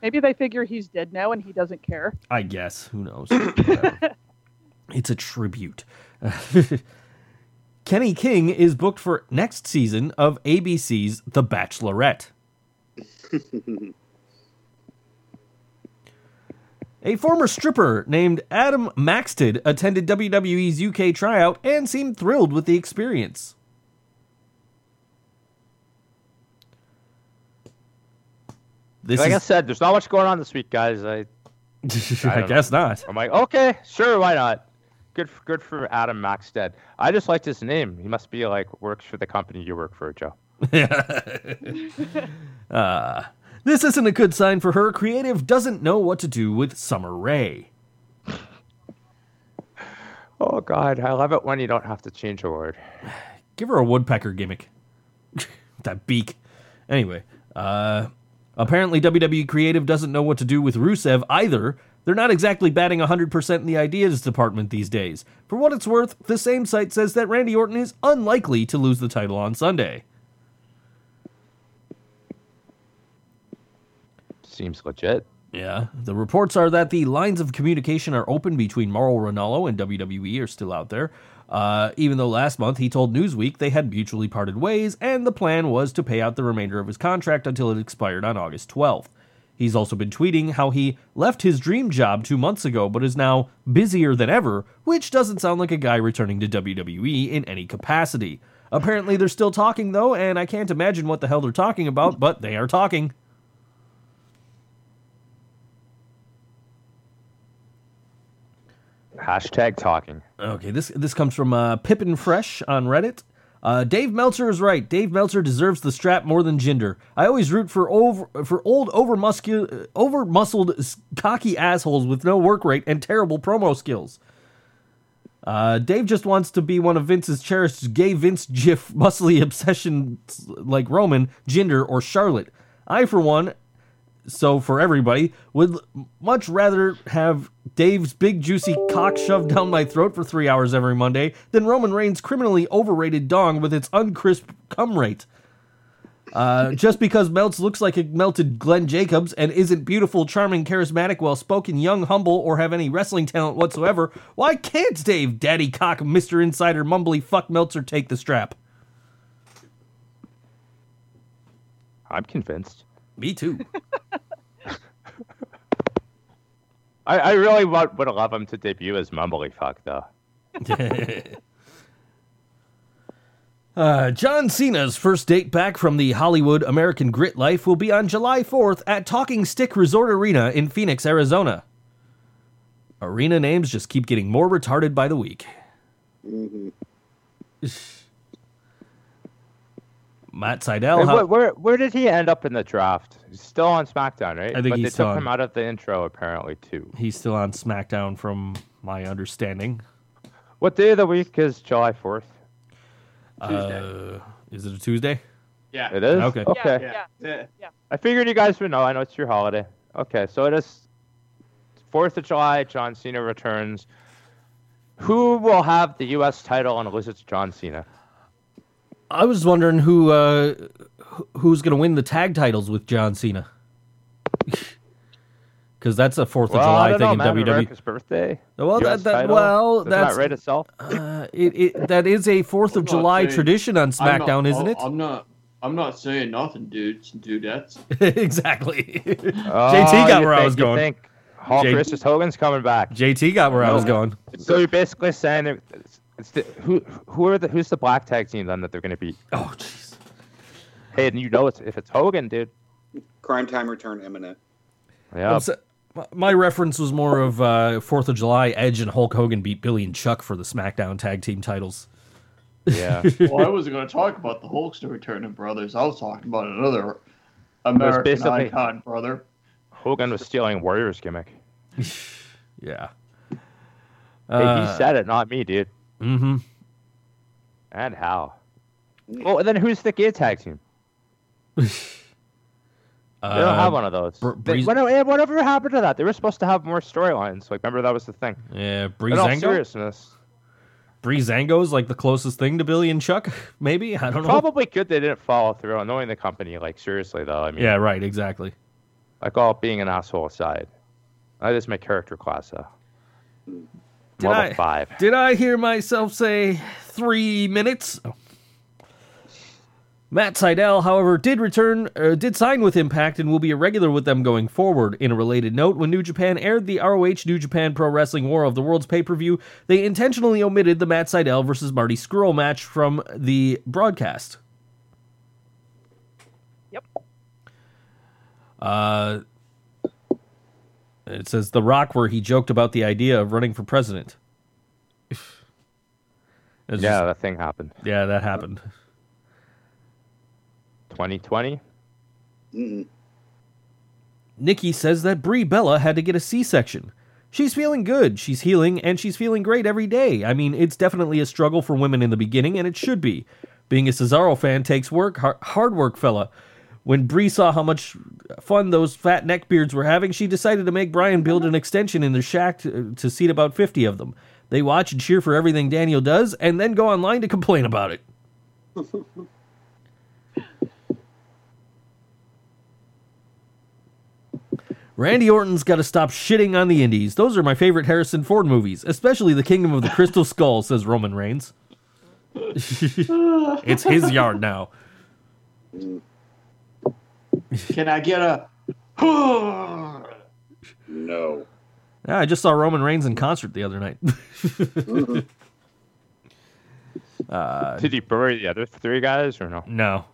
F: Maybe they figure he's dead now and he doesn't care.
C: I guess who knows. It's a tribute. Kenny King is booked for next season of ABC's The Bachelorette. A former stripper named Adam Maxted attended WWE's UK tryout and seemed thrilled with the experience. This
D: like I said, there's not much going on this week, guys. I,
C: I,
D: don't
C: guess not.
D: I'm like, okay, sure, why not? Good, for, good for Adam Maxted. I just liked his name. He must be like works for the company you work for, Joe.
C: uh, this isn't a good sign for her. Creative doesn't know what to do with Summer Rae.
D: Oh God, I love it when you don't have to change a word.
C: Give her a woodpecker gimmick. that beak. Anyway, uh, apparently WWE Creative doesn't know what to do with Rusev either. They're not exactly batting 100% in the ideas department these days. For what it's worth, the same site says that Randy Orton is unlikely to lose the title on Sunday.
D: Seems legit.
C: Yeah. The reports are that the lines of communication are open between Mauro Ranallo and WWE are still out there. Uh, even though last month he told Newsweek they had mutually parted ways, and the plan was to pay out the remainder of his contract until it expired on August 12th. He's also been tweeting how he left his dream job two months ago but is now busier than ever, which doesn't sound like a guy returning to WWE in any capacity. Apparently, they're still talking though, and I can't imagine what the hell they're talking about, but they are talking.
D: Hashtag talking.
C: Okay, this this comes from uh, Pippin Fresh on Reddit. Uh, Dave Meltzer is right. Dave Meltzer deserves the strap more than Jinder. I always root for over for old over muscu- over muscled cocky assholes with no work rate and terrible promo skills. Uh, Dave just wants to be one of Vince's cherished gay Vince GIF muscly obsessions like Roman, Jinder, or Charlotte. I, for one, so for everybody, would much rather have Dave's big juicy cock shoved down my throat for three hours every Monday than Roman Reigns' criminally overrated dong with its uncrisp cum rate. Uh, just because Melts looks like a melted Glenn Jacobs and isn't beautiful, charming, charismatic, well spoken, young, humble, or have any wrestling talent whatsoever, why can't Dave, Daddy Cock, Mr. Insider, mumbly fuck Meltzer take the strap?
D: I'm convinced.
C: Me too.
D: I, I really would, would love him to debut as Mumbly Fuck, though.
C: Uh, John Cena's first date back from the Hollywood American Grit life will be on July 4th at Talking Stick Resort Arena in Phoenix, Arizona. Arena names just keep getting more retarded by the week. Matt
D: Sydal.
C: How-
D: where, where where did he end up in the draft? He's still on SmackDown, right?
C: I think
D: but
C: he's
D: they
C: still
D: took
C: on-
D: him out of the intro apparently too.
C: He's still on SmackDown, from my understanding.
D: What day of the week is July fourth?
C: Uh, is it a Tuesday?
B: Yeah.
D: It is.
C: Okay.
D: Okay.
F: Yeah,
B: Yeah.
F: yeah.
D: I figured you guys would know. I know it's your holiday. Okay, so it is Fourth of July. John Cena returns. Who will have the U.S. title unless it's John Cena?
C: I was wondering who uh, who's going to win the tag titles with John Cena. Because that's a Fourth of
D: well,
C: July
D: I don't
C: thing
D: know,
C: in
D: man.
C: WWE.
D: America's birthday.
C: Well,
D: US
C: that, that well,
D: Doesn't
C: that's
D: that rate itself.
C: uh, it, it. That is a Fourth of July
B: saying-
C: tradition on SmackDown,
B: not-
C: isn't it?
B: I'm not. I'm not saying nothing, dudes and dudettes.
C: exactly.
D: Oh,
C: JT got
D: you
C: where I was going.
D: Think Hulk
C: J-
D: versus Hogan's coming back.
C: JT got where I was going.
D: So you're basically saying that it's, it's the, who who are the who's the black tag team then that they're going to beat?
C: Oh, jeez.
D: Hey, and you know it's if it's Hogan, dude.
E: Cryme Tyme return imminent.
D: Yeah.
C: I'm so- my reference was more of uh, Fourth of July. Edge and Hulk Hogan beat Billy and Chuck for the SmackDown Tag Team titles.
D: Yeah.
B: well, I wasn't going to talk about the Hulkster returning brothers. I was talking about another American
D: basically-
B: icon brother.
D: Hogan was stealing Warriors gimmick.
C: Yeah.
D: Hey,
C: Uh,
D: he said it, not me, dude.
C: Mm-hmm.
D: And how? Well, and then who's the gay tag team? They don't have one of those.
C: Uh, Br-
D: They-
C: Breeze-
D: what- eh, whatever happened to that? They were supposed to have more storylines. Like, remember that was the thing.
C: Yeah, Breezango.
D: In all
C: Breezango.
D: seriousness,
C: Breezango's like the closest thing to Billy and Chuck. Maybe I don't know.
D: probably good they didn't follow through. Knowing the company, like seriously though, I mean,
C: Yeah, right. Exactly.
D: like all being an asshole aside, that is my character class though.
C: Did
D: Level
C: I-
D: five.
C: Did I hear myself say three minutes? Oh. Matt Sydal, however, did return, uh, did sign with Impact and will be a regular with them going forward. In a related note, when New Japan aired the ROH New Japan Pro Wrestling War of the Worlds pay per view, they intentionally omitted the Matt Sydal versus Marty Scurll match from the broadcast.
F: Yep.
C: Uh, it says The Rock, where he joked about the idea of running for president.
D: Yeah,
C: just-
D: that thing happened.
C: yeah, that happened.
D: 2020.
E: Mm-mm.
C: Nikki says that Brie Bella had to get a C-section. She's feeling good, she's healing, and she's feeling great every day. I mean, it's definitely a struggle for women in the beginning, and it should be. Being a Cesaro fan takes work, hard work, fella. When Brie saw how much fun those fat neckbeards were having, she decided to make Brian build an extension in the shack to, to seat about 50 of them. They watch and cheer for everything Daniel does, and then go online to complain about it. Randy Orton's got to stop shitting on the indies. Those are my favorite Harrison Ford movies, especially The Kingdom of the Crystal Skull, says Roman Reigns. it's his yard now. Mm.
B: Can I get a?
E: No.
C: Yeah, I just saw Roman Reigns in concert the other night. uh,
D: Did he bury the other three guys or no?
C: no.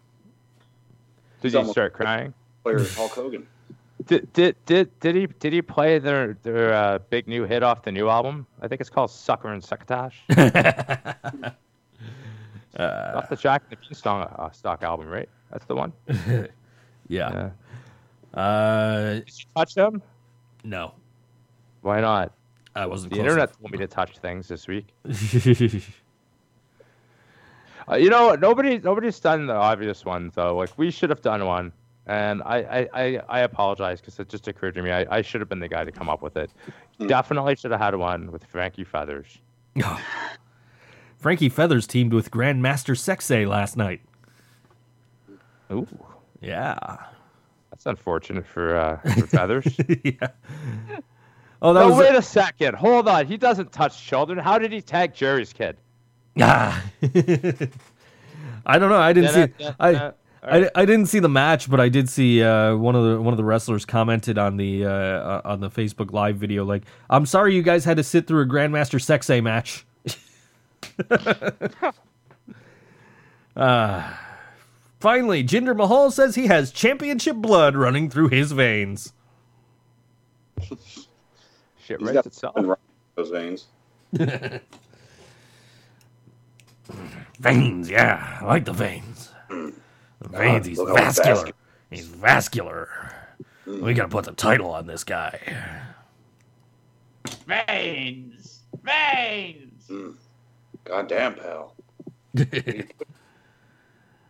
D: Did
E: He's
D: he start crying?
E: Player Hulk Hogan.
D: Did, did did did he did he play their their uh, big new hit off the new album? I think it's called Sucker and Succotash. off the Jack and the Beanstalk uh, stock album, right? That's the one.
C: Yeah. Uh,
D: Did you touch them?
C: no.
D: Why not?
C: I wasn't
D: The
C: close
D: internet told me to touch things this week. Uh, you know, nobody nobody's done the obvious one though. Like we should have done one, and I I, I, I apologize because it just occurred to me I, I should have been the guy to come up with it. Definitely should have had one with Frankie Feathers.
C: Frankie Feathers teamed with Grandmaster Sexay last night.
D: Ooh,
C: Yeah.
D: that's unfortunate for uh, for Feathers.
C: yeah. Oh, that
D: no,
C: was.
D: wait a second. Hold on. He doesn't touch children. How did he tag Jerry's kid?
C: Ah. I don't know. I didn't see.
D: Yeah,
C: I,
D: yeah,
C: I, I didn't see the match, but I did see uh, one of the one of the wrestlers commented on the uh, uh, on the Facebook Live video like, "I'm sorry you guys had to sit through a Grandmaster Sexay match." uh, finally, Jinder Mahal says he has championship blood running through his veins.
D: Shit
E: He's
D: writes
E: got
D: itself.
E: something wrong with those veins.
C: Veins, yeah, I like the veins. The veins, he's
E: look
C: vascular.
E: vascular.
C: He's vascular. Mm. We gotta put the title on this guy.
B: Veins, veins. Mm.
E: Goddamn, pal.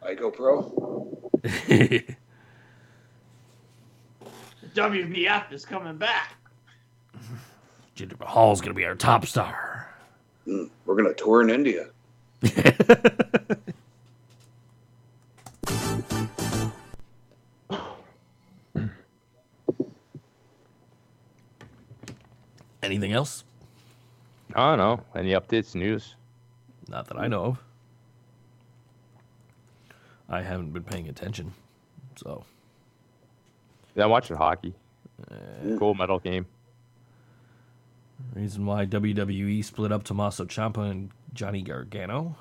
E: Ico Pro.
B: WBF is coming back.
C: Jinder Mahal's gonna be our top star.
E: Mm, we're gonna tour in India.
C: Anything else?
D: I don't know. Any updates, news?
C: Not that I know of. I haven't been paying attention, so
D: Yeah, I'm watching hockey. Gold medal game.
C: reason why WWE split up Tommaso Ciampa and Johnny Gargano.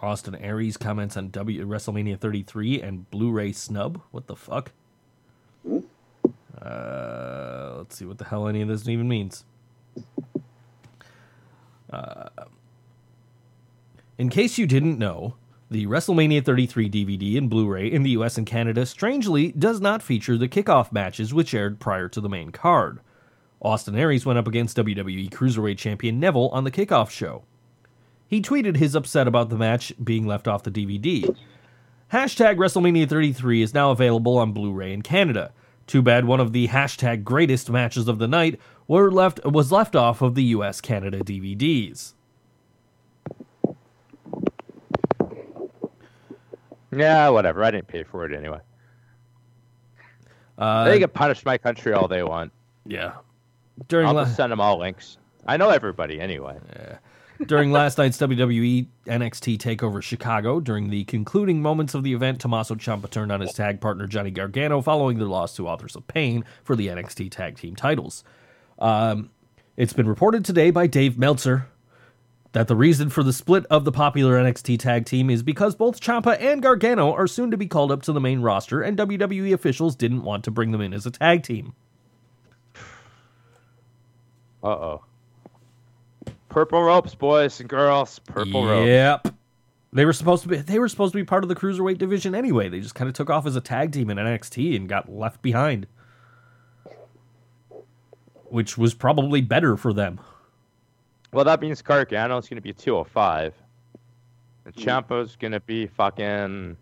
C: Austin Aries comments on W WrestleMania 33 and Blu-ray snub. What the fuck? Uh, let's see what the hell any of this even means. Uh, in case you didn't know, the WrestleMania 33 DVD and Blu-ray in the US and Canada strangely does not feature the kickoff matches which aired prior to the main card. Austin Aries went up against WWE Cruiserweight Champion Neville on the kickoff show. He tweeted his upset about the match being left off the DVD. Hashtag WrestleMania 33 is now available on Blu-ray in Canada. Too bad one of the hashtag greatest matches of the night were left was left off of the US Canada DVDs.
D: Yeah, whatever. I didn't pay for it anyway.
C: Uh,
D: they can punish my country all they want.
C: Yeah. During
D: I'll
C: la-
D: just send them all links. I know everybody anyway.
C: during last night's WWE NXT Takeover Chicago, during the concluding moments of the event, Tommaso Ciampa turned on his tag partner Johnny Gargano following their loss to Authors of Pain for the NXT Tag Team titles. Um, it's been reported today by Dave Meltzer that the reason for the split of the popular NXT tag team is because both Ciampa and Gargano are soon to be called up to the main roster, and WWE officials didn't want to bring them in as a tag team.
D: Uh oh. Purple ropes, boys and girls. Purple ropes.
C: Yep. They were supposed to be they were supposed to be part of the cruiserweight division anyway. They just kind of took off as a tag team in NXT and got left behind. Which was probably better for them.
D: Well, that means Gargano's going to be 205. And hmm. Ciampa's going to be fucking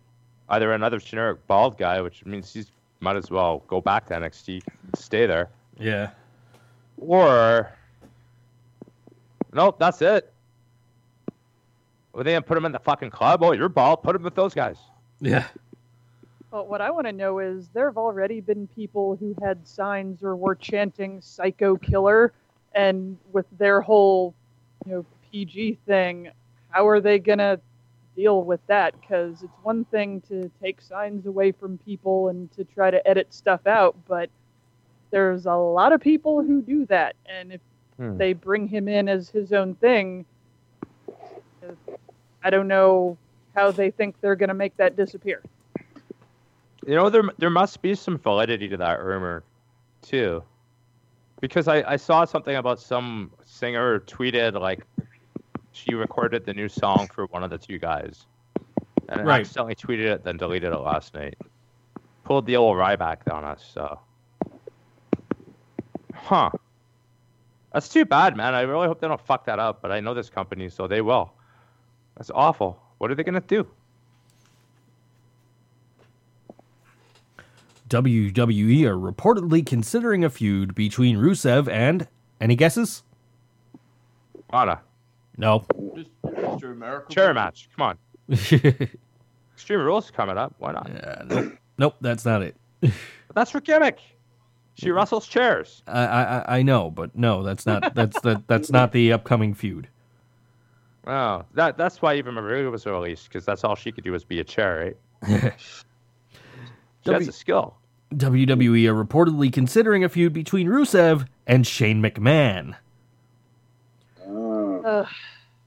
D: either another generic bald guy, which means he might as well go back to NXT, stay there.
C: Yeah.
D: Or nope, that's it. Well, they didn't put him in the fucking club. Oh, you're bald. Put him with those guys.
C: Yeah.
F: Well, what I want to know is there have already been people who had signs or were chanting "Psycho Killer," and with their whole, you know, PG thing, how are they gonna deal with that? Because it's one thing to take signs away from people and to try to edit stuff out, but there's a lot of people who do that, and if
D: Hmm.
F: they bring him in as his own thing, I don't know how they think they're gonna make that disappear.
D: You know, there there must be some validity to that rumor, too, because I, I saw something about some singer tweeted like she recorded the new song for one of the two guys, and
C: Right.
D: accidentally tweeted it, then deleted it last night. Pulled the old Ryback on us, so. Huh. That's too bad, man. I really hope they don't fuck that up, but I know this company, so they will. That's awful. What are they gonna do?
C: WWE are reportedly considering a feud between Rusev and any guesses?
D: Lana.
C: No.
B: Just. America.
D: Chair match. Come on. Extreme Rules coming up. Why not?
C: Yeah, nope. nope, that's not it.
D: That's her gimmick. She mm. wrestles chairs.
C: I, I I know, but no, that's not that's the that's not the upcoming feud.
D: Oh, that that's why even Maria was released because that's all she could do was be a chair, right? she has
C: W-
D: a skill.
C: WWE are reportedly considering a feud between Rusev and Shane McMahon.
F: Ugh.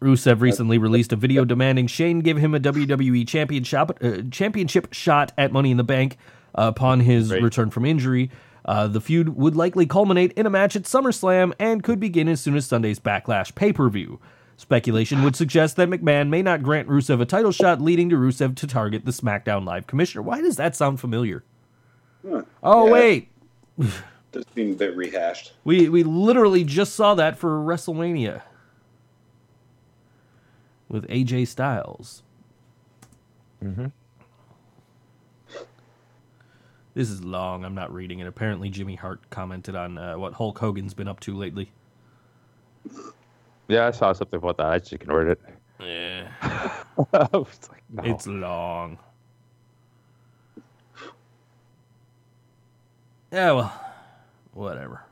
C: Rusev recently released a video demanding Shane give him a WWE championship uh, championship shot at Money in the Bank uh, upon his
D: Great.
C: return from injury. Uh, the feud would likely culminate in a match at SummerSlam and could begin as soon as Sunday's Backlash pay per view. Speculation would suggest that McMahon may not grant Rusev a title shot, leading to Rusev to target the SmackDown Live commissioner. Why does that sound familiar?
E: Huh.
C: Oh
E: Yeah.
C: wait,
E: Just being a bit rehashed.
C: we we literally just saw that for WrestleMania with AJ Styles.
D: Mm-hmm.
C: This is long. I'm not reading it. Apparently, Jimmy Hart commented on uh, what Hulk Hogan's been up to lately.
D: Yeah, I saw something about that. I just ignored it.
C: Yeah,
D: I was like, no.
C: it's long. Yeah, well, whatever.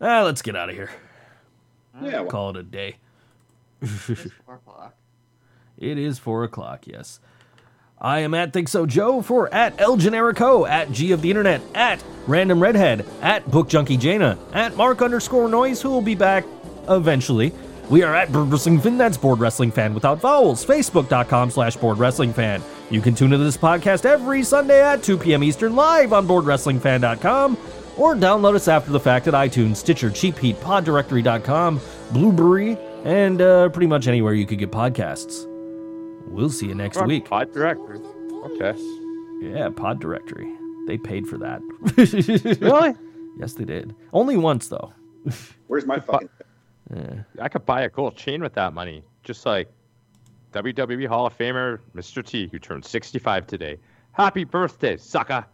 C: Ah, let's get out of here.
E: Yeah, well,
C: Call it a day.
B: It's four o'clock.
C: It is four o'clock, yes. I am at Think So Joe for at El Generico, at G of the Internet, at Random Redhead, at Book Junkie Jaina, at Mark underscore Noise, who will be back eventually. We are at Board Wrestling Fan, that's Board Wrestling Fan without vowels, facebook.com slash Board Wrestling Fan. You can tune into this podcast every Sunday at 2 p.m. Eastern live on BoardWrestlingFan.com or download us after the fact at iTunes, Stitcher, Cheap Heat, PodDirectory.com, Blueberry, and uh, pretty much anywhere you could get podcasts. We'll see you next week.
D: Pod director. Okay.
C: Yeah, Pod Directory. They paid for that.
D: Really?
C: yes, they did. Only once, though.
E: where's my fucking?
C: Yeah.
D: I could buy a gold chain with that money. Just like WWE Hall of Famer Mr. T, who turned 65 today. Happy birthday, sucker.